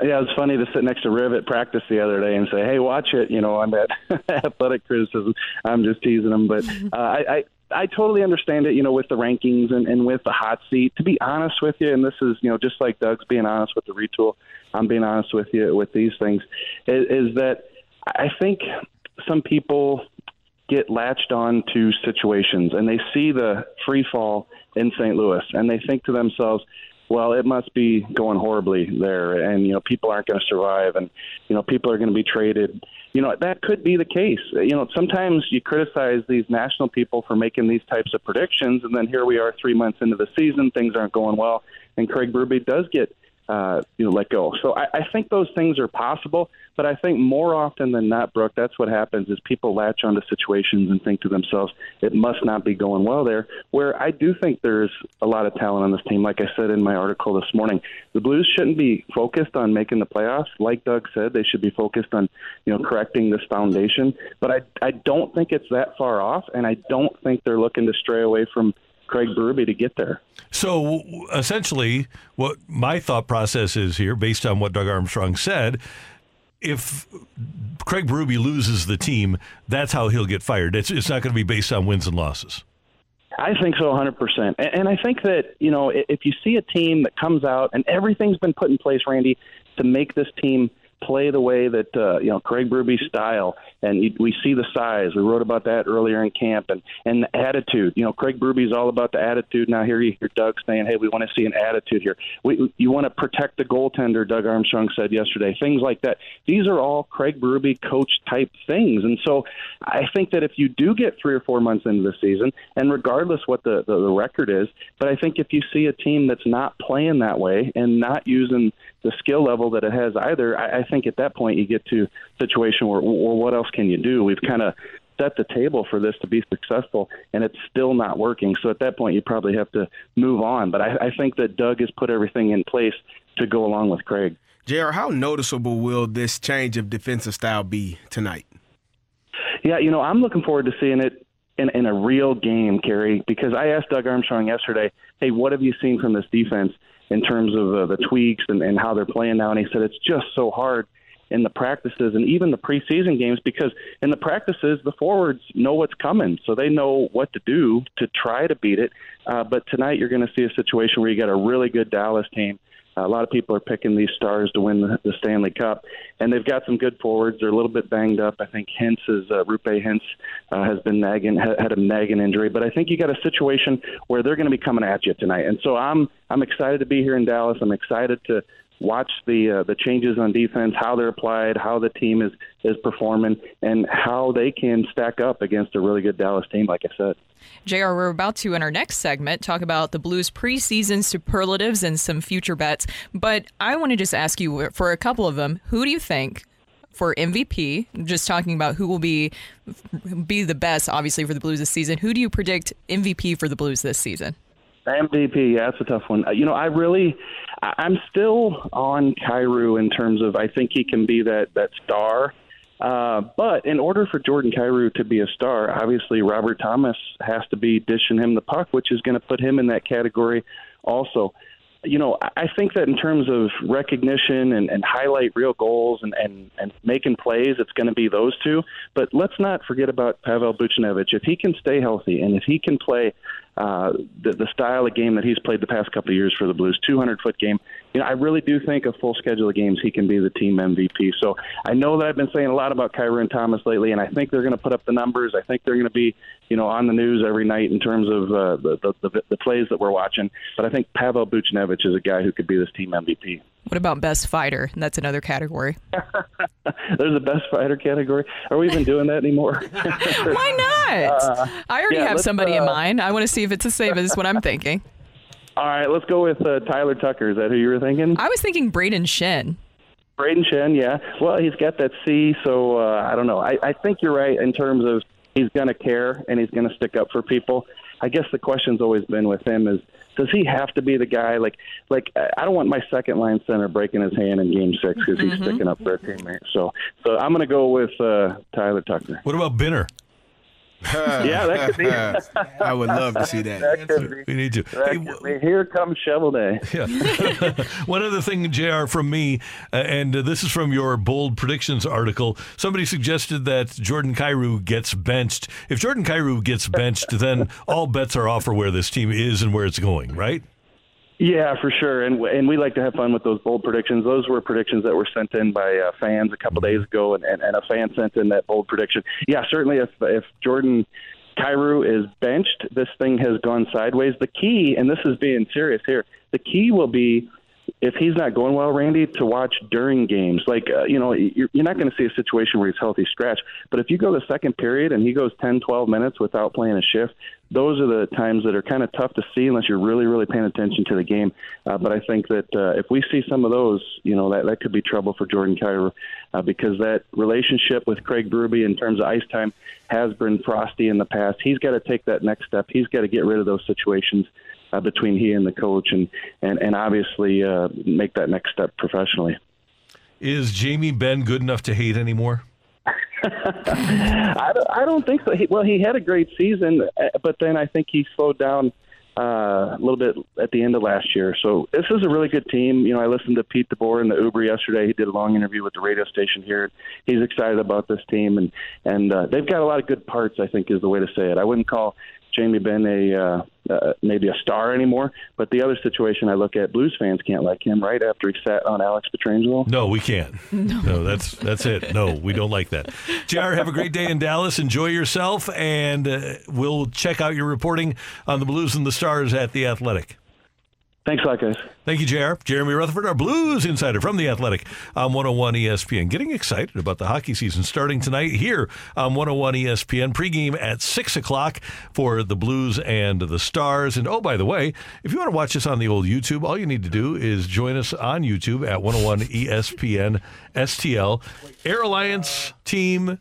Yeah, it's funny to sit next to Riv at practice the other day and say, "Hey, watch it." You know, I'm at athletic criticism. I'm just teasing him, but uh, I, I I totally understand it. You know, with the rankings and, and with the hot seat. To be honest with you, and this is you know just like Doug's being honest with the retool, I'm being honest with you with these things. Is, is that I think some people get latched on to situations and they see the free fall in St. Louis and they think to themselves, well, it must be going horribly there, and you know people aren't going to survive, and you know people are going to be traded. You know that could be the case. You know sometimes you criticize these national people for making these types of predictions, and then here we are three months into the season, things aren't going well, and Craig Berube does get uh, you know let go. So I, I think those things are possible, but I think more often than not, Brooke, that's what happens is people latch onto situations and think to themselves, it must not be going well there. Where I do think there's a lot of talent on this team. Like I said in my article this morning, the Blues shouldn't be focused on making the playoffs. Like Doug said, they should be focused on you know correcting this foundation. But I I don't think it's that far off, and I don't think they're looking to stray away from Craig Berube to get there. So essentially, what my thought process is here, based on what Doug Armstrong said, if Craig Berube loses the team, that's how he'll get fired. It's, it's not going to be based on wins and losses. I think so, 100%. And, and I think that, you know, if you see a team that comes out and everything's been put in place, Randy, to make this team play the way that, uh, you know, Craig Berube's style, and we see the size. We wrote about that earlier in camp, and, and the attitude. You know, Craig Berube's all about the attitude. Now here you hear Doug saying, hey, we want to see an attitude here. We, you want to protect the goaltender, Doug Armstrong said yesterday, things like that. These are all Craig Berube coach type things. And so I think that if you do get three or four months into the season, and regardless what the, the, the record is, but I think if you see a team that's not playing that way and not using the skill level that it has either, I, I think at that point you get to a situation where, well, what else can you do? We've kind of set the table for this to be successful, and it's still not working. So at that point, you probably have to move on. But I, I think that Doug has put everything in place to go along with Craig. JR, how noticeable will this change of defensive style be tonight? Yeah, you know, I'm looking forward to seeing it in, in a real game, Carey, because I asked Doug Armstrong yesterday, hey, what have you seen from this defense in terms of uh, the tweaks and, and how they're playing now? And he said it's just so hard in the practices and even the preseason games because in the practices the forwards know what's coming so they know what to do to try to beat it uh, but tonight you're going to see a situation where you got a really good dallas team a lot of people are picking these stars to win the, stanley cup and they've got some good forwards. They're a little bit banged up. I think hintz is uh, Roope hintz uh, has been nagging had a nagging injury but i think you got a situation where they're going to be coming at you tonight. And so i'm i'm excited to be here in dallas. I'm excited to watch the uh, the changes on defense, how they're applied, how the team is is performing, and how they can stack up against a really good Dallas team. Like I said. JR, we're about to, in our next segment, talk about the Blues preseason superlatives and some future bets. But I want to just ask you for a couple of them who do you think for MVP? Just talking about who will be be the best, obviously, for the Blues this season. Who do you predict MVP for the Blues this season? MVP, yeah, that's a tough one. Uh, You know, I really, I'm still on Kyrou in terms of I think he can be that that star. Uh, but in order for Jordan Kyrou to be a star, obviously Robert Thomas has to be dishing him the puck, which is going to put him in that category also. You know, I- I think that in terms of recognition and, and highlight real goals and, and, and making plays, it's going to be those two. But let's not forget about Pavel Buchnevich. If he can stay healthy and if he can play uh, the, the style of game that he's played the past couple of years for the Blues, 200 foot game. You know, I really do think a full schedule of games he can be the team MVP. So I know that I've been saying a lot about Kyrou and Thomas lately, and I think they're going to put up the numbers. I think they're going to be, you know, on the news every night in terms of uh, the, the, the the plays that we're watching. But I think Pavel Buchnevich is a guy who could be this team MVP. What about best fighter? That's another category. There's a best fighter category. Are we even doing that anymore? Why not? Uh, I already yeah, have somebody in uh, mind. I want to see if it's the same as what I'm thinking. All right, let's go with uh, Tyler Tucker. Is that who you were thinking? I was thinking Brayden Schenn. Brayden Schenn, yeah. Well, he's got that C, so uh, I don't know. I, I think you're right in terms of he's going to care and he's going to stick up for people. I guess the question's always been with him is does he have to be the guy like like I don't want my second line center breaking his hand in Game Six because he's Mhm. sticking up for a teammate. So so I'm going to go with uh, Tyler Tucker. What about Binner? Yeah, that could be. I would love to see that. that could be. We need to. That could be. Here comes Shovel Day. Yeah. One other thing, JR, from me, uh, and uh, this is from your bold predictions article. Somebody suggested that Jordan Kyrou gets benched. If Jordan Kyrou gets benched, then all bets are off for where this team is and where it's going, right? Yeah, for sure, and and we like to have fun with those bold predictions. Those were predictions that were sent in by uh, fans a couple days ago, and, and, and a fan sent in that bold prediction. Yeah, certainly, if if Jordan Kyrou is benched, this thing has gone sideways. The key, and this is being serious here, the key will be if he's not going well, Randy, to watch during games. Like, uh, you know, you're, you're not going to see a situation where he's healthy scratch. But if you go the second period and he goes 10, 12 minutes without playing a shift, those are the times that are kind of tough to see unless you're really, really paying attention to the game. Uh, but I think that uh, if we see some of those, you know, that, that could be trouble for Jordan Kyrou uh, because that relationship with Craig Berube in terms of ice time has been frosty in the past. He's got to take that next step. He's got to get rid of those situations uh, between he and the coach, and and and obviously uh, make that next step professionally. Is Jamie Benn good enough to hate anymore? I don't, I don't think so. He, well, he had a great season, uh, but then I think he slowed down uh, a little bit at the end of last year. So this is a really good team. You know, I listened to Pete DeBoer in the Uber yesterday. He did a long interview with the radio station here. He's excited about this team, and and uh, they've got a lot of good parts. I think is the way to say it. I wouldn't call Jamie Benn a uh, uh, maybe a star anymore. But the other situation I look at, Blues fans can't like him right after he sat on Alex Pietrangelo. No, we can't. No. that's that's it. No, we don't like that. JR, have a great day in Dallas. Enjoy yourself, and uh, we'll check out your reporting on the Blues and the Stars at The Athletic. Thanks a lot, guys. Thank you, JR. Jeremy Rutherford, our Blues insider from The Athletic on 101 ESPN. Getting excited about the hockey season starting tonight here on 101 ESPN. Pregame at 6 o'clock for the Blues and the Stars. And oh, by the way, if you want to watch us on the old YouTube, all you need to do is join us on YouTube at 101 ESPN STL. Air Alliance Team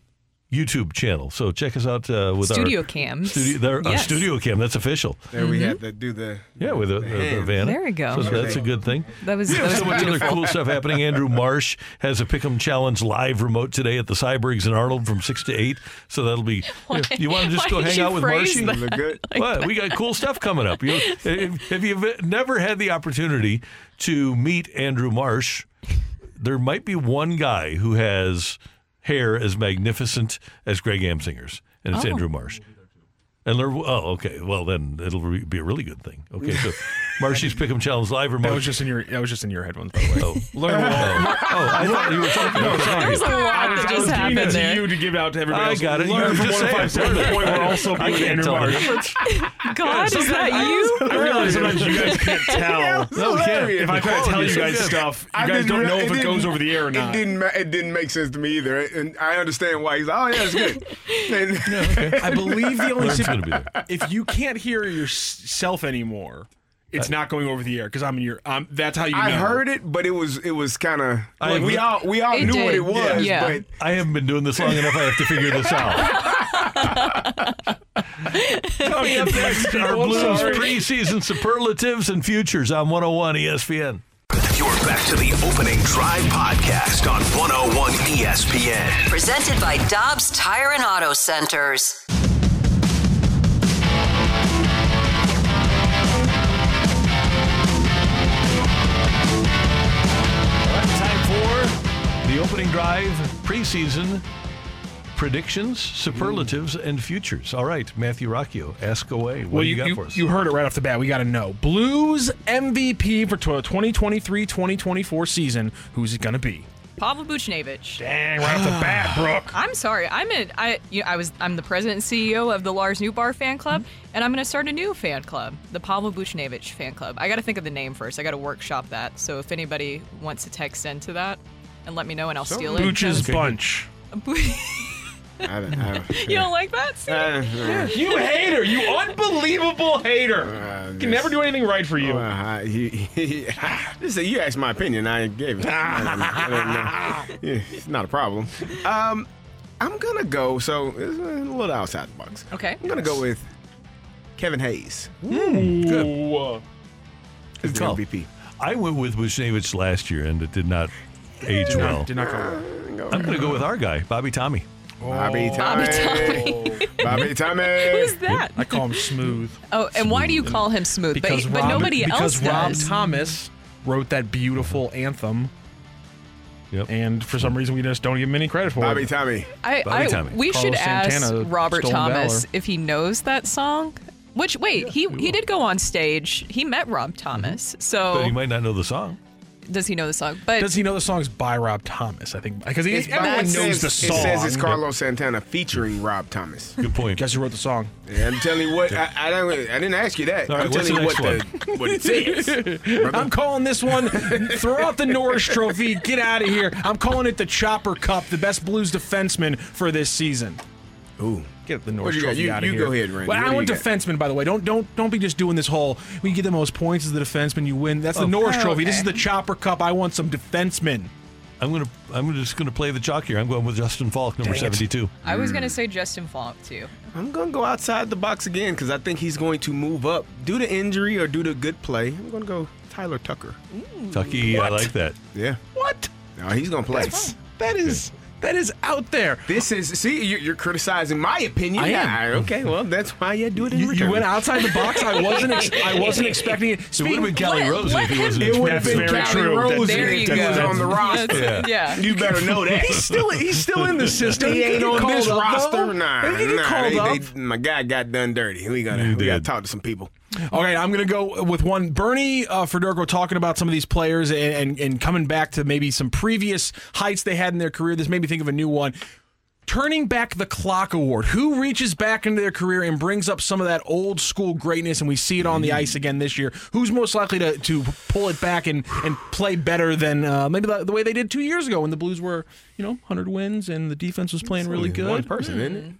YouTube channel. So check us out uh, with Studio our cams. Studio, there, our Yes. studio cam. That's official. There we have to do the Yeah, with the, the, the hand. van. There we go. So that's a good thing. That was- We have that was so much other cool stuff happening. Andrew Marsh has a Pick'em Challenge live remote today at the Sybergs in Arnold from six to eight. So that'll be. You, you want to just why go hang out with Marshy? that Look. What? We got cool stuff coming up. You, if, if you've never had the opportunity to meet Andrew Marsh, there might be one guy who has hair as magnificent as Greg Amsinger's, and it's Oh. Andrew Marsh. And there, oh, okay. Well, then it'll re- be a really good thing. Okay, so Marshy's Pick'em Challenge live remote. That was just in your. That was just in your headphones, by the way. Oh. Learn. Oh, oh, I thought you were talking. No, sorry. There's a lot I was, that I was just giving happened it to there. you to give out to everybody I else. got it. You Learn were from just one five saying. seven. The point we're also I being with can't Andrew tell the Marsh. difference. God, is that you? I realize sometimes you guys can't tell. No, we can't. If I try to tell you guys stuff, you I guys didn't don't re- know if it didn't- goes over the air or not. It didn't. ma- It didn't make sense to me either, and I understand why he's. Oh yeah, it's good. And- I believe the only Learn's situ- gonna be there. if you can't hear yourself anymore, it's not going over the air because I'm in your. Um, that's how you. I know. heard it, but it was it was kind of I like we all we all It knew what did, it was, yeah. but I haven't been doing this long enough. I have to figure this out. Coming up next, our I'm Blues sorry. preseason superlatives and futures on 101 ESPN. You're back to the opening drive podcast on 101 ESPN. Presented by Dobbs Tire and Auto Centers. The opening drive preseason predictions, superlatives, and futures. All right, Matthew Rocchio, ask away. What Well, do you, you, got you, for us? you heard it right off the bat. We got to know. Blues MVP for 2023-2024 season. Who's it going to be? Pavel Buchnevich. Dang, right off the bat, Brooke. I'm sorry. I'm in. I you know, I was. I'm the president and CEO of the Lars Newbar fan club, mm-hmm. and I'm going to start a new fan club, the Pavel Buchnevich fan club. I got to think of the name first. I got to workshop that. So if anybody wants to text into that, and let me know, and I'll steal it. Booch's bunch. I don't, I don't, you don't like that? Uh, uh, You hater. You unbelievable hater. uh, Can never do anything right for you. Well, I, he, he, listen, you asked my opinion. I gave it. I don't, I don't know. Yeah, it's not a problem. Um, I'm gonna go. So it's a little outside the box. Okay. I'm gonna go with Kevin Hayes. Ooh. as the call. MVP. I went with Buchnevich last year, and it did not age well. Did not go well. I'm going to go with our guy, Bobby Tommy. Bobby oh. Bobby Tommy. Bobby Tommy. Who's that? I call him smooth. Oh, and why do you call him smooth? Because but, but Rob, nobody because else Rob does. Thomas wrote that beautiful anthem, Yep. and for some reason we just don't give him any credit for Bobby it. Tommy. I, Bobby I Tommy. we should Carlos ask Santana, Robert Stolen Thomas Valor. if he knows that song. Which wait, he he did go on stage. He met Rob Thomas. So But he might not know the song. Does he know the song? But Does he know the songs by Rob Thomas? I think because It's- everyone it knows says, the song. It says it's Carlos Santana featuring Rob Thomas. Good point. Guess who wrote the song? Yeah, I'm telling you what. I, I don't. I didn't ask you that. All right, I'm what's telling you the what next the what it says. I'm calling this one. throw out the Norris Trophy. Get out of here. I'm calling it the Chopper Cup, the best Blues defenseman for this season. Ooh. Get the What Norris you got? Trophy You- out of you here. go ahead, Randy. Well, What I do want you got? defenseman, by the way. Don't don't don't be just doing this whole. We get the most points as the defenseman. You win. That's the Oh, Norris Trophy. This is the Chopper Cup. I want some defensemen. I'm going to. I'm just going to play the chalk here. I'm going with Justin Faulk, number Dang it. 72. I was gonna hmm. say Justin Faulk too. I'm gonna go outside the box again because I think he's going to move up due to injury or due to good play. I'm gonna go Tyler Tucker. Tucky, I like that. Yeah. What? No, he's gonna play. That is That is out there. This is see, you're, you're criticizing my opinion. I am. Yeah, okay, well, that's why you do it in You, return. you went outside the box. I wasn't. Ex- I wasn't expecting it. It would have been Kelly Rose if he wasn't. It would have been very Callie true. Rose There you that was on the roster. Yeah. Yeah. You better know that. He's still. He's still in the system. He ain't on this roster. though. Nah, He nah. called they- up. they- my guy got done dirty. We gotta, we gotta talk to some people. Okay, I'm going to go with one. Bernie uh, Federko talking about some of these players and, and, and coming back to maybe some previous heights they had in their career. This made me think of a new one. Turning back the clock award. Who reaches back into their career and brings up some of that old school greatness, and we see it on the ice again this year? Who's most likely to, to pull it back and, and play better than uh, maybe the, the way they did two years ago when the Blues were, you know, 100 wins and the defense was playing really good? One person, isn't it?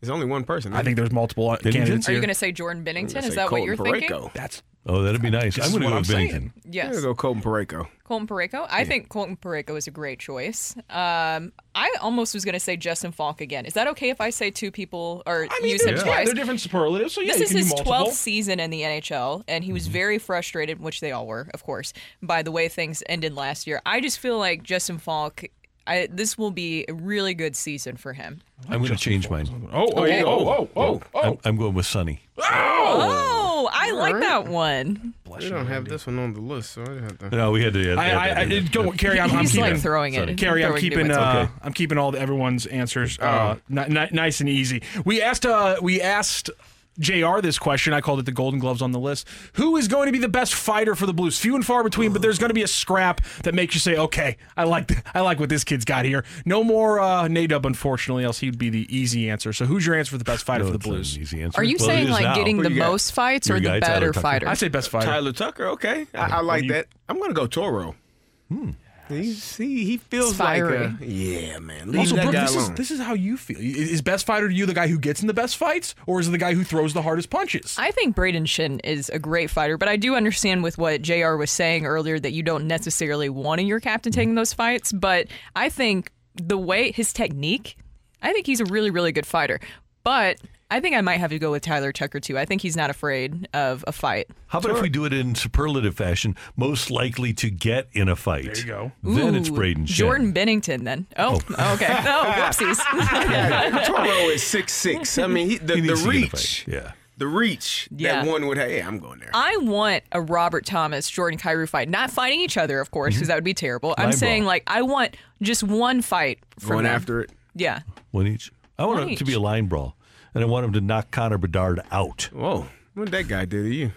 There's only one person. I think there's multiple candidates Are you here. going to say Jordan Binnington? Is say that what you're Parayko. thinking? That's Oh, that'd be nice. I'm going to what go I'm with saying. Binnington. I'm Yes. go Colton Parayko. Colton Parayko. I think Colton Parayko is a great choice. Um, I almost was going to say Justin Faulk again. Is that okay if I say two people or I mean, use him yeah, twice? they're different superlatives, so yeah, this you is his 12th season in the NHL, and he was very frustrated, which they all were, of course, by the way things ended last year. I just feel like Justin Faulk, I, this will be a really good season for him. I'm going to change mine. Oh, oh, Okay. oh, oh, oh, oh. I'm, I'm going with Sonny. Oh, I like that one. We don't have this one on the list, so I have to. No, we had to. I, I, I, go, Carey. I'm, I'm He's, keeping like, throwing it. Carey, I'm throwing new keeping. ones. Uh, Okay. I'm keeping all the, everyone's answers uh, ni- ni- nice and easy. We asked. Uh, we asked. JR this question. I called it the Golden Gloves on the list. Who is going to be the best fighter for the Blues? Few and far between, but there's going to be a scrap that makes you say, "Okay, I like th- I like what this kid's got here." No more uh, Nadub, unfortunately, else he'd be the easy answer. So, who's your answer for the best fighter No, for the it's not an Blues? easy answer. Are you Well, saying like now. getting the you got? most fights or the guy, better fighter? I say best fighter. Tyler Tucker, okay. I, I like that. I'm gonna go Toro. He's, he he feels It's like fiery. a, yeah, man. Leave Also, that Brooke, guy this is, this is how you feel. Is is best fighter to you the guy who gets in the best fights, or is it the guy who throws the hardest punches? I think Brayden Schenn is a great fighter, but I do understand with what JR was saying earlier that you don't necessarily want your captain taking those fights. But I think the way his technique, I think he's a really, really good fighter. But I think I might have to go with Tyler Tucker too. I think he's not afraid of a fight. How about if we do it in superlative fashion? Most likely to get in a fight. There you go. Then it's Brayden Schenn. Jordan Binnington then. Oh, oh. okay. Oh, whoopsies. yeah, Toro is six six. I mean, he, the, He the needs to get in a reach. Yeah. the reach Yeah. that one would have. Yeah, I'm going there. I want a Robert Thomas Jordan Kyrou fight, not fighting each other, of course, mm-hmm. because that would be terrible. I'm Eyeball. saying like I want just one fight from Going them. after it. Yeah. One each. I want One it to be a line brawl, and I want him to knock Connor Bedard out. Whoa, what that guy do to you?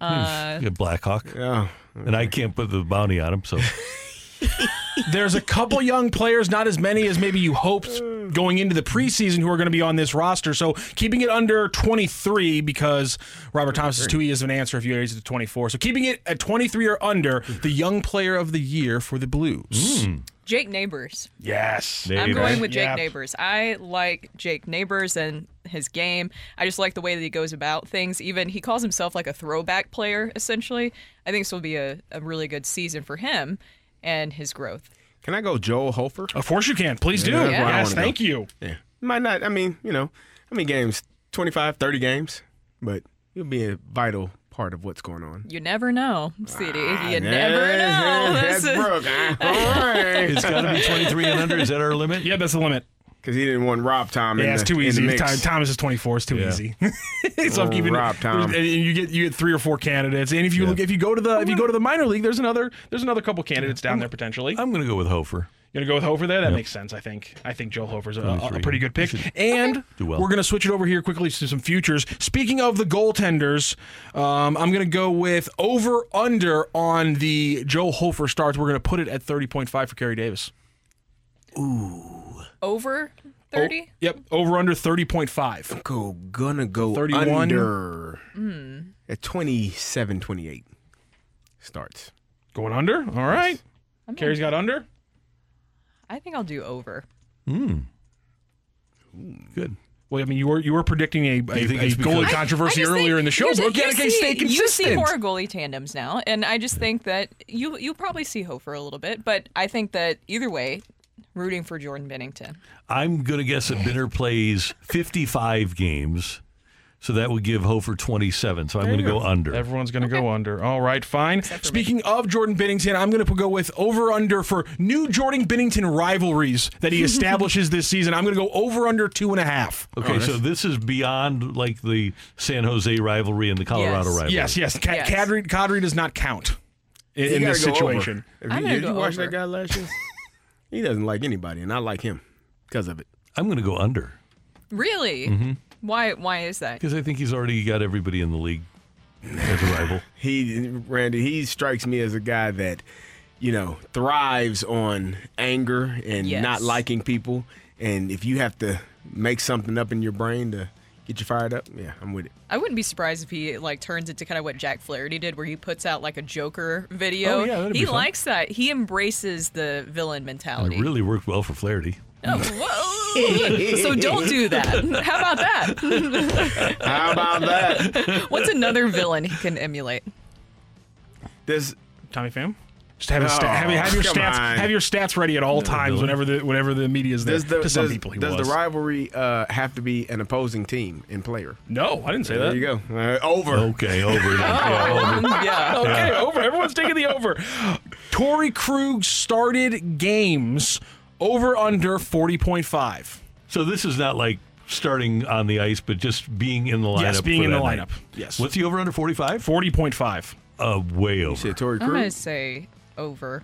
Uh, Yeah, Blackhawk. Yeah. And I can't put the bounty on him, so There's a couple young players, not as many as maybe you hoped going into the preseason, who are going to be on this roster. So keeping it under 23 because Robert Thomas is too easy of an answer if you raise it to 24. So keeping it at 23 or under, the young player of the year for the Blues. Jake Neighbors. Yes. I'm going with Jake Yep. Neighbors. I like Jake Neighbors and his game. I just like the way that he goes about things. Even he calls himself like a throwback player, essentially. I think this will be a, a really good season for him and his growth. Can I go Joel Hofer? Of course you can. Please do. Yeah, that's where I Yes, wanna go. thank you. Yeah. Might not, I mean, you know, how many games? 25, 30 games? But he'll be a vital part of what's going on. You never know, CD. Ah, you yeah, never know. yeah, that's is- Brooke. All right. it's got to be 23 and under. Is that our limit? Yeah, that's the limit. Because he didn't want Rob Tom Yeah, it's the- too in the easy. Tom- Thomas is 24. It's too Yeah. easy. so I'm keeping Rob Tom. And you get you get three or four candidates, and if you Yeah. look, if you go to the if you go to the minor league, there's another there's another couple candidates down there potentially. I'm going to go with Hofer. You're gonna go with Hofer there. That Yep. makes sense. I think. I think Joe Hofer's a, a 23. pretty good pick. And well. we're gonna switch it over here quickly to some futures. Speaking of the goaltenders, um, I'm gonna go with over under on the Joe Hofer starts. We're gonna put it at 30.5 for Carey Davis. Over 30? Yep, over under 30.5. Go, gonna go 31. under Hmm. at 27, 28 starts. Going under. All right. Carey's got under. I think I'll do over. Mm. Good. Well, I mean, you were you were predicting a, a, a goalie controversy I just earlier think- in the show. but Brooke. You you gotta see- You see more goalie tandems now, and I just think that you you probably see Hofer a little bit, but I think that either way, rooting for Jordan Binnington. I'm going to guess that Binner plays 55 games, So that would give Hofer 27. So I'm going to go under. Everyone's going to go under. All right, fine. Speaking of Jordan Binnington, I'm going to go with over under for new Jordan Binnington rivalries that he establishes this season. I'm going to go over under two and a half. Okay, so this is beyond like the San Jose rivalry and the Colorado yes. rivalry. Yes, yes. Ka- Yes. Kadri, Kadri does not count in, in this situation. over. If I'm you, gonna did you watch over. that guy last year? he doesn't like anybody, and I like him because of it. I'm going to go under Really? Mhm. Why? Why is that? because I think he's already got everybody in the league as a rival. He, Randy, he strikes me as a guy that, you know, thrives on anger and Yes. not liking people. And if you have to make something up in your brain to get you fired up, yeah, I'm with it. I wouldn't be surprised if he like turns into kind of what Jack Flaherty did, where he puts out like a Joker video. Oh, yeah, that'd be he fun. likes that. He embraces the villain mentality. it really worked well for Flaherty. Oh, whoa. so don't do that. How about that? How about that? What's another villain he can emulate? Does Tommy Pham? Just have, his No, sta- have, have your stats. on. Have your stats ready at all times villain. whenever the whenever the media is there. Does the, to some does, people, he does was. the rivalry uh, have to be an opposing team and player? no, I didn't say There that. There you go. Uh, over. Okay, over. then. Yeah, over. yeah. Okay, over. Everyone's taking the over. Torey Krug started games over under 40.5. So this is not like starting on the ice, but just being in the lineup. Yes, being for in the that night. lineup. Yes. What's the over under 45? 40.5. Uh, way You over. said Torey I'm gonna say over.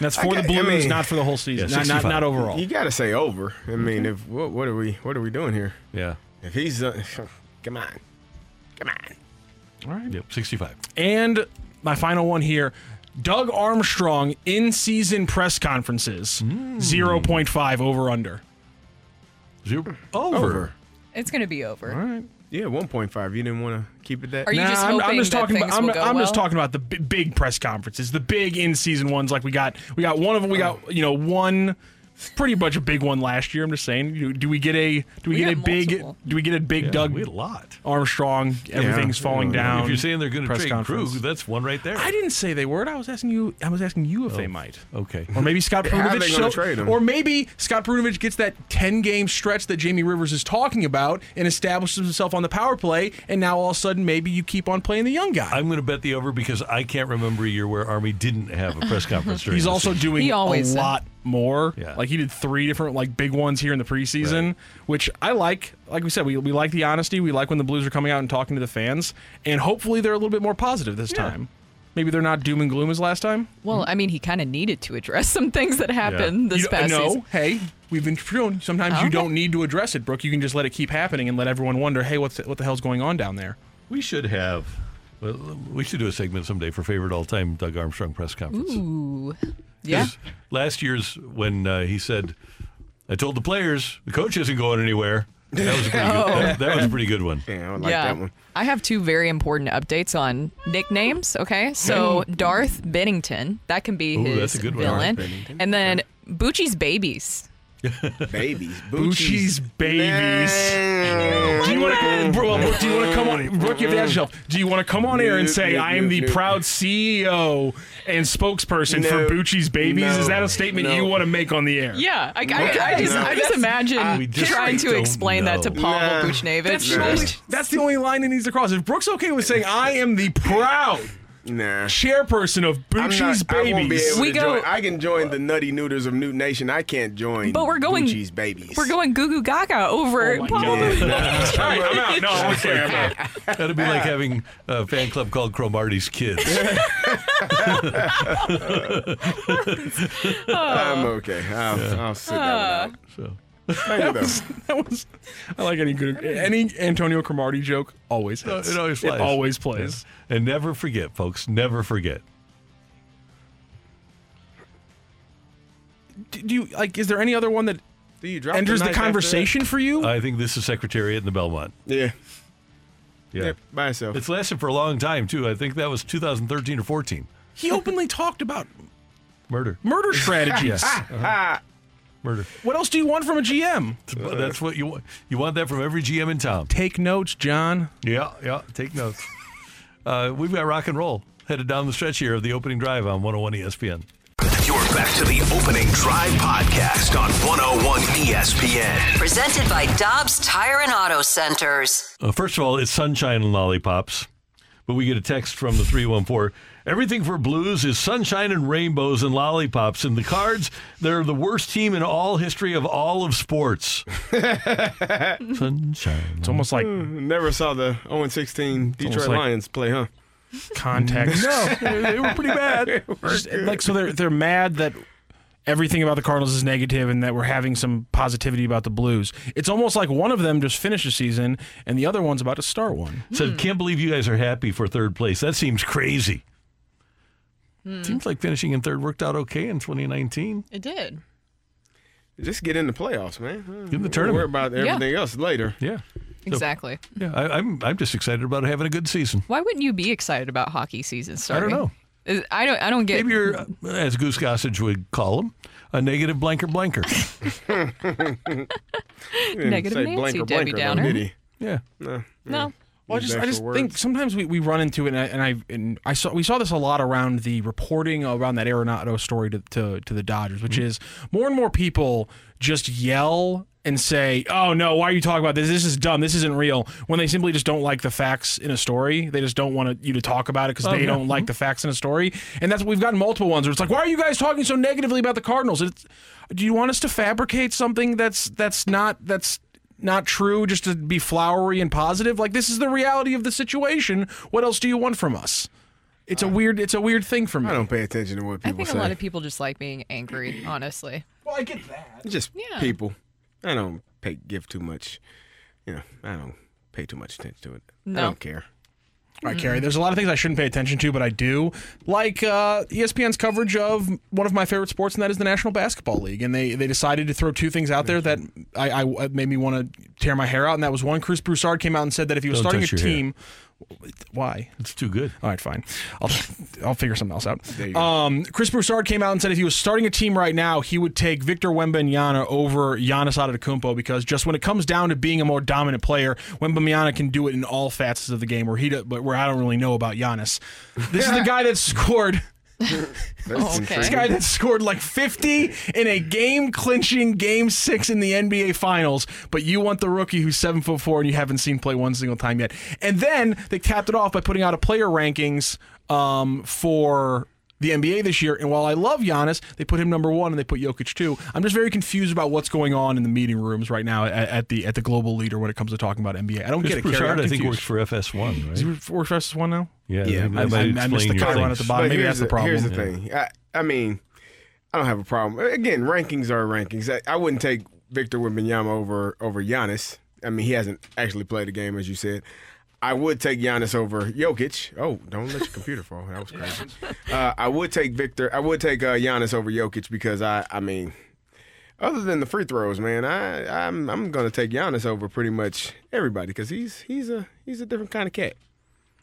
That's I for the got- I mean- not for the whole season. Yeah, not, not, not overall. You got to say over. I mean, if what, what are we what are we doing here? Yeah. If he's uh, come on, come on. All right. Yep, 65. And my final one here Doug Armstrong in season press conferences 0.5 over under. Zero. Over. Over. It's gonna be over. All right. Yeah, one point five. You didn't want to keep it that. Are you Nah, just I'm, I'm just talking about I'm, I'm just talking about the b- big press conferences, the big in season ones. Like we got we got one of them. We oh. got you know one pretty much a big one last year. I'm just saying. Do, do we get a do we, We get a got big do we get a big Yeah, Doug we had a lot. Armstrong? Everything's falling down. If you're saying they're going to trade. Krug, that's one right there. I didn't say they were. I was asking you. I was asking you if they oh, might. Okay. Or maybe Scott How Prunovich. so- trade him? Or maybe Scott Perunovich gets that 10 game stretch that Jamie Rivers is talking about and establishes himself on the power play. And now all of a sudden, maybe you keep on playing the young guy. I'm going to bet the over because I can't remember a year where Army didn't have a press conference. He's also season. doing He a always- lot more. Yeah. Like he did three different like big ones here in the preseason, which I like. Like we said, we, we like the honesty. We like when the Blues are coming out and talking to the fans, and hopefully they're a little bit more positive this time. Maybe they're not doom and gloom as last time. Well, I mean, he kind of needed to address some things that happened this You- past no, season. hey, we've been shown sometimes you oh, don't need to address it, Brooke. You can just let it keep happening and let everyone wonder, hey, what's what the hell's going on down there? We should have. Well, we should do a segment someday for favorite all-time Doug Armstrong press conference. Ooh, yeah. 'Cause Last year's when uh, he said, "I told the players the coach isn't going anywhere." That was a pretty Oh. good. That, that was a pretty good one. Yeah, I like yeah. that one. I have two very important updates on nicknames. Okay, so Darth Binnington, that can be Ooh, his that's a good one. villain, Darth Binnington. and then Bucci's babies. Babies, Bucci's babies. Do you want to, well, Brooke, do you want to come on, Brooke? You have to ask yourself. Do you want to come on air and say, "I am the nope, nope. proud CEO and spokesperson for Bucci's babies"? Is that a statement no. you want to make on the air? Yeah, I, I, I just, No. I just imagine We just trying to don't explain that to Paul Pavel Nah. Buchnevich. That's the, only, that's the only line that needs to cross. If Brooke's okay with saying, "I am the proud Nah. chairperson of I'm Bucci's not, I babies," We go- join. I can join the Nutty Neuters of Newt Nation. I can't join. But we're going- Bucci's babies. We're going goo goo gaga over Oh my Pavel All right, I'm out. No, I'm okay. I'm out. That'd be like having a fan club called Cromartie's Kids. I'm okay. I'll, I'll sit that one uh, out. So. Thank you, though. That was. I like any good any Antonio Cromartie joke. Always hits. it always flies. It always plays. Yeah. And never forget, folks. Never forget. Do do you like? Is there any other one that Do you drop enters the knife after that? conversation for you? I think this is Secretariat in the Belmont. Yeah. Yeah. Yeah. By itself. It's lasted for a long time, too. I think that was 2013 or 14. he openly talked about Murder. murder strategies. Yes. ah, Murder. What else do you want from a GM? That's what you want. You want that from every GM in town. Take notes, John. Yeah, yeah. Take notes. uh, we've got rock and roll headed down the stretch here of the opening drive on 101 ESPN. You're Back to the opening drive podcast on 101 ESPN. Presented by Dobbs Tire and Auto Centers. Uh, first of all, it's sunshine and lollipops. But we get a text from the 314. Everything for Blues is sunshine and rainbows and lollipops. And the Cards, they're the worst team in all history of all of sports. sunshine. It's almost like hmm, Never saw the 0 16 Detroit almost like- Lions play, huh? context. No, they were pretty bad. Just, like so, they're they're mad that everything about the Cardinals is negative and that we're having some positivity about the Blues. It's almost like one of them just finished a season and the other one's about to start one. Said, can't believe you guys are happy for third place. That seems crazy. Hmm. Seems like finishing in third worked out okay in 2019. It did. Just get in the playoffs, man. Get in the We'll tournament. Worry about Yeah. everything else later. Yeah. Exactly. Yeah, I, I'm I'm just excited about having a good season. Why wouldn't you be excited about hockey season I starting? don't know. Is- I don't. I don't get. Maybe you're, uh, as Goose Gossage would call him, a negative blanker blanker. Negative Nancy, blanker, Debbie blanker, Downer. did he? Yeah. No. No. Well, I just, I just words. think sometimes we, we run into it, and I and I, and I saw we saw this a lot around the reporting around that Arenado story to, to to the Dodgers, which mm-hmm. is more and more people just yell and say, "Oh no, why are you talking about this? This is dumb. This isn't real." When they simply just don't like the facts in a story, they just don't want you to talk about it because Oh, they yeah. don't like mm-hmm. the facts in a story, and that's we've gotten multiple ones where it's like, "Why are you guys talking so negatively about the Cardinals?" It's, do you want us to fabricate something that's that's not that's not true just to be flowery and positive like this is the reality of the situation what else do you want from us it's a uh, weird it's a weird thing for me I don't pay attention to what people I people think say. a lot of people just like being angry. Honestly. well i get that Just Yeah. people. I don't pay give too much. You know, I don't pay too much attention to it. No. I don't care. All right carrie there's a lot of things i shouldn't pay attention to but i do. Like uh, espn's coverage of one of my favorite sports and that is the national basketball league. And they they decided to throw two things out there that i, I made me want to tear my hair out and that was one. Chris broussard came out and said that if he was Don't starting a team hair. Why It's too good. All right, fine. I'll I'll figure something else out. Um, Chris Broussard came out and said if he was starting a team right now, he would take Victor Wembanyama over Giannis Antetokounmpo because just when it comes down to being a more dominant player, Wembanyama can do it in all facets of the game. Where he, but where I don't really know about Giannis. This is the guy that scored. Oh, okay. This guy that scored like 50 in a game clinching game six in the NBA finals, but you want the rookie who's seven foot four and you haven't seen play one single time yet. And then they capped it off by putting out a player rankings um, for the NBA this year. And while I love Giannis, they put him number one and they put Jokic two. I'm just very confused about what's going on in the meeting rooms right now at, at the at the global leader when it comes to talking about NBA. I don't Chris get it. Carrie. Broussard, I'm I think, works for FS1, Does he right? for FS1 now? Yeah, Yeah, I, I, I missed the your chiron at the bottom. But Maybe that's the problem. Here's the thing. I, I mean, I don't have a problem. Again, rankings are rankings. I, I wouldn't take Victor Wembanyama over over Giannis. I mean, he hasn't actually played a game, as you said. I would take Giannis over Jokic. Oh, don't let your computer fall. That was crazy. Uh, I would take Victor. I would take uh, Giannis over Jokic because I. I mean, other than the free throws, man, I I'm I'm gonna take Giannis over pretty much everybody because he's he's a he's a different kind of cat.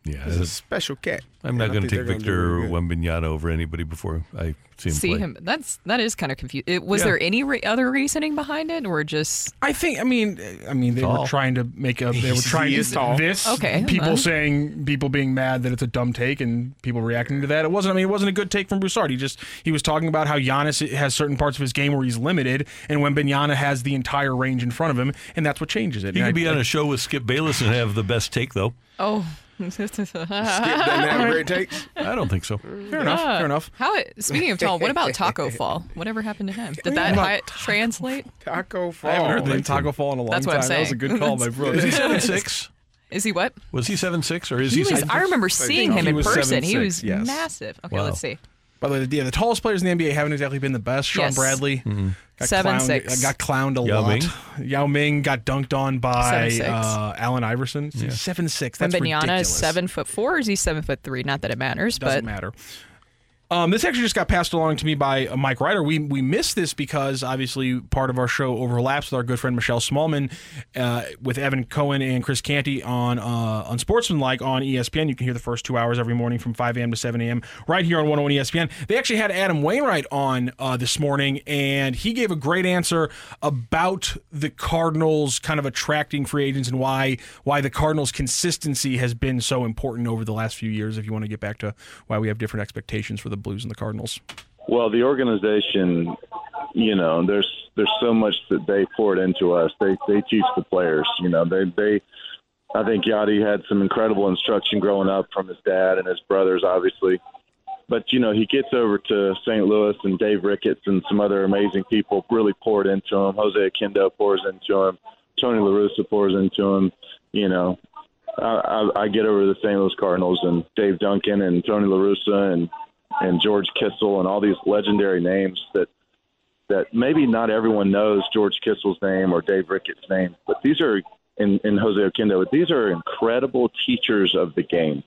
Yeah, He's a special cat. I'm not going to take they're gonna do Victor really. Wembanyama over anybody before I see him See play. him. That's that is kind of confusing. Was Yeah. there any re- other reasoning behind it, or just? I think. I mean. I mean, they Tall. were trying to make a. They were trying to tall. this. Okay, People then. saying people being mad that it's a dumb take and people reacting to that. It wasn't. I mean, it wasn't a good take from Broussard. He just he was talking about how Giannis has certain parts of his game where he's limited, and when Wembanyama has the entire range in front of him, and that's what changes it. He And could I- be on a show with Skip Bayless and have the best take, though. Oh. Skip doesn't have great takes. I don't think so. fair enough. Ah. Fair enough. How? Speaking of tall, what about Taco Fall? Whatever happened to him? Did that about hi- translate? Taco Fall. I haven't heard the Taco Fall in a long That's what time. I'm saying. That was a good call, my That's- brother. Is he seven six? Is he what? Was he seven six or is He he? was. six- I remember seeing him he in was person. He was yes. massive. Okay, Wow. let's see. By the way, yeah, the tallest players in the NBA haven't exactly been the best. Shawn Yes. Bradley. Mm-hmm. Got Seven, clowned, six. Got clowned a Yao lot. Ming? Yao Ming got dunked on by Seven, six. uh, Allen Iverson. Seven six. That's When ridiculous. is seven foot four, or is he seven foot three? Not that it matters, but it Doesn't but matter. Um, this actually just got passed along to me by uh, Mike Ryder. We we missed this because obviously part of our show overlaps with our good friend Michelle Smallmon, uh, with Evan Cohen and Chris Canty on uh, on Sportsmanlike on ESPN. You can hear the first two hours every morning from 5 a.m. to 7 a.m. right here on 101 ESPN. They actually had Adam Wainwright on uh, this morning, and he gave a great answer about the Cardinals kind of attracting free agents and why why the Cardinals' consistency has been so important over the last few years. If you want to get back to why we have different expectations for the Blues and the Cardinals. Well, the organization, you know, there's there's so much that they poured into us. They they teach the players. You know, they they. I think Yadi had some incredible instruction growing up from his dad and his brothers, obviously. But you know, he gets over to St. Louis, and Dave Ricketts and some other amazing people really poured into him. Jose Oquendo pours into him. Tony La Russa pours into him. You know, I, I, I get over the St. Louis Cardinals and Dave Duncan and Tony La Russa and and George Kissel and all these legendary names that that maybe not everyone knows George Kissel's name or Dave Ricketts' name, but these are in, in Jose Oquendo, but these are incredible teachers of the game.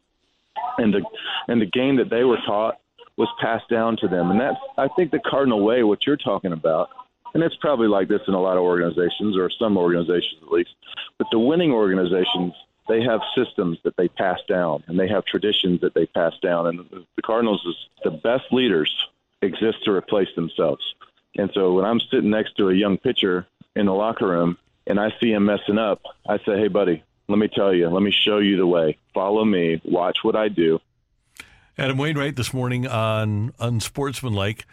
And the and the game that they were taught was passed down to them. And that's I think the Cardinal way, what you're talking about, and it's probably like this in a lot of organizations or some organizations at least, but the winning organizations they have systems that they pass down and they have traditions that they pass down and the cardinals is the best leaders exist to replace themselves. And so when i'm sitting next to a young pitcher in the locker room and i see him messing up i say hey buddy let me tell you let me show you the way. Follow me watch what i do. Adam Wainwright this morning on Unsportsmanlike.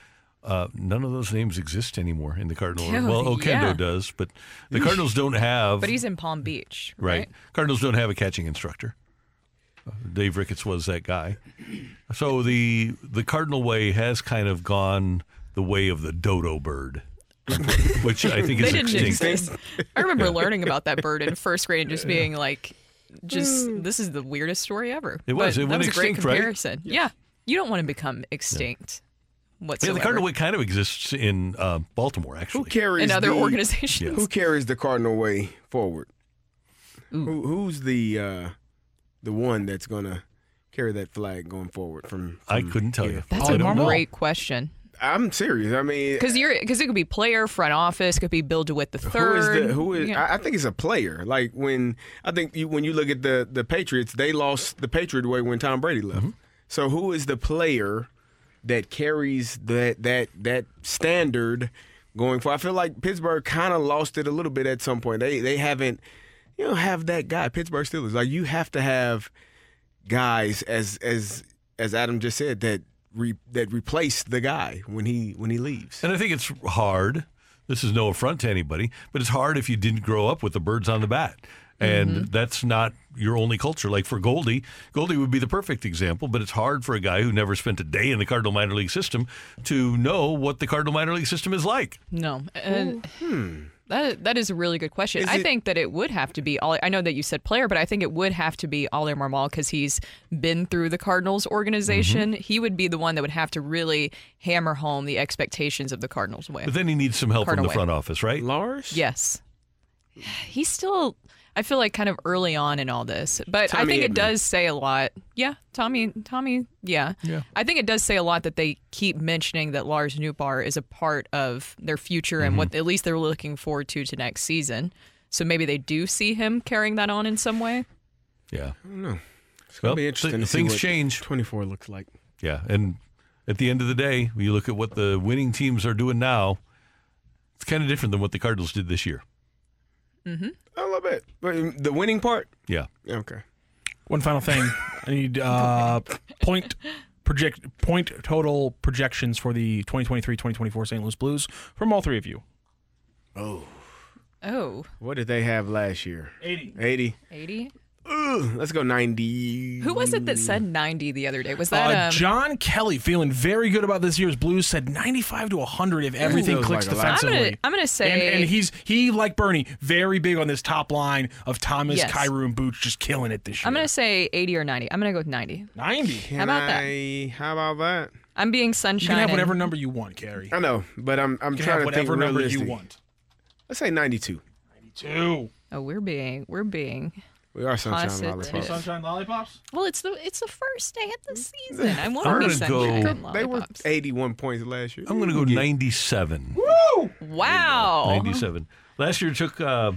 Uh, none of those names exist anymore in the Cardinal. Oh, well, Oquendo yeah. does, but the Cardinals don't have. But he's in Palm Beach. right. Cardinals don't have a catching instructor. Uh, Dave Ricketts was that guy. So the the Cardinal way has kind of gone the way of the dodo bird, which I think they is didn't extinct. exist. I remember learning about that bird in first grade and just being like, just this is the weirdest story ever. It was. But It went was a great extinct, right? comparison. Yeah. You don't want to become extinct Yeah, the Cardinal way kind of exists in uh, Baltimore, actually. Who carries In other the- organizations. Who carries the Cardinal way forward? Who, who's the uh, the one that's gonna carry that flag going forward from? I couldn't tell here? you. That's a great question. I'm serious. I mean, Because you're because it could be player, front office, could be Bill DeWitt the Who is third. the who is? Yeah. I, I think it's a player. Like when I think you, when you look at the the Patriots, they lost the Patriot way when Tom Brady left. Mm-hmm. So who is the player that carries that that that standard going for? I feel like Pittsburgh kind of lost it a little bit at some point. They they haven't you know have that guy. Pittsburgh Steelers like you have to have guys as as as Adam just said that re, that replace the guy when he when he leaves. And I think it's hard. This is no affront to anybody, but it's hard if you didn't grow up with the birds on the bat. And Mm-hmm. that's not your only culture. Like for Goldie, Goldie would be the perfect example, but it's hard for a guy who never spent a day in the Cardinal minor league system to know what the Cardinal minor league system is like. No, and that that is a really good question. Is I it- think that it would have to be all. I know that you said player, but I think it would have to be Oli Marmol because he's been through the Cardinals organization. Mm-hmm. He would be the one that would have to really hammer home the expectations of the Cardinals way. But then he needs some help Cardinal from the way. front office, right? Lars? Yes. He's still, I feel like, kind of early on in all this, but I Tommy think it Edman. does say a lot. Yeah, Tommy, Tommy, yeah. Yeah. I think it does say a lot that they keep mentioning that Lars Nootbaar is a part of their future and what at least they're looking forward to to next season. So maybe they do see him carrying that on in some way. Yeah. I don't know. It's gonna Well, be interesting th- to see things what change. 24 looks like. Yeah. And at the end of the day, when you look at what the winning teams are doing now, it's kind of different than what the Cardinals did this year. Mm-hmm. I love it. But the winning part? Yeah. Okay. One final thing. I need uh, point project point total projections for the 2023-2024 St. Louis Blues from all three of you. Oh. Oh, What did they have last year? 80. 80. 80? Ugh, let's go 90. Who was it that said 90 the other day? Was that Uh, um, John Kelly feeling very good about this year's Blues said 95 to 100 if everything Feels clicks like a lot. I'm defensively. gonna- I'm gonna say- and, and he's he like Bernie very big on this top line of Thomas, Yes. Kyrou, and Boots just killing it this year. I'm going to say 80 or 90. I'm going to go with 90. 90. Can How about that? I, How about that? I'm being You sunshine. can have whatever number you want, Carrie. I know, but I'm I'm You can trying have to think whatever number you want. Let's say 92. 92. Oh, we're being we're being We are sunshine positive. lollipops. Sunshine lollipops. Well, it's the it's the first day of the season. I want I'm to be gonna go- sunshine and They were 81 points last year. I'm going to go 97. Woo! Wow. 97. Last year took uh,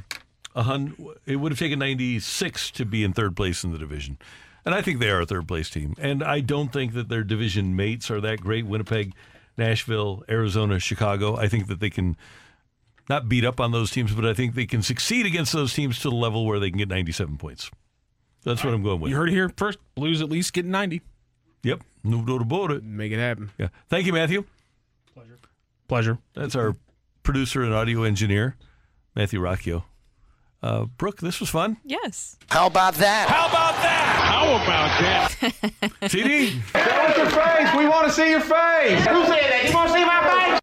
a hun- It would have taken 96 to be in third place in the division, and I think they are a third place team. And I don't think that their division mates are that great. Winnipeg, Nashville, Arizona, Chicago. I think that they can not beat up on those teams, but I think they can succeed against those teams to the level where they can get 97 points. That's what I'm going with. You heard it here first. Blues at least getting 90. Yep. No doubt about it. Make it happen. Yeah. Thank you, Matthew. Pleasure. Pleasure. That's our producer and audio engineer, Matthew Rocchio. Uh, Brooke, this was fun. Yes. How about that? How about that? How about that? CD. Show us your face. We want to see your face. Who said that? You want to see my face?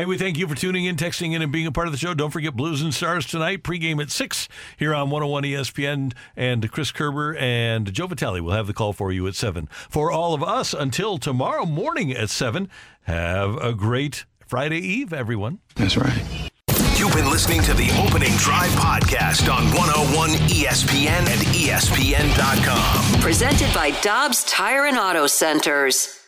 Hey, we thank you for tuning in, texting in, and being a part of the show. Don't forget Blues and Stars tonight, pregame at 6 here on 101 ESPN. And Chris Kerber and Joe Vitale will have the call for you at 7. For all of us, until tomorrow morning at 7, have a great Friday Eve, everyone. That's right. You've been listening to the Opening Drive podcast on 101 ESPN and ESPN.com. Presented by Dobbs Tire and Auto Centers.